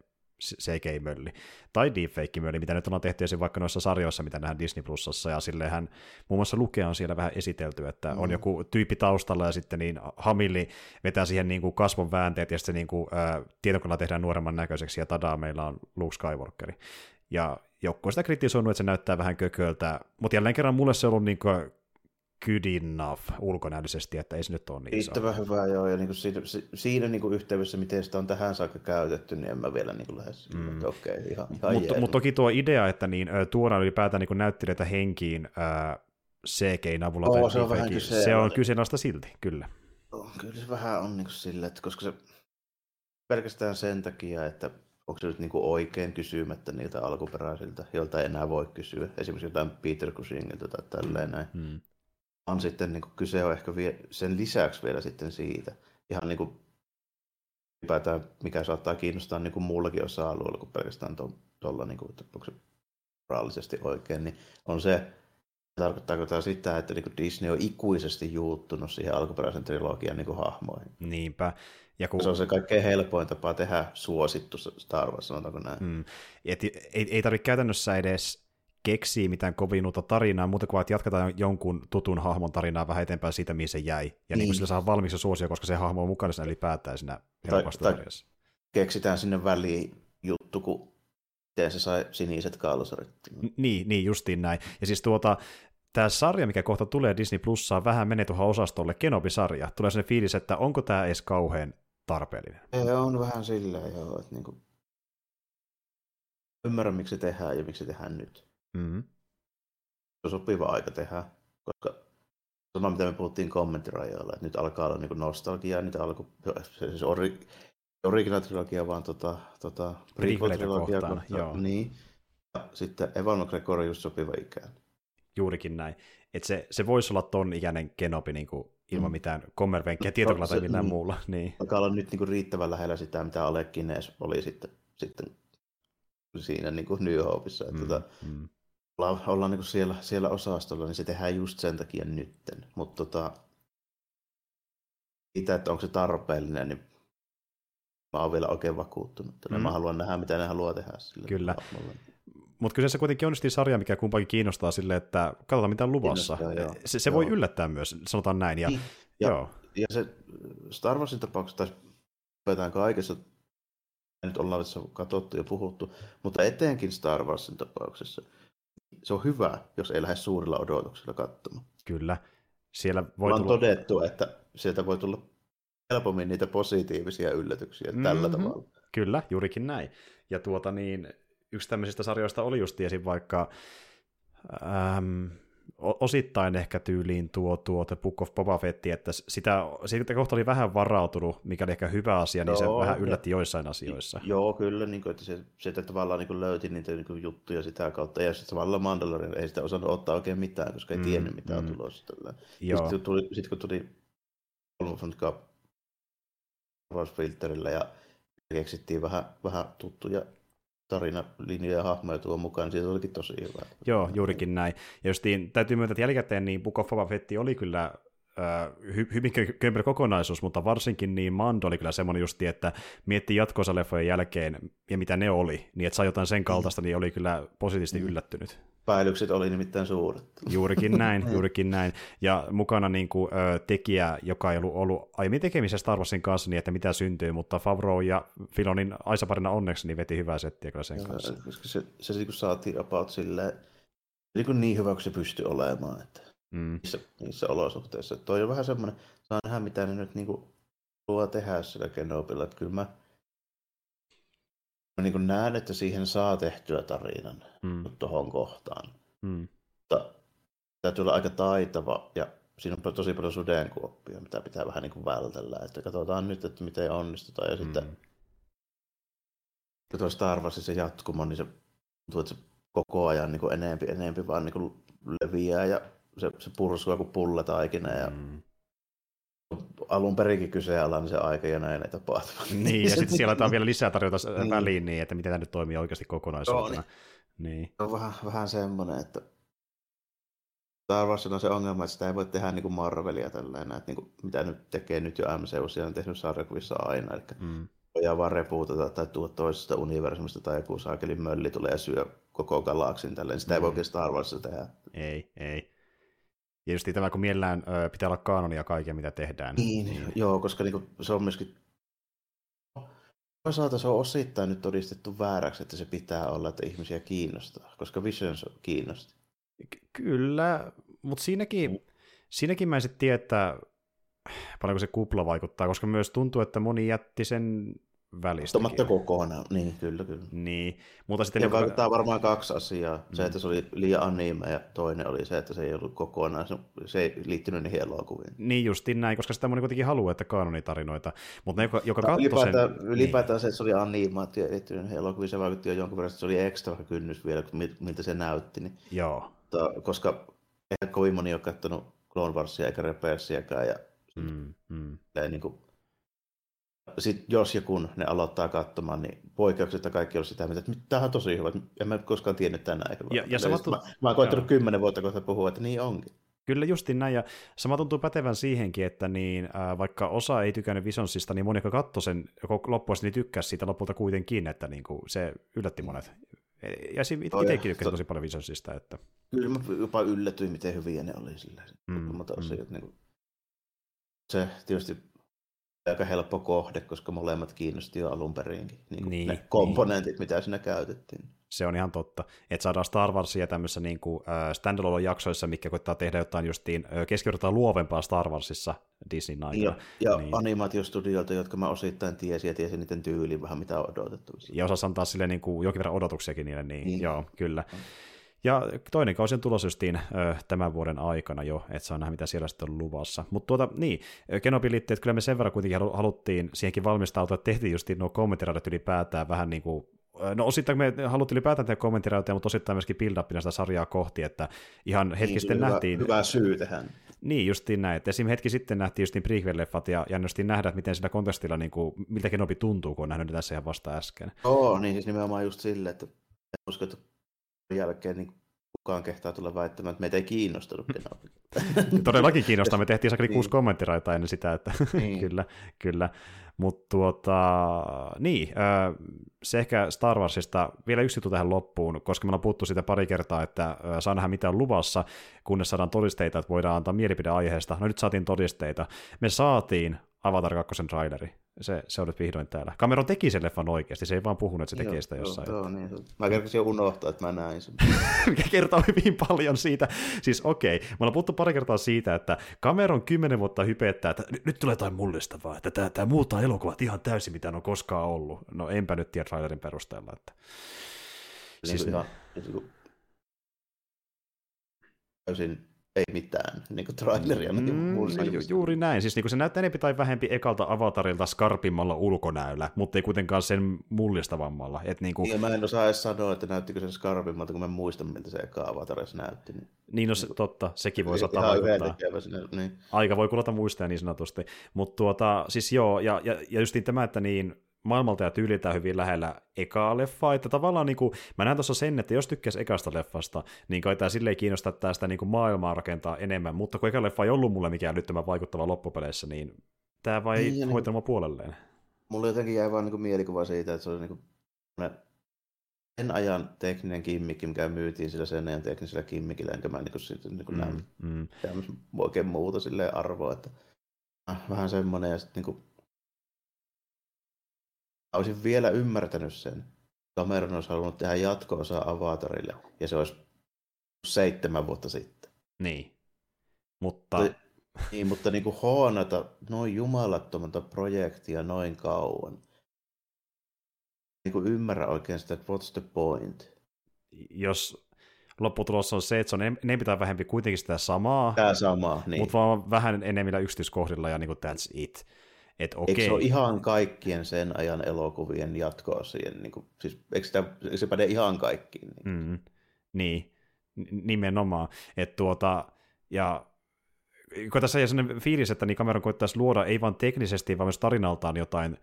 CGI-mölli. Tai deepfake-mölli, mitä nyt ollaan tehty esim. vaikka noissa sarjoissa, mitä nähdään Disney Plusassa, ja silleenhän muun muassa Lukea on siellä vähän esitelty, että mm. on joku tyyppi taustalla, ja sitten niin Hamilli vetää siihen niin kuin kasvon väänteet, ja sitten niin kuin, ää, tietokoneella tehdään nuoremman näköiseksi, ja tadaa, meillä on Luke Skywalkeri. Ja joku on sitä kritisoinut, että se näyttää vähän kököltä, mutta jälleen kerran mulle se on ollut niin kuin good enough ulkonäöllisesti, että ei se nyt ole niin Riittävän hyvä, joo, ja niin kuin siinä, siinä niin kuin yhteydessä, miten sitä on tähän saakka käytetty, niin en mä vielä niin kuin lähes, mm. että okei, okay, ihan, ihan Mutta mut toki tuo idea, että niin, tuodaan ylipäätään niin näyttelijöitä henkiin äh, CGin avulla, oh, se on, vähän kyse, se on kyseenalaista silti, kyllä. Oh, kyllä se vähän on niin kuin sille, että koska se pelkästään sen takia, että onko se nyt niin kuin oikein kysymättä niiltä alkuperäisiltä, joilta ei enää voi kysyä, esimerkiksi jotain Peter Cushingilta tai tälleen näin. Mm on sitten niin kuin, kyse on ehkä vie, sen lisäksi vielä sitten siitä, ihan niin kuin, ylipäätään, mikä saattaa kiinnostaa niin kuin muullakin osa-alueella kuin pelkästään tuolla, niin kuin, että onko se moraalisesti oikein, niin on se, tarkoittaako tämä sitä, että niin Disney on ikuisesti juuttunut siihen alkuperäisen trilogian niin kuin hahmoihin. Niinpä. Ja kun... Se on se kaikkein helpoin tapa tehdä suosittu Star Wars, sanotaanko näin. Mm. Et ei, ei tarvitse käytännössä edes keksii mitään kovin uutta tarinaa, mutta kun jatketaan jonkun tutun hahmon tarinaa vähän eteenpäin siitä, mihin se jäi. Ja niin, niin kuin sillä saa valmiiksi suosia, koska se hahmo on mukana siinä ylipäätään siinä tai, tai keksitään sinne väliin juttu, kun miten se sai siniset kaalosarit. Niin, niin, justiin näin. Ja siis tuota, tämä sarja, mikä kohta tulee Disney Plussaan, vähän menee tuohon osastolle, Kenobi-sarja. Tulee sellainen fiilis, että onko tämä edes kauhean tarpeellinen? Ei, on vähän silleen, joo, että niinku... ymmärrän, miksi tehdään ja miksi tehdään nyt. Mm-hmm. Se on sopiva aika tehdä, koska sama mitä me puhuttiin kommenttirajoilla, että nyt alkaa olla niin nostalgiaa, niitä alku, siis ori, original-trilogia, vaan tota, tota, prequel-trilogia. Kohtaan, joo. Niin. Ja sitten Evan McGregor on just sopiva ikään. Juurikin näin. Että se, se voisi olla ton ikäinen Kenobi niin kuin, ilman mm. mitään kommervenkkiä tietokonea tai millään mm, muulla. Niin. Alkaa olla nyt niin kuin, riittävän lähellä sitä, mitä Alekin oli sitten, sitten siinä niin kuin New Hopeissa. Mm, tota, mm ollaan, ollaan niin siellä, siellä osastolla, niin se tehdään just sen takia nytten. Mutta tota, siitä, että onko se tarpeellinen, niin mä oon vielä oikein vakuuttunut. Mm. Mä haluan nähdä, mitä ne haluaa tehdä sille. Kyllä. Mutta kyseessä kuitenkin on sarja, mikä kumpakin kiinnostaa sille, että katsotaan mitä on luvassa. Se, se voi yllättää myös, sanotaan näin. Ja, niin. ja, joo. ja se Star Warsin tapauksessa, tai ylipäätään kaikessa, nyt ollaan katsottu ja puhuttu, mutta etenkin Star Warsin tapauksessa, se on hyvä, jos ei lähde suurilla odotuksilla katsomaan. Kyllä. Siellä voi on tulla... todettu, että sieltä voi tulla helpommin niitä positiivisia yllätyksiä mm-hmm. tällä tavalla. Kyllä, juurikin näin. Ja tuota niin, yksi tämmöisistä sarjoista oli just tiesin vaikka ähm, osittain ehkä tyyliin tuo, tuo The Book of Boba Fett, että sitä, siitä kohta oli vähän varautunut, mikä oli ehkä hyvä asia, niin joo, se vähän yllätti ja, joissain asioissa. Joo, kyllä, niin kuin, että se, se tavallaan niin kuin löyti niitä niin kuin juttuja sitä kautta, ja sitten tavallaan Mandalorian ei sitä osannut ottaa oikein mitään, koska ei mm, tiennyt mitä mm. on tulossa. Sitten kun tuli, sit, kun tuli filterillä ja keksittiin vähän, vähän tuttuja tarinalinjoja ja hahmoja tuo mukaan, niin siitä olikin tosi hyvä. Joo, juurikin näin. Ja justiin, täytyy myöntää, että jälkikäteen niin Book of Boba Fett oli kyllä hy- hyvin kömpelö kokonaisuus, mutta varsinkin niin Mando oli kyllä semmoinen justi, että miettii jatkoosa leffojen jälkeen ja mitä ne oli, niin että sai jotain sen kaltaista, niin oli kyllä positiivisesti mm. yllättynyt. Päälykset oli nimittäin suuret. Juurikin näin, juurikin näin. Ja mukana niin kuin, ö, tekijä, joka ei ollut, ollut aiemmin tekemisessä Star Warsin kanssa, niin että mitä syntyy, mutta Favreau ja Filonin Aisaparina onneksi niin veti hyvää settiä kyllä sen kanssa. Koska se, se, se niin saatiin about silleen, niin, niin hyvä kuin se pystyi olemaan, että mm. niissä, niissä olosuhteissa. Toi on vähän semmoinen, saa nähdä mitä ne nyt niin kuin, luo tehdä sillä Kenobilla, että kyllä mä mä niin näen, että siihen saa tehtyä tarinan mm. tuohon kohtaan. Mm. Mutta täytyy olla aika taitava ja siinä on tosi paljon sudenkuoppia, mitä pitää vähän niin kuin vältellä. Että katsotaan nyt, että miten onnistutaan. Ja sitten Mm. kun tuo Star Warsin se jatkumo, niin se tuntuu, että se koko ajan niin kuin enempi, enempi vaan niin kuin leviää ja se, se purskua kuin pulletaikina ja Mm. alun perinkin kyseenalainen se aika ja näin ei tapahtu. Niin, ja sitten siellä aletaan vielä lisää tarjota Niin. väliin niin, että miten tämä nyt toimii oikeasti kokonaisuutena. Niin. Se on vähän, vähän semmoinen, että Star Warsilla on se ongelma, että sitä ei voi tehdä niin kuin Marvelia tällainen, että niin kuin, mitä nyt tekee nyt jo MCU, siellä on tehnyt sarjakuvissa aina, eli Mm. voidaan vaan repuutata tai tuoda toisesta universumista tai joku saakelin mölli tulee ja syö koko galaksin tälleen. Sitä ei voi Mm. Star Warsissa tehdä. Ei, ei. Ja just tämä, kun mielellään ö, pitää olla kanonia kaiken, mitä tehdään. Niin, joo, koska niin se on myöskin Toisaalta se on osittain nyt todistettu vääräksi, että se pitää olla, että ihmisiä kiinnostaa, koska Visions kiinnosti. Ky- Kyllä, mutta siinäkin, siinäkin mä en sitten tiedä, että paljonko se kupla vaikuttaa, koska myös tuntuu, että moni jätti sen välistä. Tomatta kokonaan, niin kyllä, kyllä. Niin, mutta sitten... Ja vaikuttaa varmaan kaksi asiaa. Se, Mm. että se oli liian anime ja toinen oli se, että se ei ollut kokonaan, se, ei liittynyt niihin elokuviin. Niin justiin näin, koska sitä moni kuitenkin haluaa, että kanonitarinoita. Mutta ne, joka, joka No, katsoi ylipäätään, sen... ylipäätään se, että se oli animaatio ja liittynyt niihin elokuviin, se vaikutti jo jonkun verran, että se oli ekstra kynnys vielä, miltä se näytti. Niin, Niin, joo. mutta, koska eihän kovin moni ole katsonut Clone Warsia eikä Rebelsiäkään ja Mm, mm. Niin kuin, sit jos ja kun ne aloittaa katsomaan, niin poikkeuksista kaikki on sitä, että tämä on tosi hyvä. En mä koskaan tiennyt tänään. Ja- ja sama tu- mä, mä oon koettanut kymmenen vuotta kohta puhua, että niin onkin. Kyllä justiin näin, ja sama tuntuu pätevän siihenkin, että niin, ää, vaikka osa ei tykännyt Visionsista, niin moni, joka katsoi sen loppuun niin tykkäsi siitä lopulta kuitenkin, että niin kuin, se yllätti monet. Ja Joo, ja itsekin tykkäsin to- tosi paljon Visionsista, että Kyllä mä jopa yllätyin, miten hyviä ne oli sillä. Mutta mm. mm. niin kuin, se tietysti aika helppo kohde, koska molemmat kiinnosti jo alun perinkin. Niin Niin, ne niin. komponentit, mitä siinä käytettiin. se on ihan totta. Että saadaan Star Warsia tämmöisissä niin kuin, äh, standalone-jaksoissa, mikä koittaa tehdä jotain justiin äh, keskivertaa luovempaa Star Warsissa Disneyn aikana. Ja, ja Niin. niin. animaatiostudioilta, jotka mä osittain tiesin ja tiesin niiden tyylin vähän mitä on odotettu. ja osasi antaa sille niin kuin jonkin verran odotuksiakin niille, niin, niin. Niin. joo, kyllä. Ja toinen kausi on tulossa justiin ö, tämän vuoden aikana jo, että saa nähdä, mitä siellä sitten on luvassa. Mutta tuota, niin, Kenobi-liitteet, kyllä me sen verran kuitenkin halu- haluttiin siihenkin valmistautua, että tehtiin justiin nuo kommenttiraudat ylipäätään vähän niin kuin No osittain me haluttiin ylipäätään tehdä kommenttirautoja, mutta osittain myöskin build sitä sarjaa kohti, että ihan hetki Niin, sitten hyvä, nähtiin... Hyvä syy tähän. Niin, justiin näin. Että esim. hetki sitten nähtiin justiin prequel-leffat ja jännästi nähdä, että miten sillä kontekstilla, niin kuin, miltä Kenobi tuntuu, kun on nähnyt tässä ihan vasta äsken. Oo, niin siis nimenomaan just silleen, että en usko, että jälkeen niin kukaan kehtaa tulla väittämään, että meitä ei kiinnostanut Kenobi. Todellakin kiinnostaa, me tehtiin sakeli Niin. kuusi kommenttiraitaa ennen sitä, että Niin. kyllä, kyllä. Mutta tuota, niin, se ehkä Star Warsista, vielä yksi juttu tähän loppuun, koska me ollaan puhuttu siitä pari kertaa, että saa nähdä mitä on luvassa, kunnes saadaan todisteita, että voidaan antaa mielipide aiheesta. No nyt saatiin todisteita. Me saatiin Avatar 2 traileri. Se, se on nyt vihdoin täällä. Cameron teki sen leffan oikeasti, se ei vaan puhunut, että se tekee sitä jossain. Joo, niin. Mä kerkesin jo unohtaa, että mä näin sen. mikä kertoo hyvin paljon siitä. Siis okei, me ollaan puhuttu pari kertaa siitä, että Cameron kymmenen vuotta hypettää, että nyt, tulee jotain mullistavaa, että tämä, tämä muuttaa elokuvat ihan täysin, mitä ne on koskaan ollut. No enpä nyt tiedä trailerin perusteella. Että... Siis Siis- ihan, niin kuin, täysin ei mitään, niin kuin traileria. Mm, mun no, ju- juuri näin. Siis niin se näyttää enempi tai vähempi ekalta avatarilta skarpimmalla ulkonäöllä, mutta ei kuitenkaan sen mullistavammalla. Et niin, kuin, Ja mä en osaa edes sanoa, että näyttikö se skarpimmalta, kun mä muistan, miltä se eka avatarissa näytti. Niin niin no se, totta, sekin voi saattaa ihan vaikuttaa. sinne, niin. aika voi kulata muistaa niin sanotusti. Mutta tuota, siis joo, ja, ja, ja just niin tämä, että niin maailmalta ja tyyliltä hyvin lähellä ekaa leffaa, että tavallaan niin kuin, mä näen tuossa sen, että jos tykkäisi ekasta leffasta, niin kai tämä silleen kiinnostaa että tästä niin kuin maailmaa rakentaa enemmän, mutta kun eka leffa ei ollut mulle mikään älyttömän vaikuttava loppupeleissä, niin tämä vai Niin, ja niin- hoitanut puolelleen. Mulla jotenkin jäi vaan niin kuin mielikuva siitä, että se oli niin kuin sen ajan tekninen kimmikki, mikä myytiin sillä sen ajan teknisellä kimmikillä, enkä mä niin kuin, siitä, niin kuin mm. näe Mm, oikein muuta silleen arvoa, että äh, vähän semmoinen ja sitten niin kuin, olisin vielä ymmärtänyt sen. Cameron olisi halunnut tehdä jatko-osaa Avatarille ja se olisi seitsemän vuotta sitten. Niin. Mutta Niin, mutta niin kuin hoonata noin jumalattomalta projektia noin kauan. Niin kuin ymmärrä oikein sitä, että what's the point. jos lopputulos on se, että se on enemmän tai vähempi kuitenkin sitä samaa, Tämä samaa, niin. mutta vaan vähän enemmillä yksityiskohdilla ja niin kuin that's it. Et okei. Eikö se ole ihan kaikkien sen ajan elokuvien jatko-osien, niin kuin, siis eikö, sitä, eikö se päde ihan kaikkiin? Niin, Mm, niin, nimenomaan. Et tuota, ja kun tässä ei sellainen fiilis, että niin Cameron koittaisi luoda ei vain teknisesti, vaan myös tarinaltaan jotain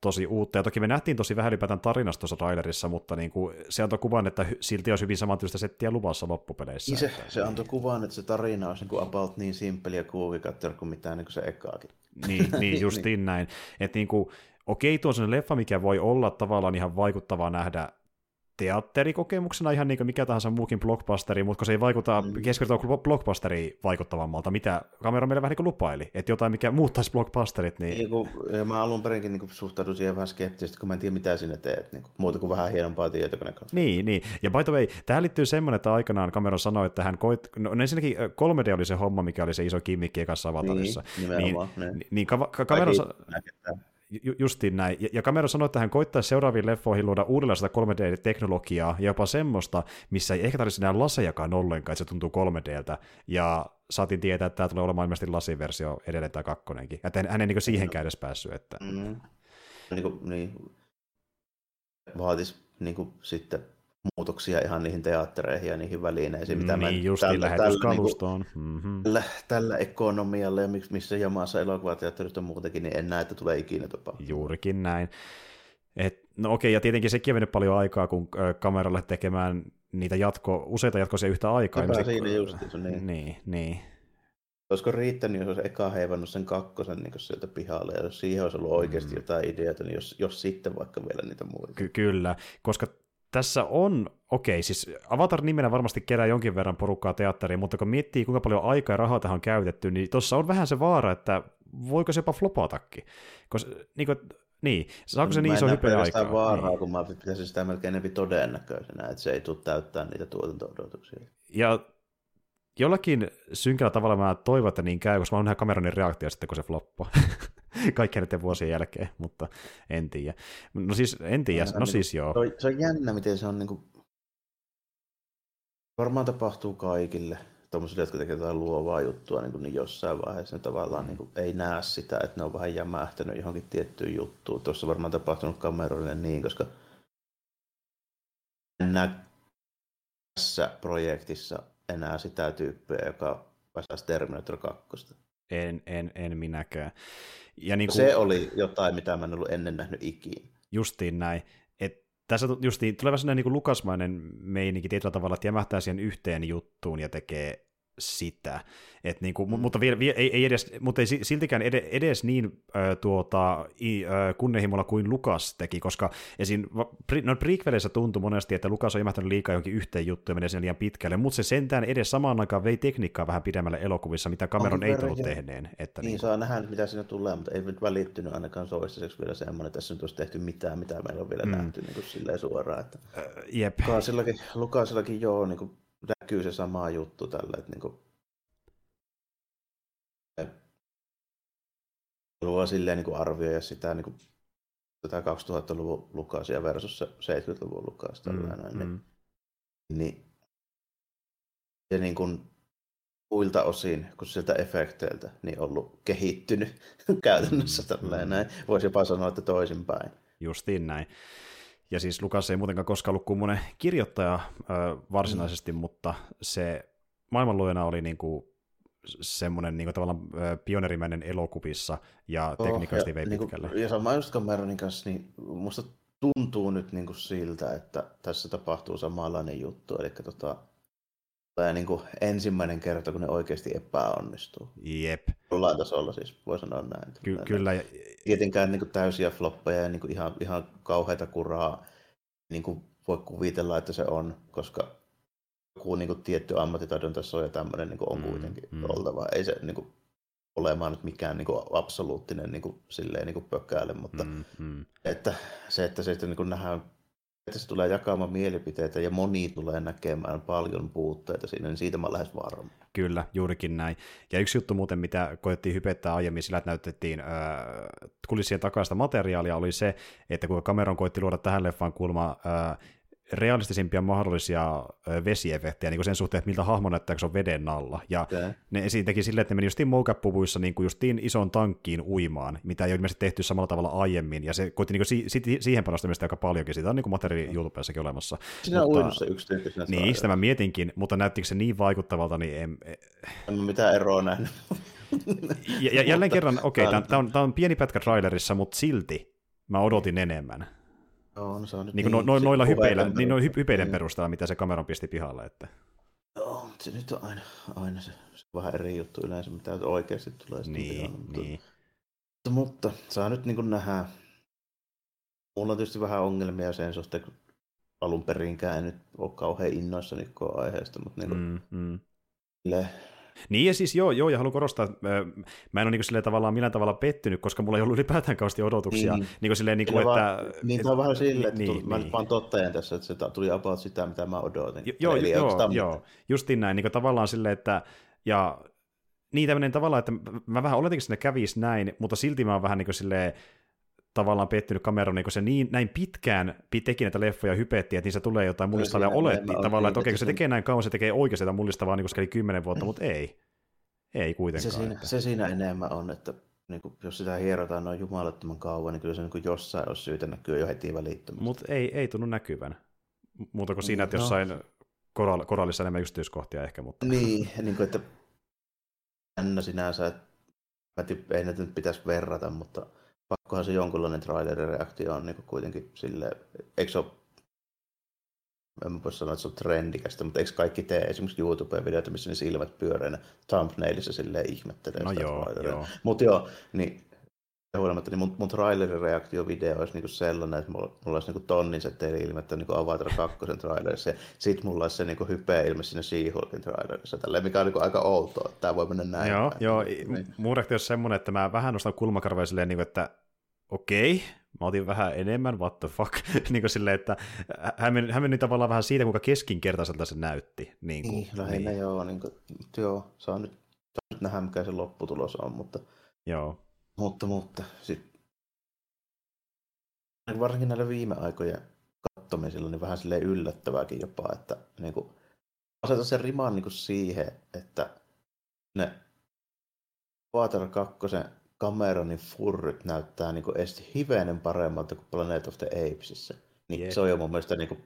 tosi uutta. Ja toki me nähtiin tosi vähän ylipäätään tarinasta tuossa trailerissa, mutta niin kuin, se antoi kuvan, että silti olisi hyvin samantyystä settiä luvassa loppupeleissä. niin se, Että- se antoi kuvan, että se tarina olisi niin kuin about niin simppeli ja kuin mitään niin kuin se ekaakin. Niin, niin justiin näin. Että niinku, okei, tuo on sellainen leffa, mikä voi olla tavallaan ihan vaikuttavaa nähdä teatterikokemuksena ihan niin kuin mikä tahansa muukin blockbusteri, mutta kun se ei vaikuta mm. keskivertoa blockbusteri vaikuttavammalta, mitä kamera meille vähän niin kuin lupaili, että jotain, mikä muuttaisi blockbusterit, niin Niin kuin, ja mä alun perinkin niin suhtaudun siihen vähän skeptisesti, kun mä en tiedä mitä sinne teet, niin kuin, muuta kuin vähän hienompaa tietokonekaan. Niin, niin. Ja by the way, tähän liittyy semmoinen, että aikanaan Cameron sanoi, että hän koit... No ensinnäkin 3D oli se homma, mikä oli se iso kimmikki ekassa avatarissa. Niin, nimenomaan, Niin, niin. niin Ka- Ka- Cameron, sa-. Ju- justiin näin. Ja, ja Cameron sanoi, että hän koittaa seuraaviin leffoihin luoda uudenlaista 3D-teknologiaa, ja jopa semmoista, missä ei ehkä tarvitse enää lasejakaan ollenkaan, että se tuntuu 3Dltä. Ja saatiin tietää, että tämä tulee olemaan ilmeisesti lasiversio edelleen tämä kakkonenkin. Että hän ei niin siihenkään edes päässyt. Että... Mm. Niin, kuin, niin. Vaatisi niin kuin, sitten muutoksia ihan niihin teattereihin ja niihin välineisiin, mitä mä niin, justiin lähetyskalustoon. Mm-hmm. tällä, tällä ekonomialla ja miksi- missä jamassa elokuvateatterit on muutenkin, niin en näe, että tulee ikinä tapahtumaan. Juurikin näin. Et, no okei, ja tietenkin sekin on mennyt paljon aikaa, kun kameralle tekemään niitä jatko, useita jatkoisia yhtä aikaa. Sepä Ilmeisesti- siinä just, se niin. Niin, niin. Olisiko riittänyt, jos olisi eka heivannut sen kakkosen niin sieltä pihalle, ja jos siihen olisi ollut oikeasti jotain ideoita, niin jos, jos sitten vaikka vielä niitä muita. Ky- kyllä, koska tässä on, okei, siis Avatar nimenä varmasti kerää jonkin verran porukkaa teatteriin, mutta kun miettii, kuinka paljon aikaa ja rahaa tähän on käytetty, niin tuossa on vähän se vaara, että voiko se jopa flopatakin. Koska, niin, kuin, niin, saako se niin iso hype aikaa? Vaaraa, Niin. kun mä pitäisin sitä melkein enemmän todennäköisenä, että se ei tule täyttää niitä tuotanto-odotuksia. Ja jollakin synkällä tavalla mä toivon, että niin käy, koska mä haluan nähdä Cameronin reaktio sitten, kun se floppaa. Kaikkien näiden vuosien jälkeen, mutta en tiedä. No siis, en tiedä, no siis joo. Se on, se on jännä, miten se on niin kuin... Varmaan tapahtuu kaikille tuommoisille, jotka tekevät jotain luovaa juttua, niin, kuin, niin jossain vaiheessa ne tavallaan niin kuin, ei näe sitä, että ne on vähän jämähtänyt johonkin tiettyyn juttuun. Tuossa on varmaan tapahtunut Cameronille niin, koska en näe tässä projektissa enää sitä tyyppiä, joka pääsäisi Terminator 2. En, en, en minäkään. Ja niin kuin, Se oli jotain, mitä mä en ollut ennen nähnyt ikinä. justiin näin. Et tässä justiin tulee vähän sellainen niin lukasmainen meininki tietyllä tavalla, että jämähtää siihen yhteen juttuun ja tekee sitä. Et niin kuin, mm. Mutta, vielä, vielä, ei, ei edes, mutta ei si- siltikään ed- edes niin ö, tuota, i, ö, kunnianhimolla kuin Lukas teki, koska esim. pri- no, prequeleissä tuntui monesti, että Lukas on jämähtänyt liikaa johonkin yhteen juttuun ja menee sinne liian pitkälle, mutta se sentään edes samaan aikaan vei tekniikkaa vähän pidemmälle elokuvissa, mitä Cameron ei tullut tehneen. Että Niin, niin, saa nähdä, mitä siinä tulee, mutta ei nyt välittynyt ainakaan toistaiseksi vielä semmoinen, että tässä nyt olisi tehty mitään, mitä meillä on vielä mm. nähty niin kuin silleen suoraan. Että ö, jep. Lukasillakin, Lukasillakin joo, niin kuin näkyy se sama juttu tällä, että niin kuin, haluaa silleen niin kuin arvioida sitä niin kuin, tätä 2000-luvun Lukasia versus se 70-luvun Lukas. Mm, tällainen, niin, mm. niin se niin kuin muilta osin, kun sieltä efekteiltä, niin ollut kehittynyt käytännössä tällainen. Mm. Näin. Voisi jopa sanoa, että toisinpäin. Justiin näin. Ja siis Lukas ei muutenkaan koskaan ollut kummonen kirjoittaja ö, varsinaisesti, mm. mutta se maailmanluojana oli niinku semmoinen niinku tavallaan ö, pionerimäinen elokuvissa ja teknisesti vei niin pitkälle. Kuin, ja sama just Cameronin kanssa, niin musta tuntuu nyt niin kuin siltä, että tässä tapahtuu samanlainen juttu. Eli tota, tulee niin kuin ensimmäinen kerta, kun ne oikeasti epäonnistuu. Jep, Jollain tasolla siis, voi sanoa näin. Ky- Näin. kyllä. Tietenkään niin kuin täysiä floppeja ja niin kuin ihan, ihan kauheita kuraa niin kuin voi kuvitella, että se on, koska joku niin kuin tietty ammattitaidon taso ja tämmöinen niin kuin on Mm, kuitenkin mm. oltava. Ei se niin kuin, olemaan nyt mikään niin kuin absoluuttinen niin kuin, silleen, niin kuin mutta Mm, mm. että se, että se sitten niin kuin nähdään, se tulee jakamaan mielipiteitä ja moni tulee näkemään paljon puutteita siinä, niin siitä mä olen lähes varma. Kyllä, juurikin näin. Ja yksi juttu muuten, mitä koettiin hypettää aiemmin sillä, että näytettiin äh, kulissien takaista materiaalia, oli se, että kun Cameron koitti luoda tähän leffaan kulma äh, realistisimpia mahdollisia vesiefektejä niin sen suhteen, että miltä hahmo näyttää, kun se on veden alla. Ja okay. ne esitäkin silleen, että ne meni justiin mocap-puvuissa niin kuin justiin ison tankkiin uimaan, mitä ei ole ilmeisesti tehty samalla tavalla aiemmin, ja se koitti niin kuin si- si- siihen panostamista aika paljonkin, siitä on niin materiaali YouTubessakin olemassa. Siinä mutta, on se yksi tyyppi. Niin, sitä mä mietinkin, mutta näyttikö se niin vaikuttavalta, niin en... En mä mitään eroa nähnyt. ja, ja, jälleen kerran, okei, okay, tämä on, on pieni pätkä trailerissa, mutta silti mä odotin enemmän. On, se on niin, niin, no, noilla hypeillä, niin noin hypeiden niin. perusteella, mitä se kameran pisti pihalle. Että. Joo, se nyt on aina, aina se, se vähän eri juttu yleensä, mitä oikeasti tulee niin, pihalle. Mutta, niin. Mutta, mutta saa nyt niin nähdä. Mulla on tietysti vähän ongelmia sen suhteen, kun alun perinkään en nyt ole kauhean innoissa niin aiheesta, mutta niin kuin, mm, mm. Niin ja siis joo, joo ja haluan korostaa, että mä en ole niin kuin, tavallaan millään tavalla pettynyt, koska mulla ei ollut ylipäätään kauheasti odotuksia. Niin, niin kuin, silleen, niin kuin, että, niin, tämä on vähän silleen, että niin, tuli, niin. mä nyt vaan tottajan tässä, että se tuli about sitä, mitä mä odotin. Jo, joo, Eli joo, joo, justiin näin, niin kuin, tavallaan silleen, että ja niin tämmöinen tavallaan, että mä vähän oletin, että kävisi näin, mutta silti mä oon vähän niin kuin silleen, tavallaan pettynyt kamera, niin kun se niin, näin pitkään teki näitä leffoja hypettiin, että niissä tulee jotain mullistavaa ja oletti tavallaan, että okei, kun se tekee näin kauan, se tekee oikeasti jotain mullistavaa, niin koska eli kymmenen vuotta, mutta ei. Ei kuitenkaan. Se siinä, että... se siinä enemmän on, että niin kuin, jos sitä hierotaan noin jumalattoman kauan, niin kyllä se niin kuin jossain olisi syytä näkyä jo heti välittömästi. Mutta ei, ei tunnu näkyvän. Muuta kuin siinä, että no. jossain koral, korallissa enemmän yksityiskohtia ehkä. Mutta... Niin, niin kuin, että jännä sinänsä, että ei näitä nyt pitäisi verrata, mutta pakkohan se jonkunlainen trailerin-reaktio on niin kuitenkin sille, eikö se ole, en voi sanoa, että se on trendikästä, mutta eikö kaikki tee esimerkiksi YouTube-videoita, missä ne silmät pyöreänä thumbnailissa silleen ihmettelee no sitä joo, joo. Mutta joo, niin huolimatta, niin mun, mun trailerin reaktiovideo olisi niinku sellainen, että mulla, mulla olisi niinku tonnin teille ilmettä niinku Avatar 2 trailerissa, ja sit mulla olisi se niinku hypeä ilme siinä She-Hulkin trailerissa, tälleen, mikä on niinku aika outoa, että tämä voi mennä näin. Joo, päin. joo niin. mun reaktio olisi semmoinen, että mä vähän nostan kulmakarvoja silleen, niin kuin, että okei, okay, mä otin vähän enemmän, what the fuck, niin kuin silleen, että hän meni, hän meni tavallaan vähän siitä, kuinka keskinkertaiselta se näytti. Niin, kuin, niin lähinnä niin. joo, niin kuin, joo, saa nyt, saa nyt nähdä, mikä se lopputulos on, mutta joo. Mutta, mutta sit, varsinkin näillä viime aikojen kattomisilla, niin vähän silleen yllättävääkin jopa, että niin kuin, aseta sen riman niin kuin siihen, että ne Avatar 2 Cameronin furryt näyttää niin kuin edes hivenen paremmalta kuin Planet of the Apesissa. Niin se on jo mun mielestä niin kuin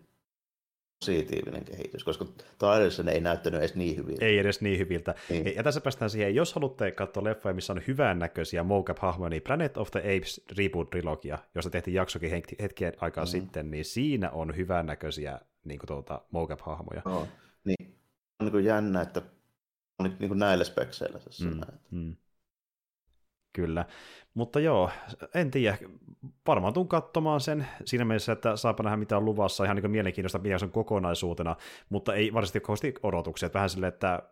positiivinen kehitys, koska trailerissa ne ei näyttänyt edes niin hyviltä. Ei edes niin hyviltä. Niin. Ja tässä päästään siihen, jos haluatte katsoa leffoja, missä on hyvän näköisiä mocap-hahmoja, niin Planet of the Apes Reboot-trilogia, josta tehtiin jaksokin hetken aikaa mm. sitten, niin siinä on hyvän näköisiä niin kuin tuota, mocap-hahmoja. Oh. Niin. On niin kuin jännä, että on niin kuin näillä spekseillä tässä mm. Mm. Kyllä. Mutta joo, en tiedä. Varmaan tuun katsomaan sen siinä mielessä, että saapa nähdä mitä on luvassa. Ihan niin mielenkiintoista mikä se on kokonaisuutena, mutta ei varsinaisesti kovasti odotuksia. Että vähän silleen, että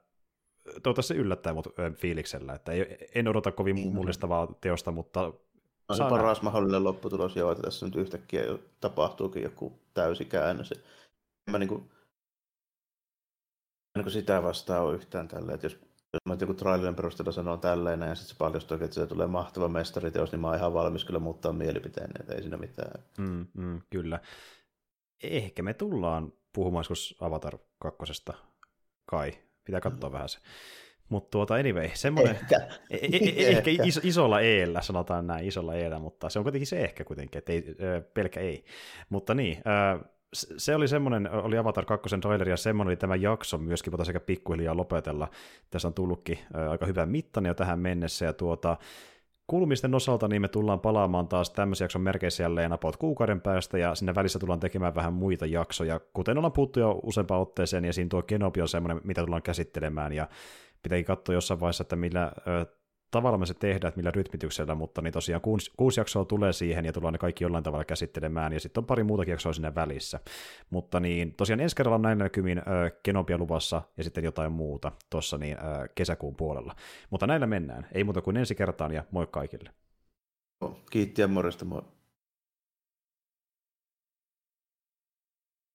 toivottavasti se yllättää mut fiiliksellä. Että ei, en odota kovin niin. mullistavaa teosta, mutta on se paras nähdä. mahdollinen lopputulos, joo, että tässä nyt yhtäkkiä jo tapahtuukin joku täysi käännös. Mä niin kuin, niin kuin sitä vastaan ole yhtään tällä, että jos jos mä joku trailerin perusteella sanoo tälleen ja sitten se paljastuu, että se tulee mahtava mestariteos, niin mä oon ihan valmis kyllä muuttaa mielipiteen, että ei siinä mitään. Mm, mm, kyllä. Ehkä me tullaan puhumaan joskus Avatar kakkosesta, kai. Pitää katsoa mm. vähän se. Mutta tuota, anyway, semmoinen... Ehkä. E- e- e- ehkä, ehkä iso, isolla eellä, sanotaan näin, isolla eellä, mutta se on kuitenkin se ehkä kuitenkin, että ei, pelkä ei. Mutta niin, se oli semmoinen, oli Avatar 2 traileri ja semmoinen oli tämä jakso myöskin, mutta sekä pikkuhiljaa lopetella. Tässä on tullutkin aika hyvän mittan jo tähän mennessä ja tuota, kulmisten osalta niin me tullaan palaamaan taas tämmöisen jakson merkeissä jälleen about kuukauden päästä, ja sinne välissä tullaan tekemään vähän muita jaksoja, kuten ollaan puhuttu jo useampaan otteeseen, ja siinä tuo Kenobi on semmoinen, mitä tullaan käsittelemään, ja pitääkin katsoa jossain vaiheessa, että millä tavalla me se tehdään, että millä rytmityksellä, mutta niin tosiaan kuusi, kuusi jaksoa tulee siihen ja tullaan ne kaikki jollain tavalla käsittelemään, ja sitten on pari muuta jaksoa sinne välissä. Mutta niin tosiaan ensi kerralla on näin näkymin äh, Kenopia luvassa ja sitten jotain muuta tuossa niin äh, kesäkuun puolella. Mutta näillä mennään. Ei muuta kuin ensi kertaan ja moi kaikille. Kiitti ja morjesta, moi.